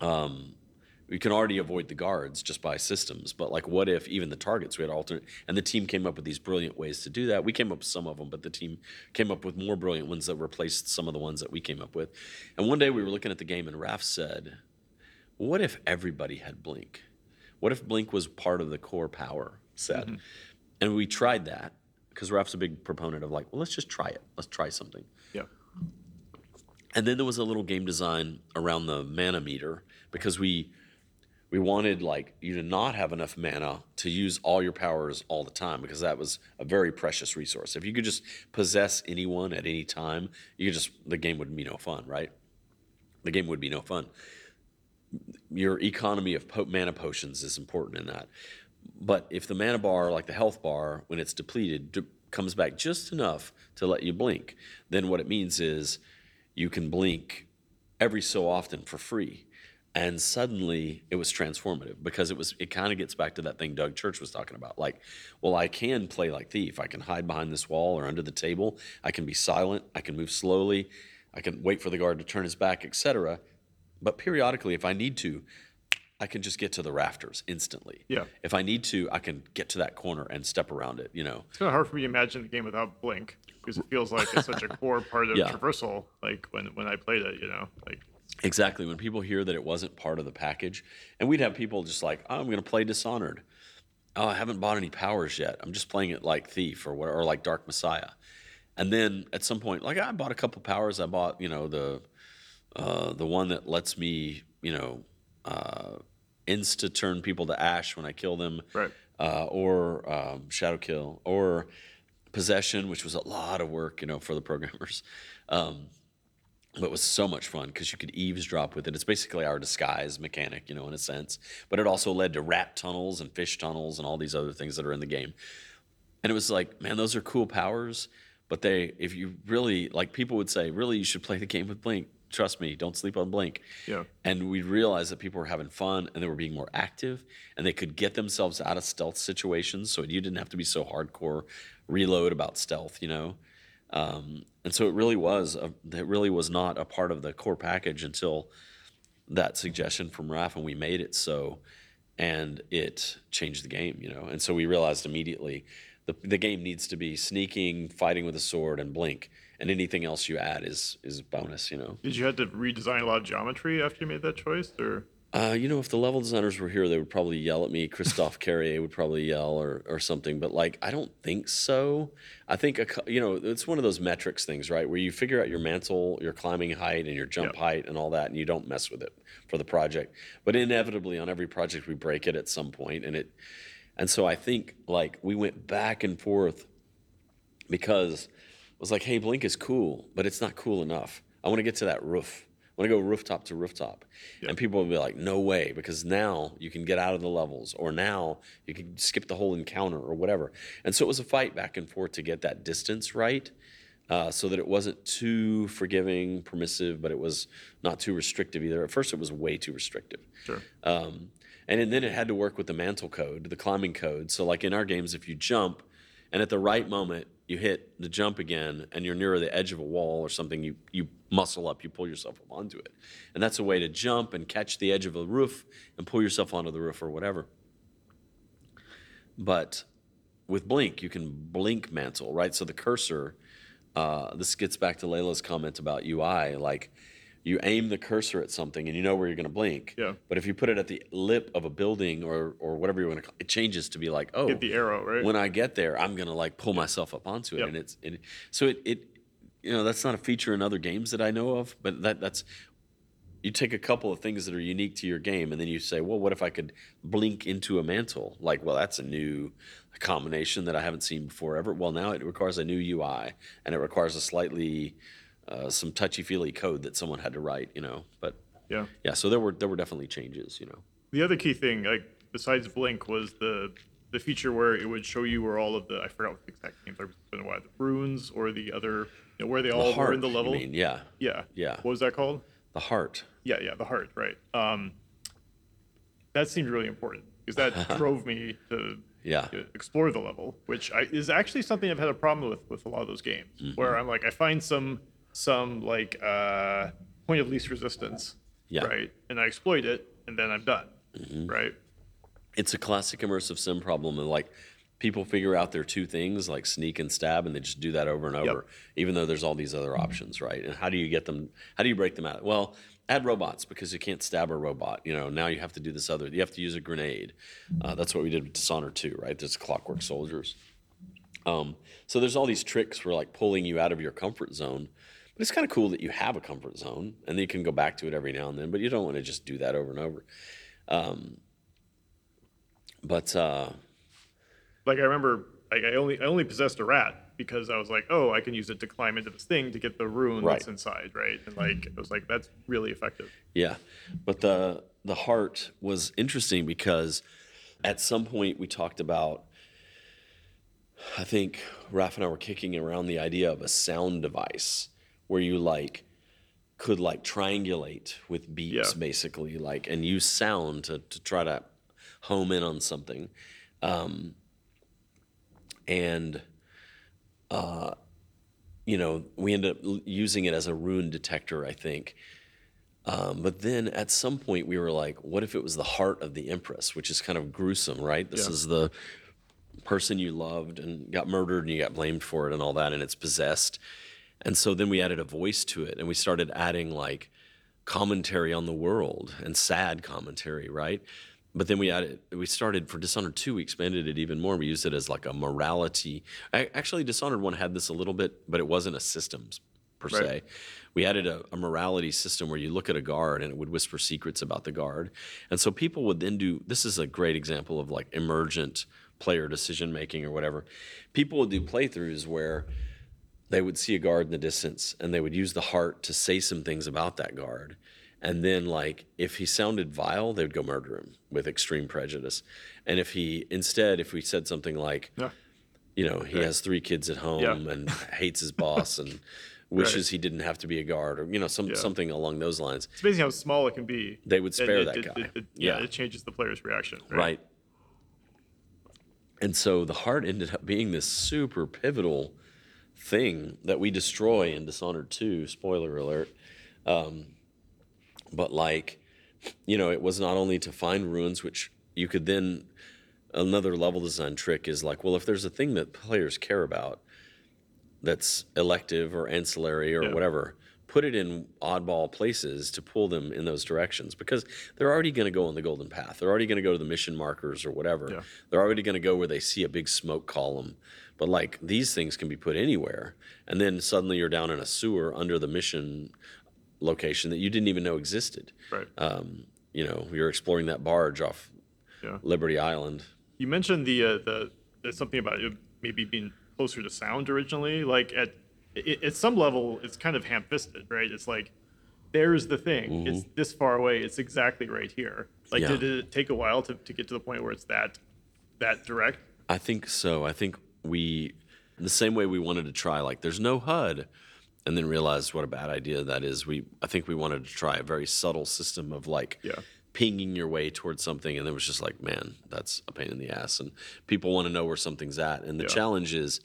um, we can already avoid the guards just by systems, but like, what if even the targets we had alternate? And the team came up with these brilliant ways to do that. We came up with some of them, but the team came up with more brilliant ones that replaced some of the ones that we came up with. And one day we were looking at the game, and Raf said, "What if everybody had blink? What if blink was part of the core power set?" Mm-hmm. And we tried that because Raf's a big proponent of like, well, let's just try it. Let's try something. Yeah. And then there was a little game design around the mana meter because we we wanted like you to not have enough mana to use all your powers all the time because that was a very precious resource. If you could just possess anyone at any time, you could just the game would be no fun, right? The game would be no fun. Your economy of po- mana potions is important in that. But if the mana bar, like the health bar, when it's depleted, de- comes back just enough to let you blink, then what it means is you can blink every so often for free. And suddenly it was transformative because it was it kind of gets back to that thing Doug Church was talking about. Like, well, I can play like thief. I can hide behind this wall or under the table. I can be silent. I can move slowly. I can wait for the guard to turn his back, etc. But periodically, if I need to, I can just get to the rafters instantly. Yeah. If I need to, I can get to that corner and step around it. You know. It's kind of hard for me to imagine the game without Blink because it feels like it's such a core part of Yeah. traversal. Like when when I played it, you know, like Exactly. When people hear that it wasn't part of the package, and we'd have people just like, oh, I'm going to play Dishonored. Oh, I haven't bought any powers yet. I'm just playing it like Thief or what, or like Dark Messiah. And then at some point, like I bought a couple powers. I bought, you know, the uh, the one that lets me, you know, uh, insta turn people to ash when I kill them, Right. uh, or um, Shadow Kill, or Possession, which was a lot of work, you know, for the programmers. Um, but it was so much fun because you could eavesdrop with it. It's basically our disguise mechanic, you know, in a sense. But it also led to rat tunnels and fish tunnels and all these other things that are in the game. And it was like, man, those are cool powers. But they, if you really, like people would say, really, you should play the game with Blink. Trust me, don't sleep on Blink. Yeah. And we realized that people were having fun and they were being more active and they could get themselves out of stealth situations. So you didn't have to be so hardcore reload about stealth, you know? Um, and so it really was, a, it really was not a part of the core package until that suggestion from Raf and we made it so and it changed the game you know and so we realized immediately the, the game needs to be sneaking fighting with a sword and blink and anything else you add is is bonus you know? Did you have to redesign a lot of geometry after you made that choice, or? Uh, you know if the level designers were here they would probably yell at me. Christophe carrier would probably yell or, or something but like i don't think so. I think a, you know it's one of those metrics things right where you figure out your mantle your climbing height and your jump Yeah. height and all that and you don't mess with it for the project. But inevitably on every project we break it at some point and it and so i think like we went back and forth because was like hey blink is cool but it's not cool enough i want to get to that roof i want to go rooftop to rooftop and people will be like no way because now you can get out of the levels or now you can skip the whole encounter or whatever and so it was a fight back and forth to get that distance right uh, so that it wasn't too forgiving, permissive, but it was not too restrictive either. At first, it was way too restrictive. sure, Um, and then it had to work with the mantle code, the climbing code. So, like in our games, if you jump and at the right moment you hit the jump again and you're near the edge of a wall or something, you, you muscle up, you pull yourself up onto it. And that's a way to jump and catch the edge of a roof and pull yourself onto the roof or whatever. but with Blink, you can blink mantle, right? So the cursor, uh, this gets back to Leyla's comment about UI. Like, you aim the cursor at something and you know where you're going to blink. Yeah. But if you put it at the lip of a building or or whatever you want to, call it changes to be like, oh, Hit the arrow, right? when I get there, I'm gonna like pull myself up onto it, Yep. and it's it, so it it you know that's not a feature in other games that I know of, but that that's you take a couple of things that are unique to your game, and then you say, well, what if I could blink into a mantle? Like, well, that's a new combination that I haven't seen before ever. Well, now it requires a new UI, and it requires a slightly uh, some touchy feely code that someone had to write, you know. But yeah. yeah, so there were there were definitely changes, you know. The other key thing, like besides Blink, was the the feature where it would show you where all of the I forgot what the exact names are. It's been a while. The runes or the other, you know, where they all The were in the level. mean, yeah, Yeah. Yeah. What was that called? the heart. Yeah, yeah, the heart, right. Um, that seemed really important because that drove me to Yeah. explore the level, which I, is actually something I've had a problem with with a lot of those games, Mm-hmm. where I'm like, I find some some like uh, point of least resistance, Yeah. right, and I exploit it, and then I'm done, Mm-hmm. right? it's a classic immersive sim problem and like people figure out their two things like sneak and stab and they just do that over and over even though there's all these other options right? And how do you get them how do you break them out? Well add robots because you can't stab a robot you know? Now you have to do this other you have to use a grenade. Uh, that's what we did with dishonored 2 right? There's clockwork soldiers. Um, so there's all these tricks for like pulling you out of your comfort zone but it's kind of cool that you have a comfort zone and then you can go back to it every now and then but you don't want to just do that over and over um, but uh, Like I remember, like I only I only possessed a rat because I was like, oh, I can use it to climb into this thing to get the rune that's inside, right? And like I was like, that's really effective. Yeah, but the the heart was interesting because at some point we talked about. I think Raph and I were kicking around the idea of a sound device where you like could like triangulate with beeps Yeah. basically like and use sound to, to try to home in on something um, and uh, you know we ended up using it as a rune detector i think um, but then at some point we were like, what if it was the heart of the Empress, which is kind of gruesome, right? This Yeah. is the person you loved and got murdered and you got blamed for it and all that, and it's possessed. And so then we added a voice to it and we started adding like commentary on the world and sad commentary, right? But then we added, we started for Dishonored 2, we expanded it even more. We used it as like a morality. Actually, Dishonored 1 had this a little bit, but it wasn't a systems per Right. se. We added a, a morality system where you look at a guard and it would whisper secrets about the guard. And so people would then do this is a great example of like emergent player decision making or whatever. People would do playthroughs where they would see a guard in the distance and they would use the heart to say some things about that guard. And then, like, if he sounded vile, they would go murder him with extreme prejudice. And if he, instead, if we said something like, Yeah. you know, he has three kids at home Yeah. and hates his boss and wishes he didn't have to be a guard or, you know, some, Yeah. something along those lines. It's amazing how small it can be. They would spare it- that it- guy. it- Yeah. it changes the player's reaction. Right. Right. And so the heart ended up being this super pivotal thing that we destroy in Dishonored 2, spoiler alert. Um, but like, you know, it was not only to find runes, which you could then another level design trick is like, well, if there's a thing that players care about that's elective or ancillary or Yeah. whatever, put it in oddball places to pull them in those directions because they're already going to go on the golden path. They're already going to go to the mission markers or whatever. Yeah. They're already going to go where they see a big smoke column. But like these things can be put anywhere. And then suddenly you're down in a sewer under the mission location that you didn't even know existed. Right. Um, you know, you're exploring that barge off Yeah. Liberty Island. You mentioned the uh, the there's something about it maybe being closer to sound originally. Like at it, at some level, it's kind of ham-fisted, right? It's like there's the thing. It's this far away. It's exactly right here. Like, Mm-hmm. Yeah. did it take a while to, to get to the point where it's that that direct? I think so. I think we, the same way we wanted to try, like, there's no HUD, and then realized what a bad idea that is. We, I think we wanted to try a very subtle system of like, Yeah. pinging your way towards something, and it was just like, man, that's a pain in the ass, and people want to know where something's at, and the Yeah. challenge is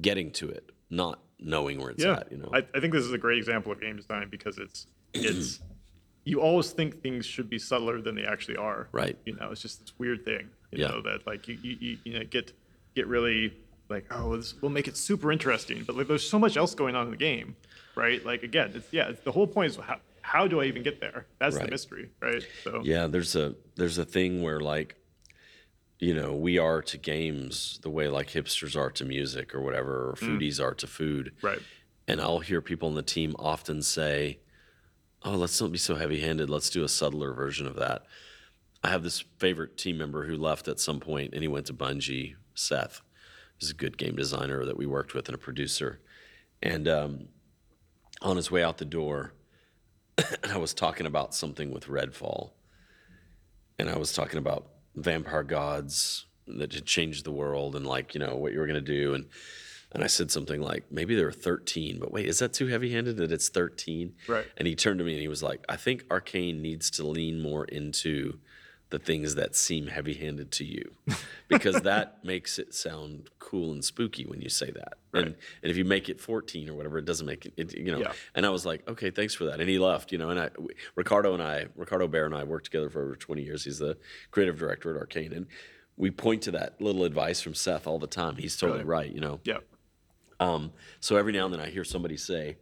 getting to it, not knowing where it's Yeah, at. You know, I, I think this is a great example of game design because it's it's you always think things should be subtler than they actually are. Right. You know, it's just this weird thing. You Yeah. know that like you you, you, you know get get really like oh this will make it super interesting, but like there's so much else going on in the game, right? Like again, it's yeah. It's, the whole point is how how do I even get there? That's Right. the mystery, right? So Yeah, there's a there's a thing where like you know, we are to games the way like hipsters are to music or whatever, or mm. foodies are to food. right. And I'll hear people on the team often say, "Oh, let's not be so heavy-handed. Let's do a subtler version of that." I have this favorite team member who left at some point, and he went to Bungie. Seth, he's a good game designer that we worked with and a producer. And um, on his way out the door, I was talking about something with Redfall, and I was talking about vampire gods that had changed the world, and like you know what you were gonna do, and and I said something like, maybe there are 13, but wait, is that too heavy handed that it's 13? Right. And he turned to me and he was like, I think Arkane needs to lean more into the things that seem heavy handed to you because that makes it sound cool and spooky when you say that. And, and if you make it 14 or whatever, it doesn't make it, it you know. Yeah. And I was like, okay, thanks for that. And he left, you know. And I, Ricardo and I, Ricardo Bare and I worked together for over 20 years. He's the creative director at Arkane. And we point to that little advice from Seth all the time. He's totally Really? right, you know. Yeah. Um, so every now and then I hear somebody say,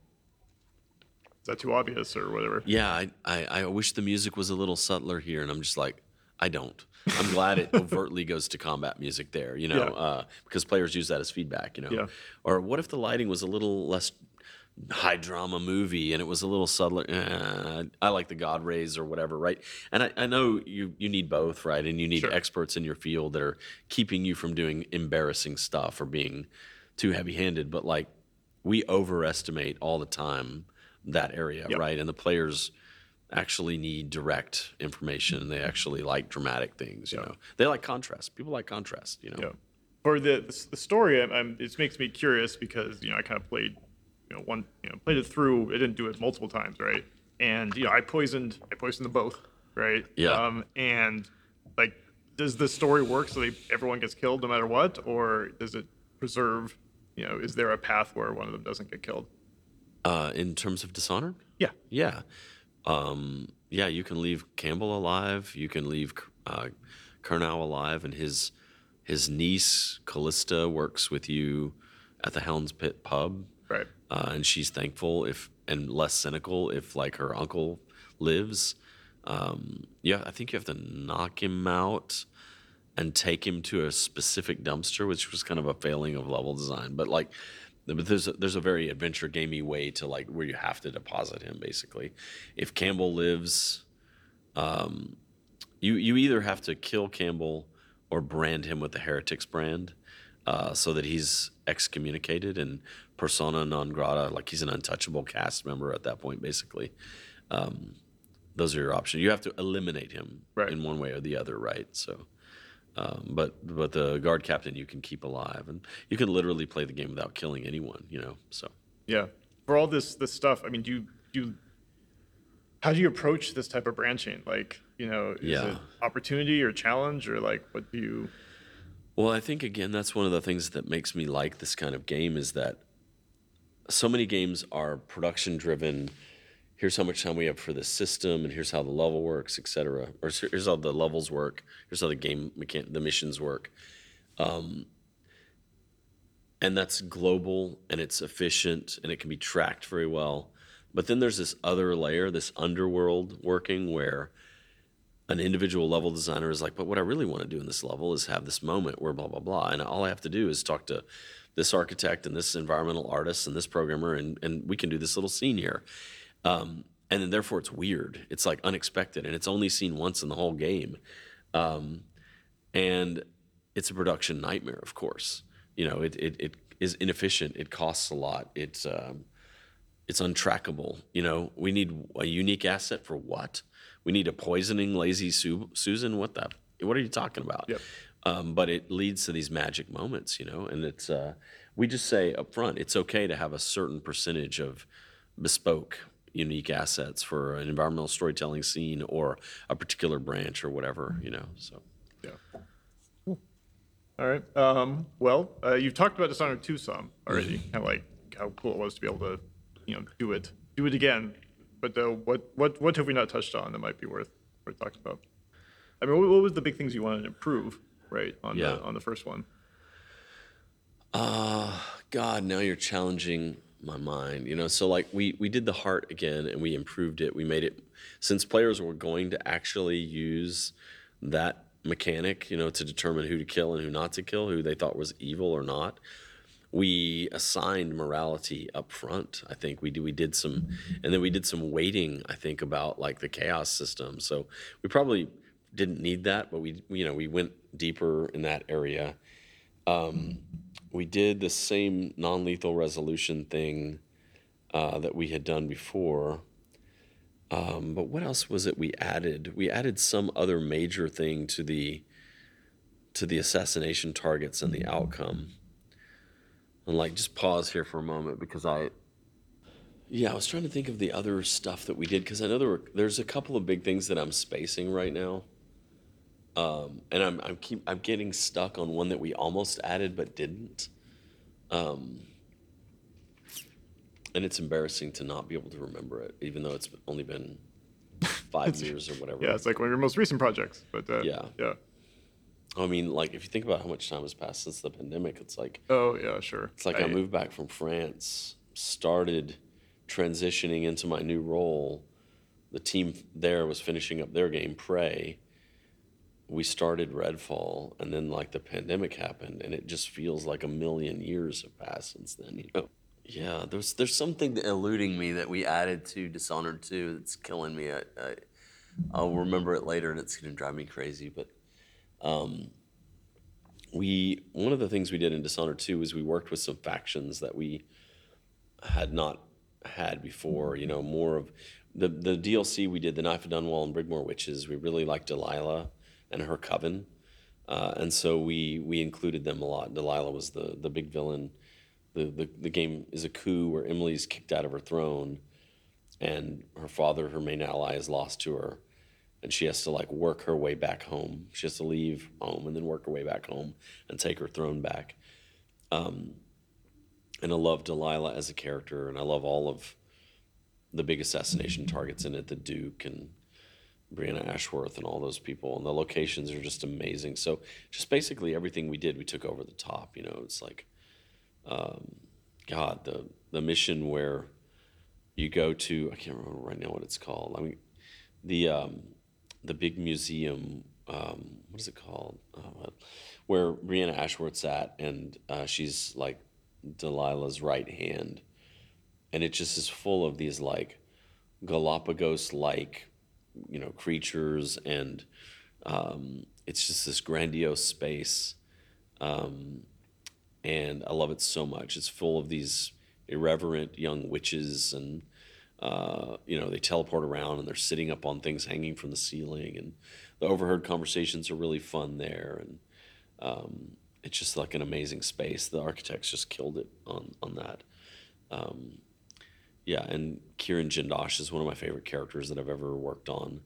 Is that too obvious or whatever? "Yeah, I, I, I wish the music was a little subtler here," and I'm just like, I don't. I'm glad it overtly goes to combat music there, you know, Yeah. uh, because players use that as feedback, you know. Yeah. Or what if the lighting was a little less high drama movie and it was a little subtler? Eh, I like the God rays or whatever, right? And I, I know you you need both, right? And you need Sure. experts in your field that are keeping you from doing embarrassing stuff or being too heavy-handed. But like, we overestimate all the time that area, Yep. right? And the players actually need direct information. They actually like dramatic things, you know. They like contrast. People like contrast, you know. Yeah. For the the story, I'm, I'm, it makes me curious because you know I kind of played, you know, one you know played it through. I didn't do it multiple times, right? And you know I poisoned I poisoned them both, right? Yeah. Um, and like, does the story work so they, everyone gets killed no matter what, or does it preserve? You know, is there a path where one of them doesn't get killed? Uh, in terms of Dishonored, Yeah. yeah, um, yeah, you can leave Campbell alive. You can leave uh, Curnow alive, and his his niece Callista works with you at the Hounds Pit pub. Right. uh, and she's thankful if and less cynical if like her uncle lives. Um, yeah, I think you have to knock him out and take him to a specific dumpster, which was kind of a failing of level design. But like, but there's a, there's a very adventure gamey way to like where you have to deposit him basically. If Campbell lives, um, you you either have to kill Campbell or brand him with the heretics brand, uh, so that he's excommunicated and persona non grata, like he's an untouchable cast member at that point, basically. Um, those are your options. You have to eliminate him Right. in one way or the other, right? So, um, but but the guard captain you can keep alive, and you can literally play the game without killing anyone, you know. So. Yeah. For all this this stuff, I mean, do you do you, how do you approach this type of branching? Like, you know, is Yeah. it opportunity or challenge or like what do you Well, I think again that's one of the things that makes me like this kind of game is that so many games are production driven. Here's how much time we have for this system, and here's how the level works, et cetera, Or here's how the levels work. Here's how the game mechan- the missions work. Um, and that's global and it's efficient and it can be tracked very well. But then there's this other layer, this underworld working where an individual level designer is like, but what I really want to do in this level is have this moment where blah blah blah, and all I have to do is talk to this architect and this environmental artist and this programmer, and and we can do this little scene here, um, and then therefore it's weird, it's like unexpected, and it's only seen once in the whole game, um, and it's a production nightmare, of course. You know, it it, it is inefficient, it costs a lot, it's um, it's untrackable. You know, we need a unique asset for what? We need a poisoning lazy Su- Susan. What the? What are you talking about? Yep. Um, but it leads to these magic moments, you know, and it's uh, we just say up front, it's okay to have a certain percentage of bespoke, unique assets for an environmental storytelling scene or a particular branch or whatever, you know. So Yeah. All right. Um, well, uh, you've talked about Dishonored 2 some already, kind of like how cool it was to be able to, you know, do it, do it again but uh, what what what have we not touched on that might be worth worth talking about? I mean, what, what was the big things you wanted to improve, right, on Yeah. the on the first one? Uh, God, now you're challenging my mind. You know, so like we we did the heart again and we improved it. We made it since players were going to actually use that mechanic, you know, to determine who to kill and who not to kill, who they thought was evil or not. We assigned morality up front. I think we did, we did some, and then we did some weighting. I think about like the chaos system. So we probably didn't need that, but we you know we went deeper in that area um, we did the same non-lethal resolution thing uh, that we had done before. Um, but what else was it we added? We added some other major thing to the to the assassination targets and the outcome. And like, just pause here for a moment because I, yeah, I was trying to think of the other stuff that we did because I know there were there's a couple of big things that I'm spacing right now. Um, and I'm I'm keep I'm getting stuck on one that we almost added but didn't. Um, and it's embarrassing to not be able to remember it, even though it's only been five years or whatever. Yeah, it's like one of your most recent projects, but uh, Yeah. yeah. I mean, like if you think about how much time has passed since the pandemic, it's like Oh yeah, sure. it's like I, moved back from France, started transitioning into my new role. The team there was finishing up their game, Prey. We started Redfall, and then like the pandemic happened, and it just feels like a million years have passed since then. You know? Yeah, there's there's something eluding me that we added to Dishonored 2 that's killing me. I, I I'll remember it later, and it's gonna drive me crazy. But um, we one of the things we did in Dishonored 2 is we worked with some factions that we had not had before. You know, more of the the DLC we did, the Knife of Dunwall and Brigmore Witches. We really liked Delilah and her coven, uh, and so we we included them a lot. Delilah was the the big villain. The, the the game is a coup where Emily's kicked out of her throne, and her father, her main ally, is lost to her and she has to like work her way back home. She has to leave home and then work her way back home and take her throne back. Um, and I love Delilah as a character, and I love all of the big assassination targets in it, the Duke and Brianna Ashworth and all those people, and the locations are just amazing. So just basically everything we did, we took over the top. You know, it's like, um, God, the the mission where you go to, I can't remember right now what it's called. I mean, the um, the big museum. Um, what is it called? Uh, where Brianna Ashworth's at, and uh, she's like Delilah's right hand, and it just is full of these like Galapagos-like, you know, creatures, and um, it's just this grandiose space, um, and I love it so much. It's full of these irreverent young witches and uh, you know, they teleport around and they're sitting up on things hanging from the ceiling, and the overheard conversations are really fun there, and um, it's just like an amazing space. The architects just killed it on on that. Um, yeah, and Kirin Jindosh is one of my favorite characters that I've ever worked on.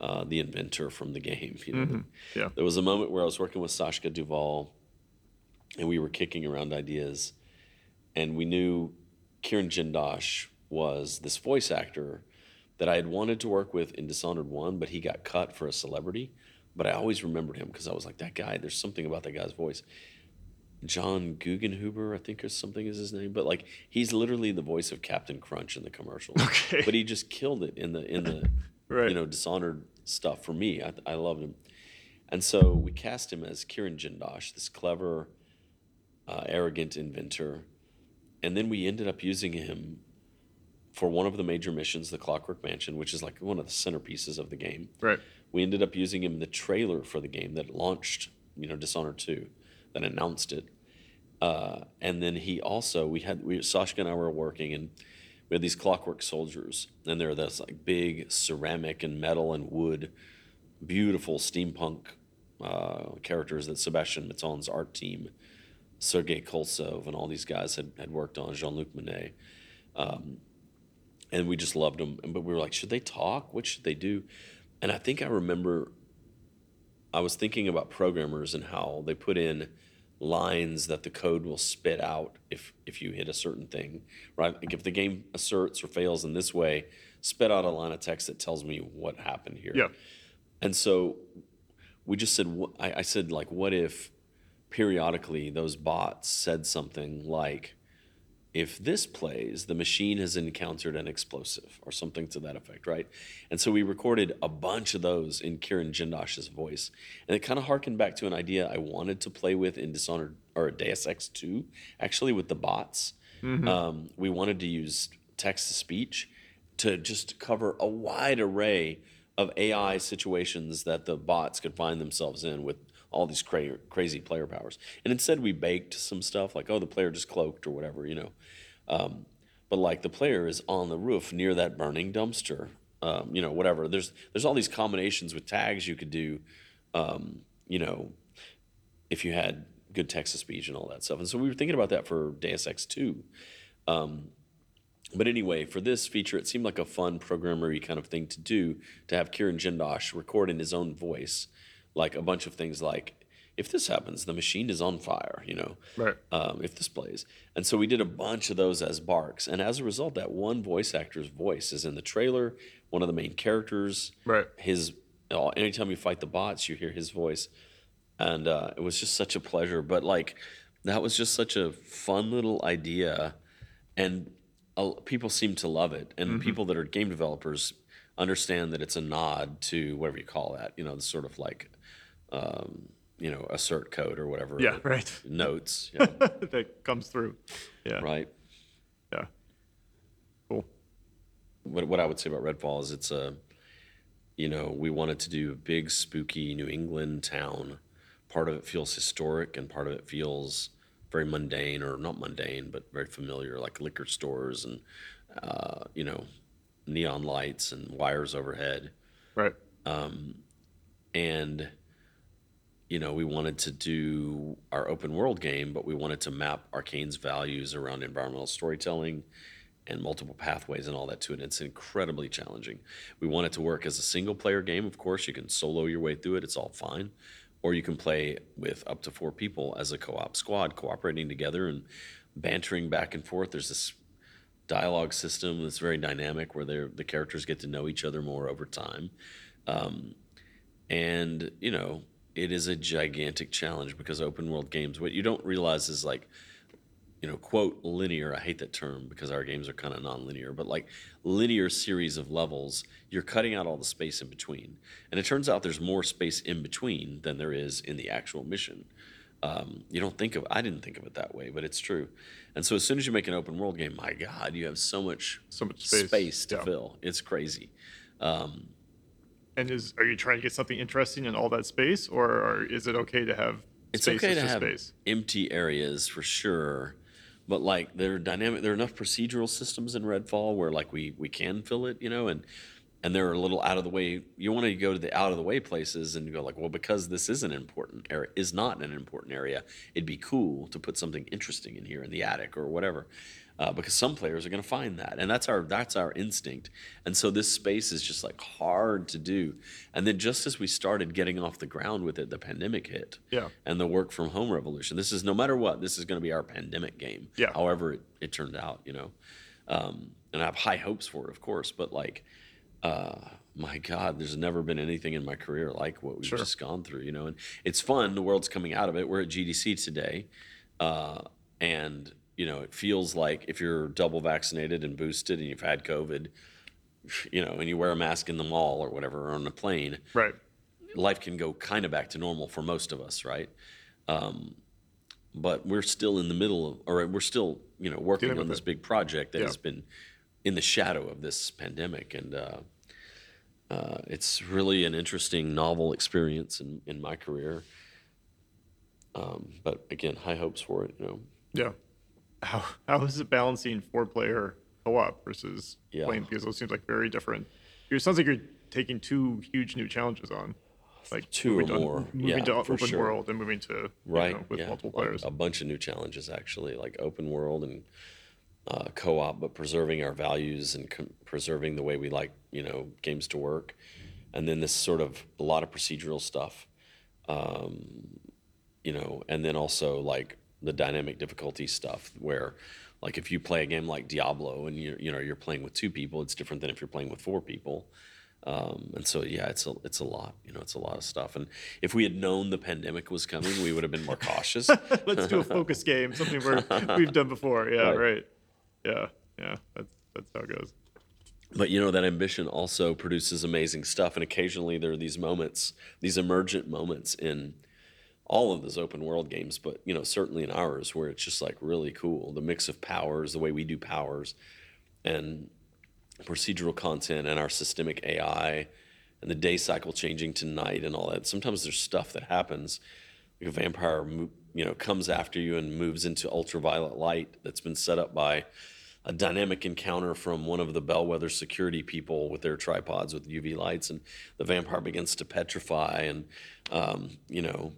Uh, the inventor from the game. You know, Yeah. there was a moment where I was working with Sachka Duval, and we were kicking around ideas, and we knew Kirin Jindosh was this voice actor that I had wanted to work with in Dishonored 1, but he got cut for a celebrity. But I always remembered him because I was like, that guy, there's something about that guy's voice. John Gegenhuber, I think, or something is his name. But like, he's literally the voice of Captain Crunch in the commercial. Okay. But he just killed it in the in the Right. you know Dishonored stuff for me. I, I loved him, and so we cast him as Kirin Jindosh, this clever, uh, arrogant inventor, and then we ended up using him for one of the major missions, the Clockwork Mansion, which is like one of the centerpieces of the game. Right. We ended up using him in the trailer for the game that launched, you know, Dishonored 2, that announced it. Uh, and then he also, we had, we, Sachka and I were working, and we had these clockwork soldiers, and they're this like big ceramic and metal and wood, beautiful steampunk uh, characters that Sebastien Mitton's art team, Sergey Kolesov, and all these guys had, had worked on, Jean Luc Monnet and we just loved them. But we were like, should they talk? What should they do? And I think I remember I was thinking about programmers and how they put in lines that the code will spit out if if you hit a certain thing, right? Like if the game asserts or fails in this way, spit out a line of text that tells me what happened here. Yeah. And so we just said, I, I said, like, what if periodically those bots said something like, if this plays, the machine has encountered an explosive or something to that effect, right? And so we recorded a bunch of those in Kirin Jindosh's voice. And it kind of harkened back to an idea I wanted to play with in Dishonored or Deus Ex 2, actually with the bots. Um, we wanted to use text to speech to just cover a wide array of AI situations that the bots could find themselves in with all these cra- crazy player powers. And instead, we baked some stuff like, oh, the player just cloaked or whatever, you know. Um, but like the player is on the roof near that burning dumpster, um, you know, whatever. There's there's all these combinations with tags you could do, um, you know, if you had good text to speech and all that stuff. And so we were thinking about that for Deus Ex 2. Um, but anyway, for this feature, it seemed like a fun programmery kind of thing to do to have Kirin Jindosh record in his own voice, like a bunch of things like, if this happens, the machine is on fire, you know, Right. um, if this plays. And so we did a bunch of those as barks. And as a result, that one voice actor's voice is in the trailer, one of the main characters. Right. His, uh, anytime you fight the bots, you hear his voice. And uh, it was just such a pleasure. But like, that was just such a fun little idea. And uh, people seem to love it. And people that are game developers understand that it's a nod to whatever you call that, you know, the sort of like, um, you know, assert code or whatever. Yeah. Right. Notes. Yeah, that comes through. Yeah. right. Yeah. Cool. what, what I would say about Redfall is it's a, you know, we wanted to do a big spooky New England town. Part of it feels historic, and part of it feels very mundane, or not mundane, but very familiar, like liquor stores and, uh, you know, neon lights and wires overhead. Right. and you know we wanted to do our open world game but we wanted to map Arkane's values around environmental storytelling and multiple pathways and all that to it. It's incredibly challenging. We want it to work as a single player game of course. You can solo your way through it. It's all fine. Or you can play with up to four people as a co-op squad cooperating together and bantering back and forth. There's this dialogue system that's very dynamic where the characters get to know each other more over time. Um, and you know it is a gigantic challenge because open world games what you don't realize is like you know quote linear i hate that term because our games are kind of non-linear but like linear series of levels you're cutting out all the space in between and it turns out there's more space in between than there is in the actual mission um, you don't think of i didn't think of it that way but it's true and so as soon as you make an open world game my god you have so much So much space. to Yeah. fill it's crazy And is are you trying to get something interesting in all that space, or, or is it okay to have it's space okay to have space? empty areas for sure but like there are dynamic there are enough procedural systems in redfall where like we we can fill it you know and and they're a little out of the way you want to go to the out of the way places and go like well because this is an important area is not an important area it'd be cool to put something interesting in here in the attic or whatever uh, because some players are going to find that and that's our that's our instinct and so this space is just like hard to do and then just as we started getting off the ground with it the pandemic hit Yeah. and the work from home revolution this is no matter what this is going to be our pandemic game Yeah. however it, it turned out you know um, and i have high hopes for it of course but like uh, my god there's never been anything in my career like what we've Sure. just gone through you know and it's fun the world's coming out of it we're at gdc today uh, and you know it feels like if you're double vaccinated and boosted and you've had covid you know and you wear a mask in the mall or whatever or on a plane Right. life can go kind of back to normal for most of us, right? Um, but we're still in the middle of, or we're still, you know, working Dealing on this it. big project that Yeah. has been in the shadow of this pandemic, and uh, uh, it's really an interesting, novel experience in, in my career. Um, but again, high hopes for it, you know. Yeah. How how is it balancing four player co op versus Yeah. playing because those seems like very different. It sounds like you're taking two huge new challenges on, like Two or to, more. moving Yeah, to open sure. world and moving to you right know, with yeah multiple players. a bunch of new challenges actually like open world and uh, co-op but preserving our values and com- preserving the way we like you know games to work and then this sort of a lot of procedural stuff um, you know, and then also like the dynamic difficulty stuff where like if you play a game like Diablo and you you know you're playing with two people, it's different than if you're playing with four people. Um, and so yeah, it's a it's a lot, you know, it's a lot of stuff. And if we had known the pandemic was coming, we would have been more cautious. Let's do a focus game, something we're, we've done before. Yeah, Right. right. Yeah, yeah. That's that's how it goes. but you know that ambition also produces amazing stuff and occasionally there are these moments these emergent moments in all of those open world games but you know certainly in ours where it's just like really cool. The mix of powers the way we do powers and procedural content and our systemic ai and the day cycle changing to night and all that. Sometimes there's stuff that happens like a vampire you know comes after you and moves into ultraviolet light that's been set up by a dynamic encounter from one of the bellwether security people with their tripods with uv lights and the vampire begins to petrify and um, you know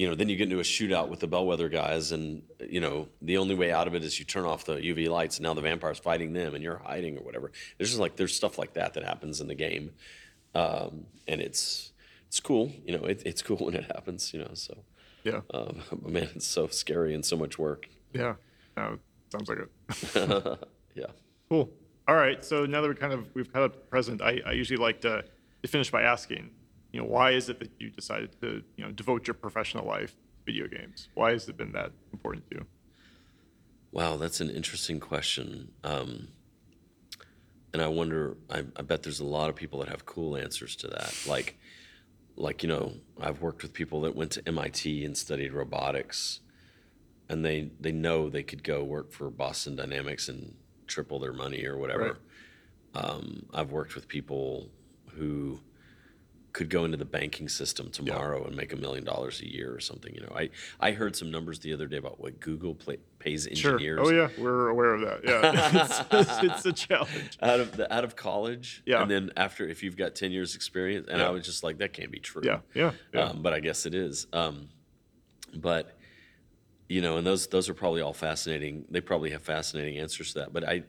you know then you get into a shootout with the bellwether guys and you know the only way out of it is you turn off the uv lights and now the vampire's fighting them and you're hiding or whatever there's just like there's stuff like that that happens in the game um, and it's it's cool you know it, it's cool when it happens you know so Yeah, um, man it's so scary and so much work yeah. No, sounds like it. yeah Cool. All right. So now that we're kind of we've kind of present, I, I usually like to, to finish by asking, you know, why is it that you decided to you know devote your professional life to video games? Why has it been that important to you? Wow, that's an interesting question. Um, and I wonder, I, I bet there's a lot of people that have cool answers to that. Like, like you know, I've worked with people that went to MIT and studied robotics, and they they know they could go work for Boston Dynamics and triple their money or whatever. Um, I've worked with people who could go into the banking system tomorrow and make a million dollars a year or something. You know, I I heard some numbers the other day about what Google play, pays Sure. engineers Oh yeah, we're aware of that. Yeah, it's, it's, a challenge. out of the out of college. Yeah. and then after if you've got ten years experience, and I was just like, that can't be true. Yeah, yeah, yeah. Um, but I guess it is. Um, but you know, and those those are probably all fascinating. They probably have fascinating answers to that. But I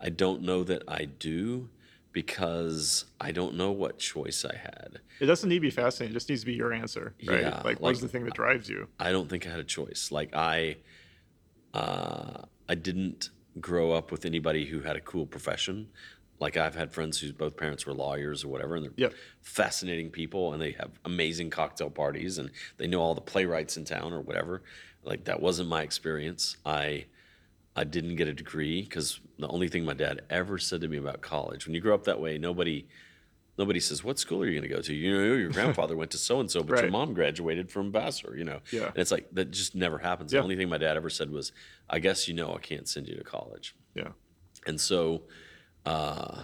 I don't know that I do because I don't know what choice I had. It doesn't need to be fascinating. It just needs to be your answer, right? Yeah, like, what's like- the thing that drives you? I don't think I had a choice. Like I, uh, I didn't grow up with anybody who had a cool profession. Like I've had friends whose both parents were lawyers or whatever, and they're Yep. fascinating people, and they have amazing cocktail parties, and they know all the playwrights in town or whatever. Like that wasn't my experience. I, I didn't get a degree because the only thing my dad ever said to me about college, when you grow up that way, nobody. Nobody says, "What school are you going to go to?" You know, your grandfather went to so and so, but your mom graduated from Vassar. You know, Yeah. and it's like that just never happens. Yeah. The only thing my dad ever said was, "I guess you know I can't send you to college." Yeah, And so, uh,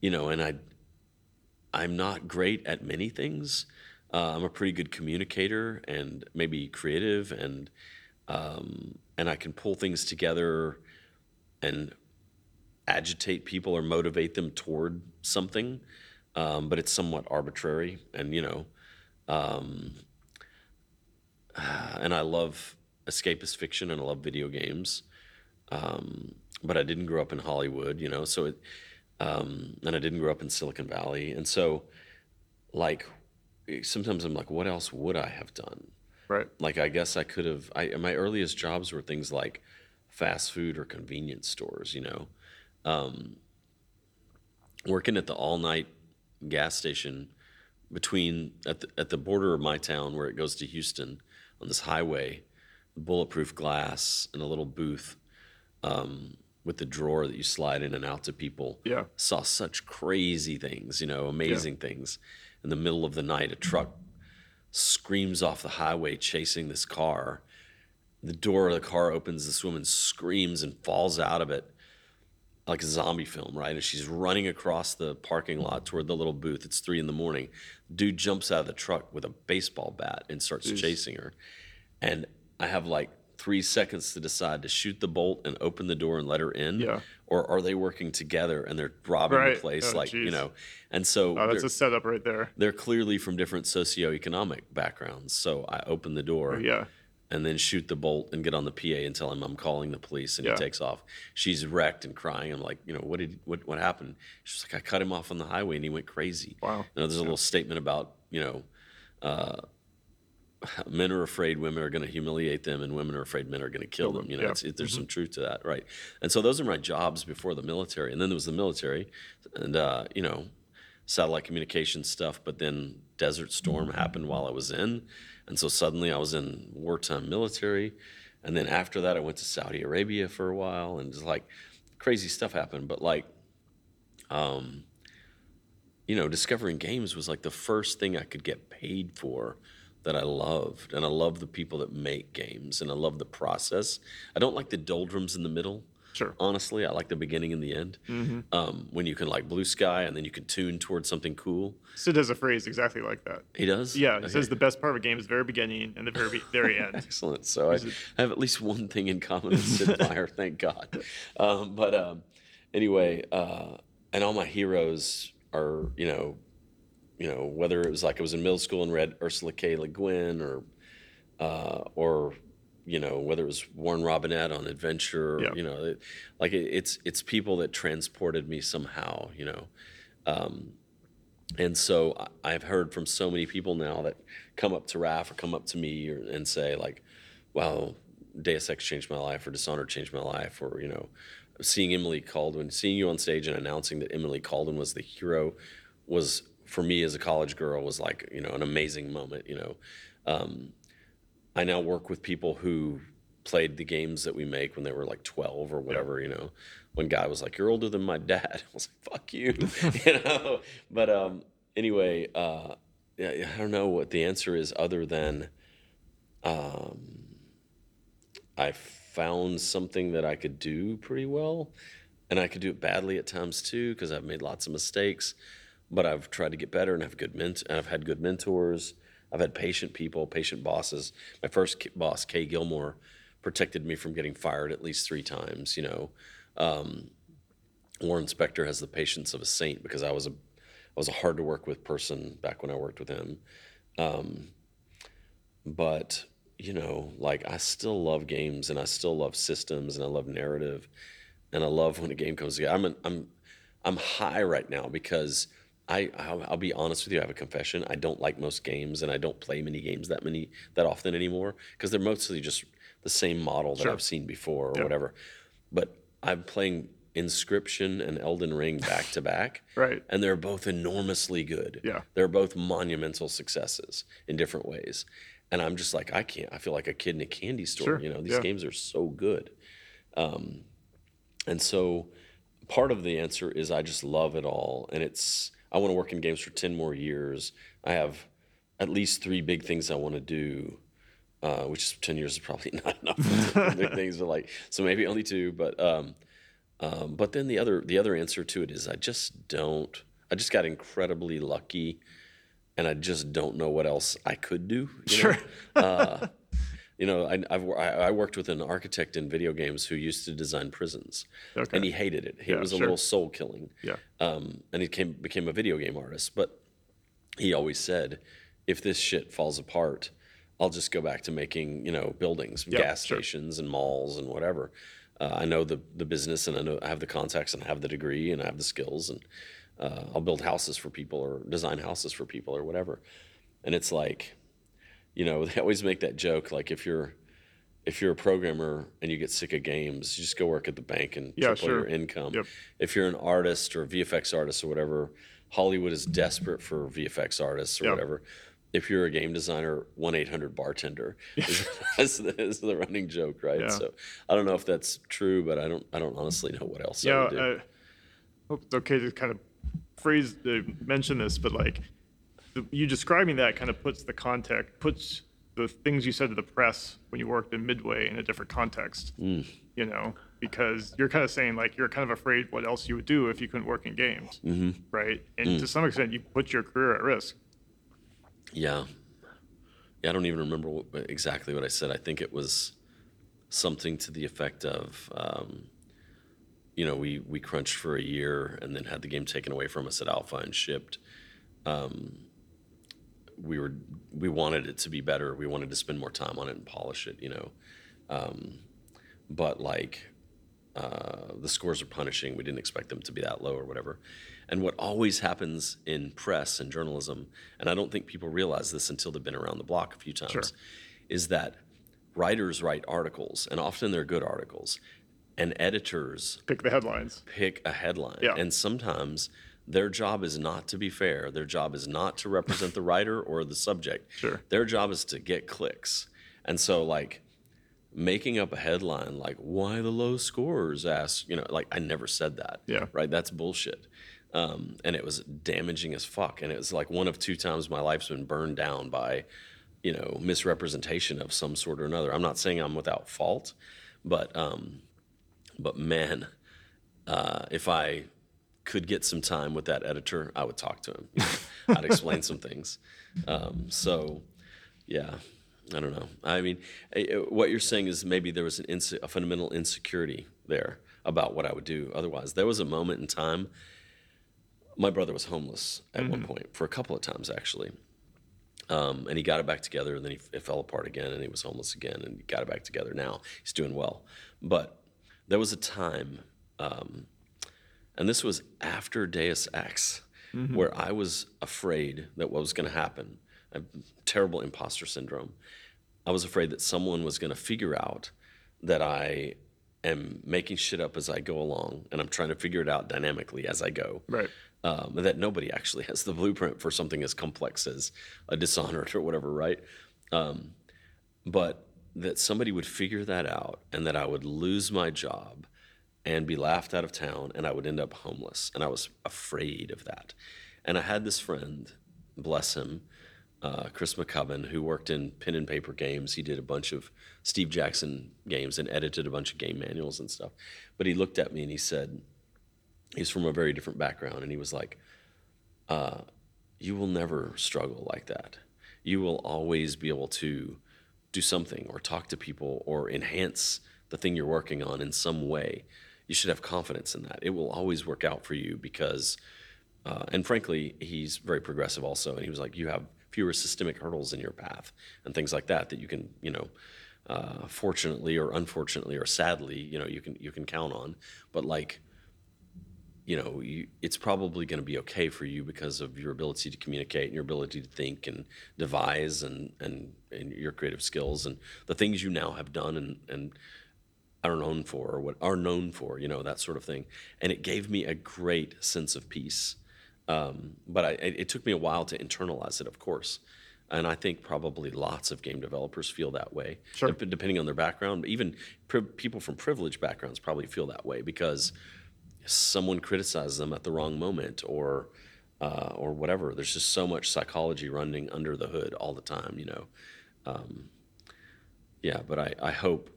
you know, and I, I'm not great at many things. Uh, I'm a pretty good communicator and maybe creative, and um, and I can pull things together and agitate people or motivate them toward something. Um, but it's somewhat arbitrary, and you know, um, and I love escapist fiction and I love video games. Um, but I didn't grow up in Hollywood, you know, so it, um, and I didn't grow up in Silicon Valley. And so, like, sometimes I'm like, what else would I have done? right. Like, I guess I could have, I, my earliest jobs were things like fast food or convenience stores, you know. Um, working at the all night gas station between at the, at the border of my town where it goes to Houston on this highway, bulletproof glass and a little booth um, with the drawer that you slide in and out to people. Yeah. Saw such crazy things, you know, amazing things. In the middle of the night, a truck screams off the highway chasing this car. The door of the car opens, this woman screams and falls out of it like a zombie film, right? And she's running across the parking lot toward the little booth. It's three in the morning. Dude jumps out of the truck with a baseball bat and starts chasing her. And I have like three seconds to decide to shoot the bolt and open the door and let her in. Yeah. Or are they working together and they're robbing Right. the place? Oh, like, you know, and so Oh, that's a setup right there. they're clearly from different socioeconomic backgrounds. So I open the door Oh, Yeah. And then shoot the bolt and get on the PA and tell him I'm calling the police and Yeah. he takes off. She's wrecked and crying. I'm like, you know, what did what what happened? She's like, I cut him off on the highway and he went crazy. Wow. You know, there's a little statement about, you know, uh, men are afraid women are going to humiliate them, and women are afraid men are going to kill them. You know, yeah. it's, it, there's some truth to that, right? And so those are my jobs before the military, and then there was the military, and uh, you know, satellite communication stuff. But then Desert Storm happened while I was in, and so suddenly I was in wartime military, and then after that I went to Saudi Arabia for a while, and just like crazy stuff happened. But like, um, you know, discovering games was like the first thing I could get paid for that I loved. And I love the people that make games and I love the process. I don't like the doldrums in the middle. Sure. Honestly, I like the beginning and the end. Um, when you can like blue sky and then you can tune towards something cool. Sid has a phrase exactly like that. He does? Yeah, he Okay. says the best part of a game is the very beginning and the very very end. Excellent. So I, I have at least one thing in common with Sid Meier, thank God. Um, but um, anyway, uh, and all my heroes are, you know, you know, whether it was like I was in middle school and read Ursula K. Le Guin or, uh, or, you know, whether it was Warren Robinett on Adventure, or, Yeah. you know, it, like it, it's it's people that transported me somehow, you know. Um, and so I- I've heard from so many people now that come up to Raf or come up to me or, and say like, "Wow, Deus Ex changed my life," or "Dishonored changed my life," or you know, seeing Emily Kaldwin, seeing you on stage and announcing that Emily Kaldwin was the hero, was for me as a college girl was like you know an amazing moment. You know, um, I now work with people who played the games that we make when they were like 12 or whatever, you know. One guy was like, You're older than my dad. I was like, Fuck you. you know. But um anyway, uh yeah, I don't know what the answer is other than um I found something that I could do pretty well. And I could do it badly at times too, because I've made lots of mistakes. But I've tried to get better and have good ment- and I've had good mentors. I've had patient people, patient bosses. My first boss, Kay Gilmore, protected me from getting fired at least three times. You know, um, Warren Spector has the patience of a saint because I was a I was a hard to work with person back when I worked with him. Um, but you know, like I still love games and I still love systems and I love narrative and I love when a game comes together. I'm an, I'm I'm high right now because I I'll, I'll be honest with you. I have a confession. I don't like most games and I don't play many games that many that often anymore because they're mostly just the same model that Sure. I've seen before or Yeah. whatever. But I'm playing Inscription and Elden Ring back to back. Right. And they're both enormously good. Yeah. They're both monumental successes in different ways. And I'm just like, I can't, I feel like a kid in a candy store. Sure, You know, these yeah. games are so good. Um, and so part of the answer is I just love it all. And it's, I want to work in games for 10 more years. I have at least three big things I want to do. Uh, which is 10 years is probably not enough big things, but like, so maybe only two, but, um, um, but then the other the other answer to it is I just don't. I just got incredibly lucky, and I just don't know what else I could do. You Sure. Know? uh, you know, I, I've I, I worked with an architect in video games who used to design prisons, Okay. and he hated it. It Yeah, was a sure. little soul killing. Yeah. Um, and he came became a video game artist, but he always said, if this shit falls apart, I'll just go back to making you know buildings, Yeah, gas sure. stations, and malls and whatever. Uh, I know the the business, and I know I have the contacts, and I have the degree, and I have the skills, and uh, I'll build houses for people or design houses for people or whatever. And it's like, you know, they always make that joke like if you're if you're a programmer and you get sick of games, you just go work at the bank and Yeah, triple sure. your income. Yep. If you're an artist or a VFX artist or whatever, Hollywood is desperate for VFX artists or Yep. whatever. If you're a game designer, one eight hundred bartender is, is, the, is the running joke, right? Yeah. So I don't know if that's true, but I don't I don't honestly know what else I Yeah, would do. I hope it's okay to kind of phrase uh, mention this, but like you describing that kind of puts the context, puts the things you said to the press when you worked in Midway in a different context. Mm. You know, because you're kind of saying like you're kind of afraid what else you would do if you couldn't work in games, Mm-hmm. right? And Mm. to some extent, you put your career at risk. Yeah. Yeah, I don't even remember what, exactly what I said. I think it was something to the effect of, um, you know, we, we crunched for a year and then had the game taken away from us at Alpha and shipped. Um, we were we wanted it to be better. We wanted to spend more time on it and polish it, you know. Um, but like uh, the scores are punishing. We didn't expect them to be that low or whatever. And what always happens in press and journalism, and I don't think people realize this until they've been around the block a few times, is that writers write articles, and often they're good articles, and editors Pick the headlines. pick a headline. Yeah. And sometimes their job is not to be fair. Their job is not to represent the writer or the subject. Sure. Their job is to get clicks. And so, like, making up a headline like "Why the low scores?" ask you know, like I never said that. Yeah. Right. That's bullshit. Um, and it was damaging as fuck. And it was like one of two times my life's been burned down by, you know, misrepresentation of some sort or another. I'm not saying I'm without fault, but um, but man, uh, if I could get some time with that editor, I would talk to him. You know, I'd explain some things. Um, so, yeah, I don't know. I mean, eh, eh, what you're saying is maybe there was an inse- a fundamental insecurity there about what I would do otherwise. There was a moment in time. My brother was homeless at one point for a couple of times actually. Um, and he got it back together, and then he, it fell apart again, and he was homeless again, and he got it back together. Now he's doing well, but there was a time, um, and this was after Deus Ex, where I was afraid that what was going to happen. I have terrible imposter syndrome. I was afraid that someone was going to figure out that I am making shit up as I go along, and I'm trying to figure it out dynamically as I go Right. um, that nobody actually has the blueprint for something as complex as a dishonored or whatever, right? Um, but that somebody would figure that out and that I would lose my job and be laughed out of town and I would end up homeless. And I was afraid of that. And I had this friend, bless him, uh, Chris McCubbin, who worked in pen and paper games. He did a bunch of Steve Jackson games and edited a bunch of game manuals and stuff. But he looked at me and he said, he's from a very different background and he was like uh, you will never struggle like that you will always be able to do something or talk to people or enhance the thing you're working on in some way you should have confidence in that. It will always work out for you because uh, and frankly he's very progressive also and he was like you have fewer systemic hurdles in your path and things like that that you can you know uh, fortunately or unfortunately or sadly you know you can you can count on. But like you know, you, it's probably going to be okay for you because of your ability to communicate and your ability to think and devise and, and, and your creative skills and the things you now have done and, and are known for or what are known for, you know, that sort of thing. And it gave me a great sense of peace. Um, but I, it took me a while to internalize it, of course. And I think probably lots of game developers feel that way, Sure. depending on their background. Even pri- people from privileged backgrounds probably feel that way because someone criticizes them at the wrong moment or uh, or whatever. There's just so much psychology running under the hood all the time, you know. Um, yeah, but I, I hope,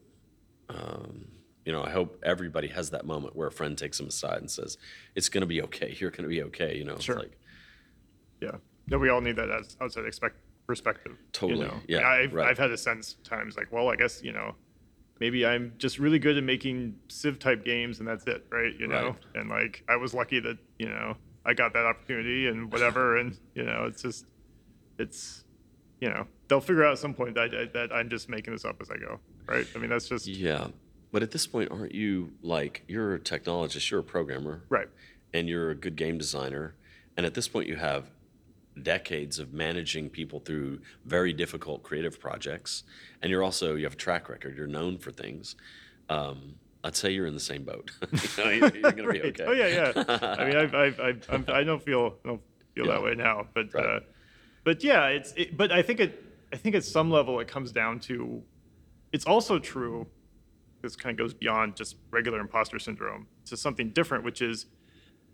um, you know, I hope everybody has that moment where a friend takes them aside and says, "It's going to be okay. You're going to be okay." You know, Sure. it's like Yeah. No, we all need that as outside expect perspective. Totally, You know? yeah, I've, right. I've had a sense times like, well, I guess, you know, maybe I'm just really good at making Civ type games and that's it, right? You know? Right. And like, I was lucky that, you know, I got that opportunity and whatever. and, you know, it's just, it's, you know, they'll figure out at some point that, I- that I'm just making this up as I go, right? I mean, that's just, yeah. But at this point, aren't you like you're a technologist, you're a programmer, right. and you're a good game designer, and at this point, you have decades of managing people through very difficult creative projects, and you're also you have a track record. You're known for things. Um, I'd say you're in the same boat. you know, you're, you're gonna be okay. Oh yeah, yeah. I mean, I've, I've, I've, I'm, I don't feel, I don't feel Yeah. that way now, but, Right. uh, but yeah, it's, it, but I think it, I think at some level it comes down to, it's also true. This kind of goes beyond just regular imposter syndrome to something different, which is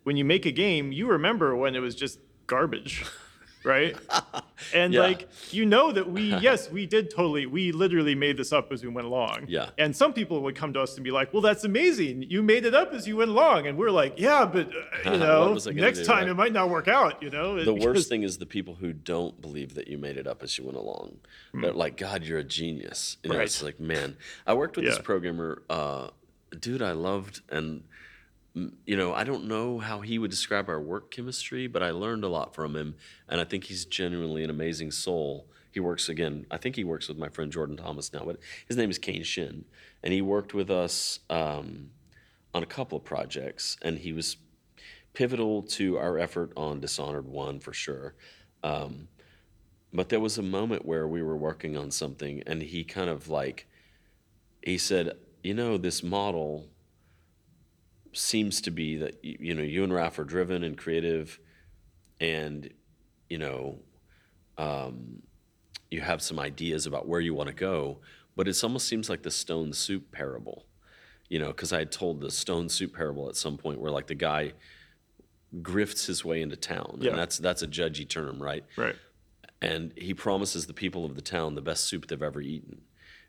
when you make a game, you remember when it was just garbage. Right. And Yeah. like, you know that we, yes, we did totally, we literally made this up as we went along. Yeah. And some people would come to us and be like, well, that's amazing. You made it up as you went along. And we're like, yeah, but, uh, you know, was I gonna next do, time right? it might not work out, you know? The Because- worst thing is the people who don't believe that you made it up as you went along. They're like, God, you're a genius. You know, it's Hmm. Like, man, I worked with this programmer, uh, dude I loved, and mm, you know, I don't know how he would describe our work chemistry, but I learned a lot from him, and I think he's genuinely an amazing soul. He works again. I think he works with my friend Jordan Thomas now, but his name is Kain Shin, and he worked with us. Um, on a couple of projects, and he was pivotal to our effort on Dishonored One for sure. Um, but there was a moment where we were working on something, and he kind of like he said, "You know, this model seems to be that you know you and Raf are driven and creative, and you know." Um, you have some ideas about where you want to go, but it almost seems like the stone soup parable, you know, because I had told the stone soup parable at some point where like the guy grifts his way into town, Yeah. and that's that's a judgy term, right? Right. And he promises the people of the town the best soup they've ever eaten.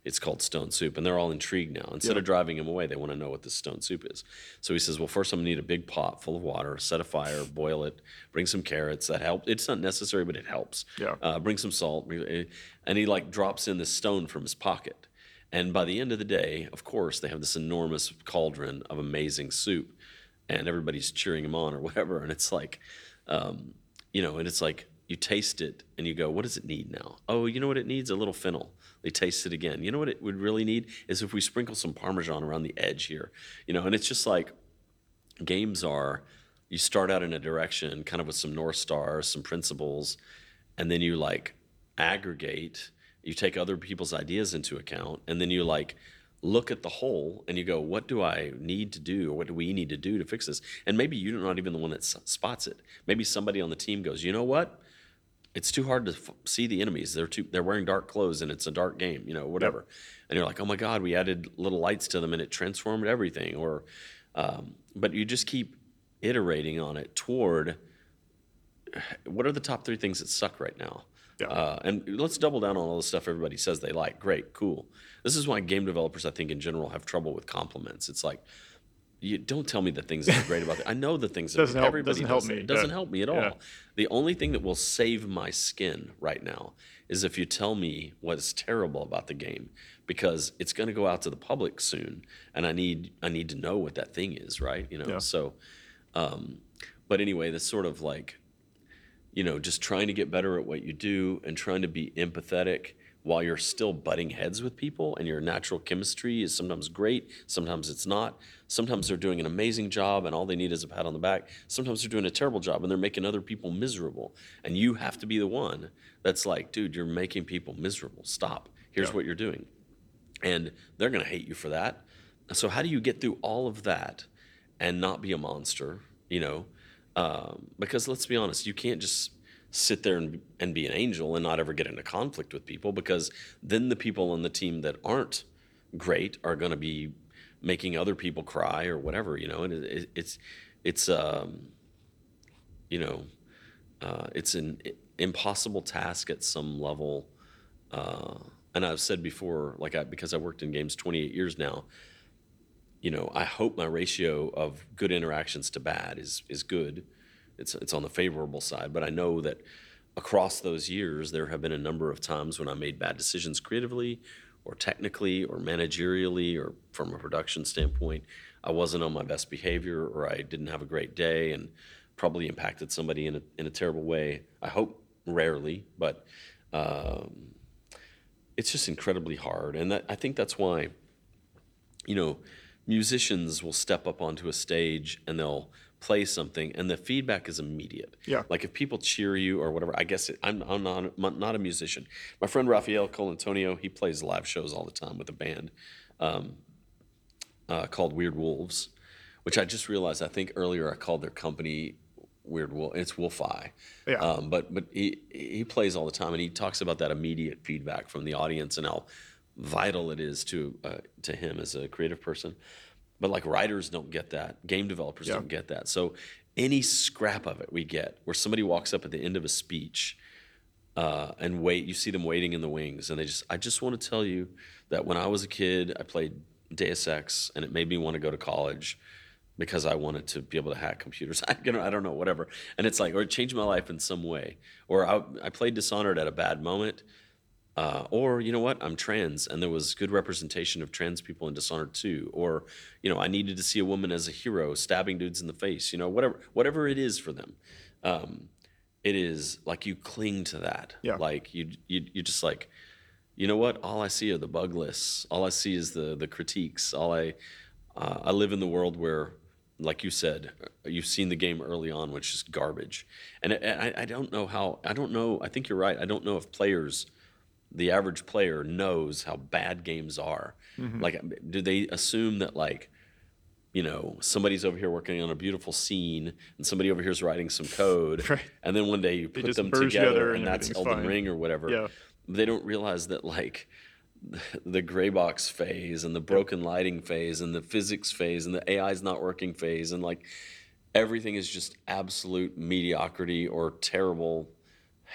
It's called stone soup, and they're all intrigued now. Instead of driving him away, they want to know what this stone soup is. So he says, "Well, first I'm gonna need a big pot full of water, set a fire, boil it, bring some carrots. That help. It's not necessary, but it helps. Yeah. Uh, bring some salt, eh, and he like drops in this stone from his pocket. And by the end of the day, of course, they have this enormous cauldron of amazing soup, and everybody's cheering him on or whatever. And it's like, um, you know, and it's like you taste it and you go, what does it need now? Oh, you know what it needs? A little fennel. They taste it again. You know what it would really need is if we sprinkle some parmesan around the edge here, you know. And it's just like games are. You start out in a direction, kind of with some north stars, some principles, and then you like aggregate. You take other people's ideas into account, and then you like look at the whole and you go, what do I need to do, or what do we need to do to fix this? And maybe you're not even the one that spots it. Maybe somebody on the team goes, you know what? It's too hard to f- see the enemies. They're too. They're wearing dark clothes, and it's a dark game. You know, whatever. And you're like, oh my god, we added little lights to them, and it transformed everything. Or, um, but you just keep iterating on it toward what are the top three things that suck right now? Yeah. Uh, and let's double down on all the stuff everybody says they like. Great, cool. This is why game developers, I think, in general, have trouble with compliments. It's like, you don't tell me the things that are great about it. I know the things that Doesn't help- everybody doesn't help does me, It doesn't yeah. help me at all. Yeah. The only thing that will save my skin right now is if you tell me what's terrible about the game, because it's going to go out to the public soon, and I need I need to know what that thing is, right? You know, Yeah. so. Um, but anyway, that's sort of like you know, just trying to get better at what you do and trying to be empathetic while you're still butting heads with people and your natural chemistry is sometimes great, sometimes it's not. Sometimes they're doing an amazing job and all they need is a pat on the back. Sometimes they're doing a terrible job and they're making other people miserable. And you have to be the one that's like, dude, you're making people miserable. Stop. Here's Yeah. what you're doing. And they're going to hate you for that. So how do you get through all of that and not be a monster, you know? Um, because let's be honest, you can't just sit there and, and be an angel and not ever get into conflict with people because then the people on the team that aren't great are going to be making other people cry or whatever, you know. And it, it, it's it's um, you know, uh, it's an impossible task at some level. Uh, and I've said before, like I, because I worked in games 28 years now, you know, I hope my ratio of good interactions to bad is is good. It's it's on the favorable side, but I know that across those years there have been a number of times when I made bad decisions creatively or technically or managerially or from a production standpoint. I wasn't on my best behavior or I didn't have a great day and probably impacted somebody in a in a terrible way. I hope rarely, but um, it's just incredibly hard, and that, I think that's why you know, musicians will step up onto a stage and they'll play something, and the feedback is immediate. Yeah. Like if people cheer you or whatever, I guess it, I'm, I'm not, I'm not a musician. My friend Rafael Colantonio, he plays live shows all the time with a band um, uh, called Weird Wolves, which I just realized. I think earlier I called their company Weird Wolf. It's WolfEye. Yeah. Um, but but he he plays all the time, and he talks about that immediate feedback from the audience and how vital it is to uh, to him as a creative person. But like writers don't get that, game developers Yeah. don't get that. So any scrap of it we get, where somebody walks up at the end of a speech uh, and wait. You see them waiting in the wings, and they just. I just want to tell you that when I was a kid, I played Deus Ex, and it made me want to go to college because I wanted to be able to hack computers. I, you know, I don't know, whatever. And it's like, or it changed my life in some way. Or I, I played Dishonored at a bad moment. Uh, or you know what? I'm trans, and there was good representation of trans people in Dishonored too. Or you know, I needed to see a woman as a hero, stabbing dudes in the face. You know, whatever, whatever it is for them. Um, it is like you cling to that. Yeah. Like you, you, you just like, you know what? All I see are the bug lists. All I see is the the critiques. All I, uh, I live in the world where, like you said, uh, you've seen the game early on, which is garbage, and I, I don't know how. I don't know. I think you're right. I don't know if players, the average player, knows how bad games are. Mm-hmm. Like, do they assume that like you know, somebody's over here working on a beautiful scene, and somebody over here is writing some code, Right. and then one day you put them together, together and, and that's Elden fine. Ring or whatever. Yeah. They don't realize that like the gray box phase and the broken lighting phase and the physics phase and the AI's not working phase and like everything is just absolute mediocrity or terrible,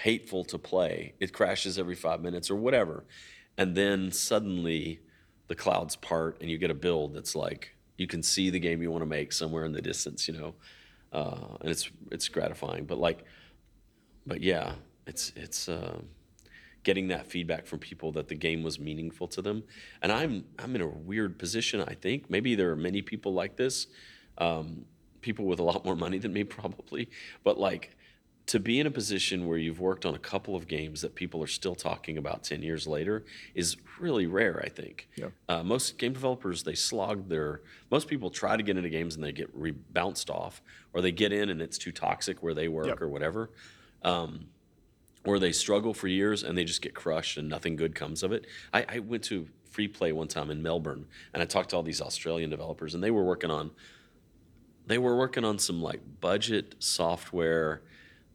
hateful to play. It crashes every five minutes or whatever. And then suddenly the clouds part and you get a build that's like you can see the game you want to make somewhere in the distance, you know. Uh, and it's it's gratifying. But like but yeah, it's it's uh, getting that feedback from people that the game was meaningful to them. And I'm I'm in a weird position. I think maybe there are many people like this, um, people with a lot more money than me probably. But like to be in a position where you've worked on a couple of games that people are still talking about 10 years later is really rare i think Yeah. uh, most game developers they slog their most people try to get into games and they get re- bounced off or they get in and it's too toxic where they work Yep. or whatever um, or they struggle for years and they just get crushed and nothing good comes of it I, I went to Freeplay one time in melbourne and i talked to all these australian developers and they were working on they were working on some like budget software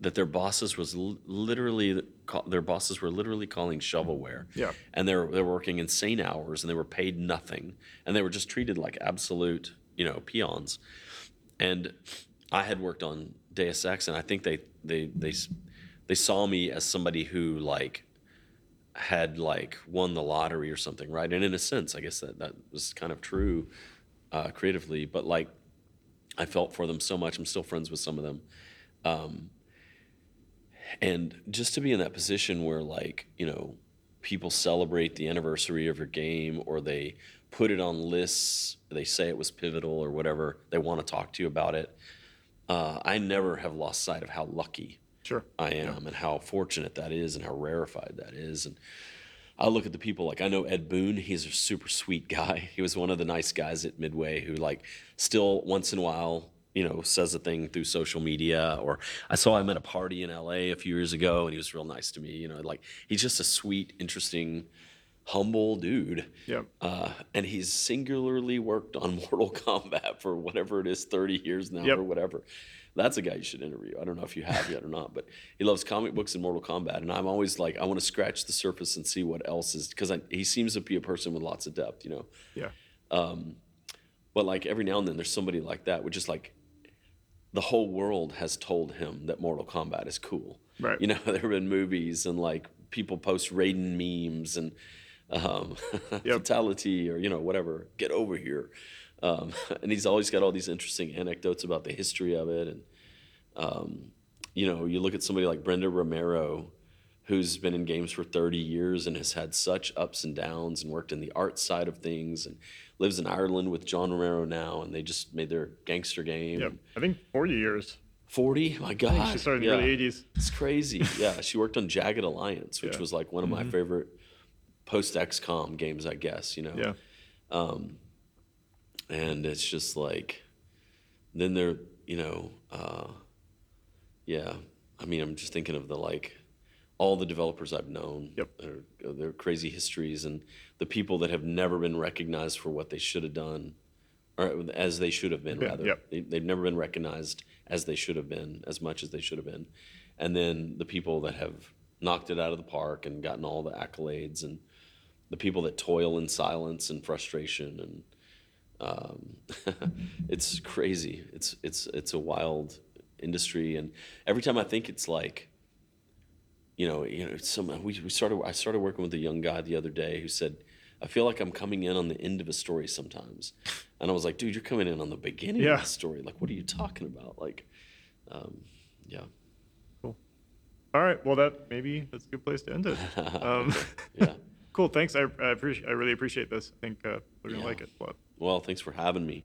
that their bosses was literally their bosses were literally calling shovelware. Yeah. And they were they were working insane hours and they were paid nothing and they were just treated like absolute, you know, peons. And I had worked on Deus Ex and I think they they they they saw me as somebody who like had like won the lottery or something, right? And in a sense, I guess that that was kind of true uh, creatively, but like I felt for them so much. I'm still friends with some of them. Um, and just to be in that position where, like, you know, people celebrate the anniversary of your game or they put it on lists, they say it was pivotal or whatever, they want to talk to you about it. Uh, I never have lost sight of how lucky Sure. I am and how fortunate that is and how rarefied that is. And I look at the people like I know Ed Boon. He's a super sweet guy. He was one of the nice guys at Midway who like still once in a while, you know, says a thing through social media. Or I saw him at a party in LA a few years ago and he was real nice to me. You know, like he's just a sweet, interesting, humble dude. Yep. Uh, and he's singularly worked on Mortal Kombat for whatever it is, 30 years now Yep. or whatever. That's a guy you should interview. I don't know if you have yet or not, but he loves comic books and Mortal Kombat. And I'm always like, I want to scratch the surface and see what else is, because he seems to be a person with lots of depth, you know? Yeah. But like every now and then there's somebody like that, which is like the whole world has told him that Mortal Kombat is cool. Right. You know, there have been movies and like people post Raiden memes and um, fatality or, you know, whatever, get over here. Um, and he's always got all these interesting anecdotes about the history of it. And, um, you know, you look at somebody like Brenda Romero, who's been in games for 30 years and has had such ups and downs and worked in the art side of things and lives in Ireland with John Romero now. And they just made their gangster game. Yep. I think 40 years. 40? My God. She started in Yeah. the early 80s. It's crazy. Yeah, she worked on Jagged Alliance, which Yeah. Mm-hmm. was like one of my favorite post XCOM games, I guess, you know. Yeah. And it's just like then they're, you know, uh yeah. I mean, I'm just thinking of the like all the developers I've known. Yep. Their, their crazy histories and the people that have never been recognized for what they should have done or as they should have been Yeah, rather. yep. They, they've never been recognized as they should have been, as much as they should have been. And then the people that have knocked it out of the park and gotten all the accolades, and the people that toil in silence and frustration, and um, it's crazy. It's it's it's a wild industry, and every time I think it's like, you know, you know, some we, we started. I started working with a young guy the other day who said, "I feel like I'm coming in on the end of a story sometimes," and I was like, "Dude, you're coming in on the beginning Yeah. of the story. Like, what are you talking about? Like, um, yeah, Cool. All right. Well, that maybe that's a good place to end it. Um, yeah." cool. Thanks. I, I appreciate. I really appreciate this. I think uh, we're gonna Yeah. like it a lot. Well, thanks for having me.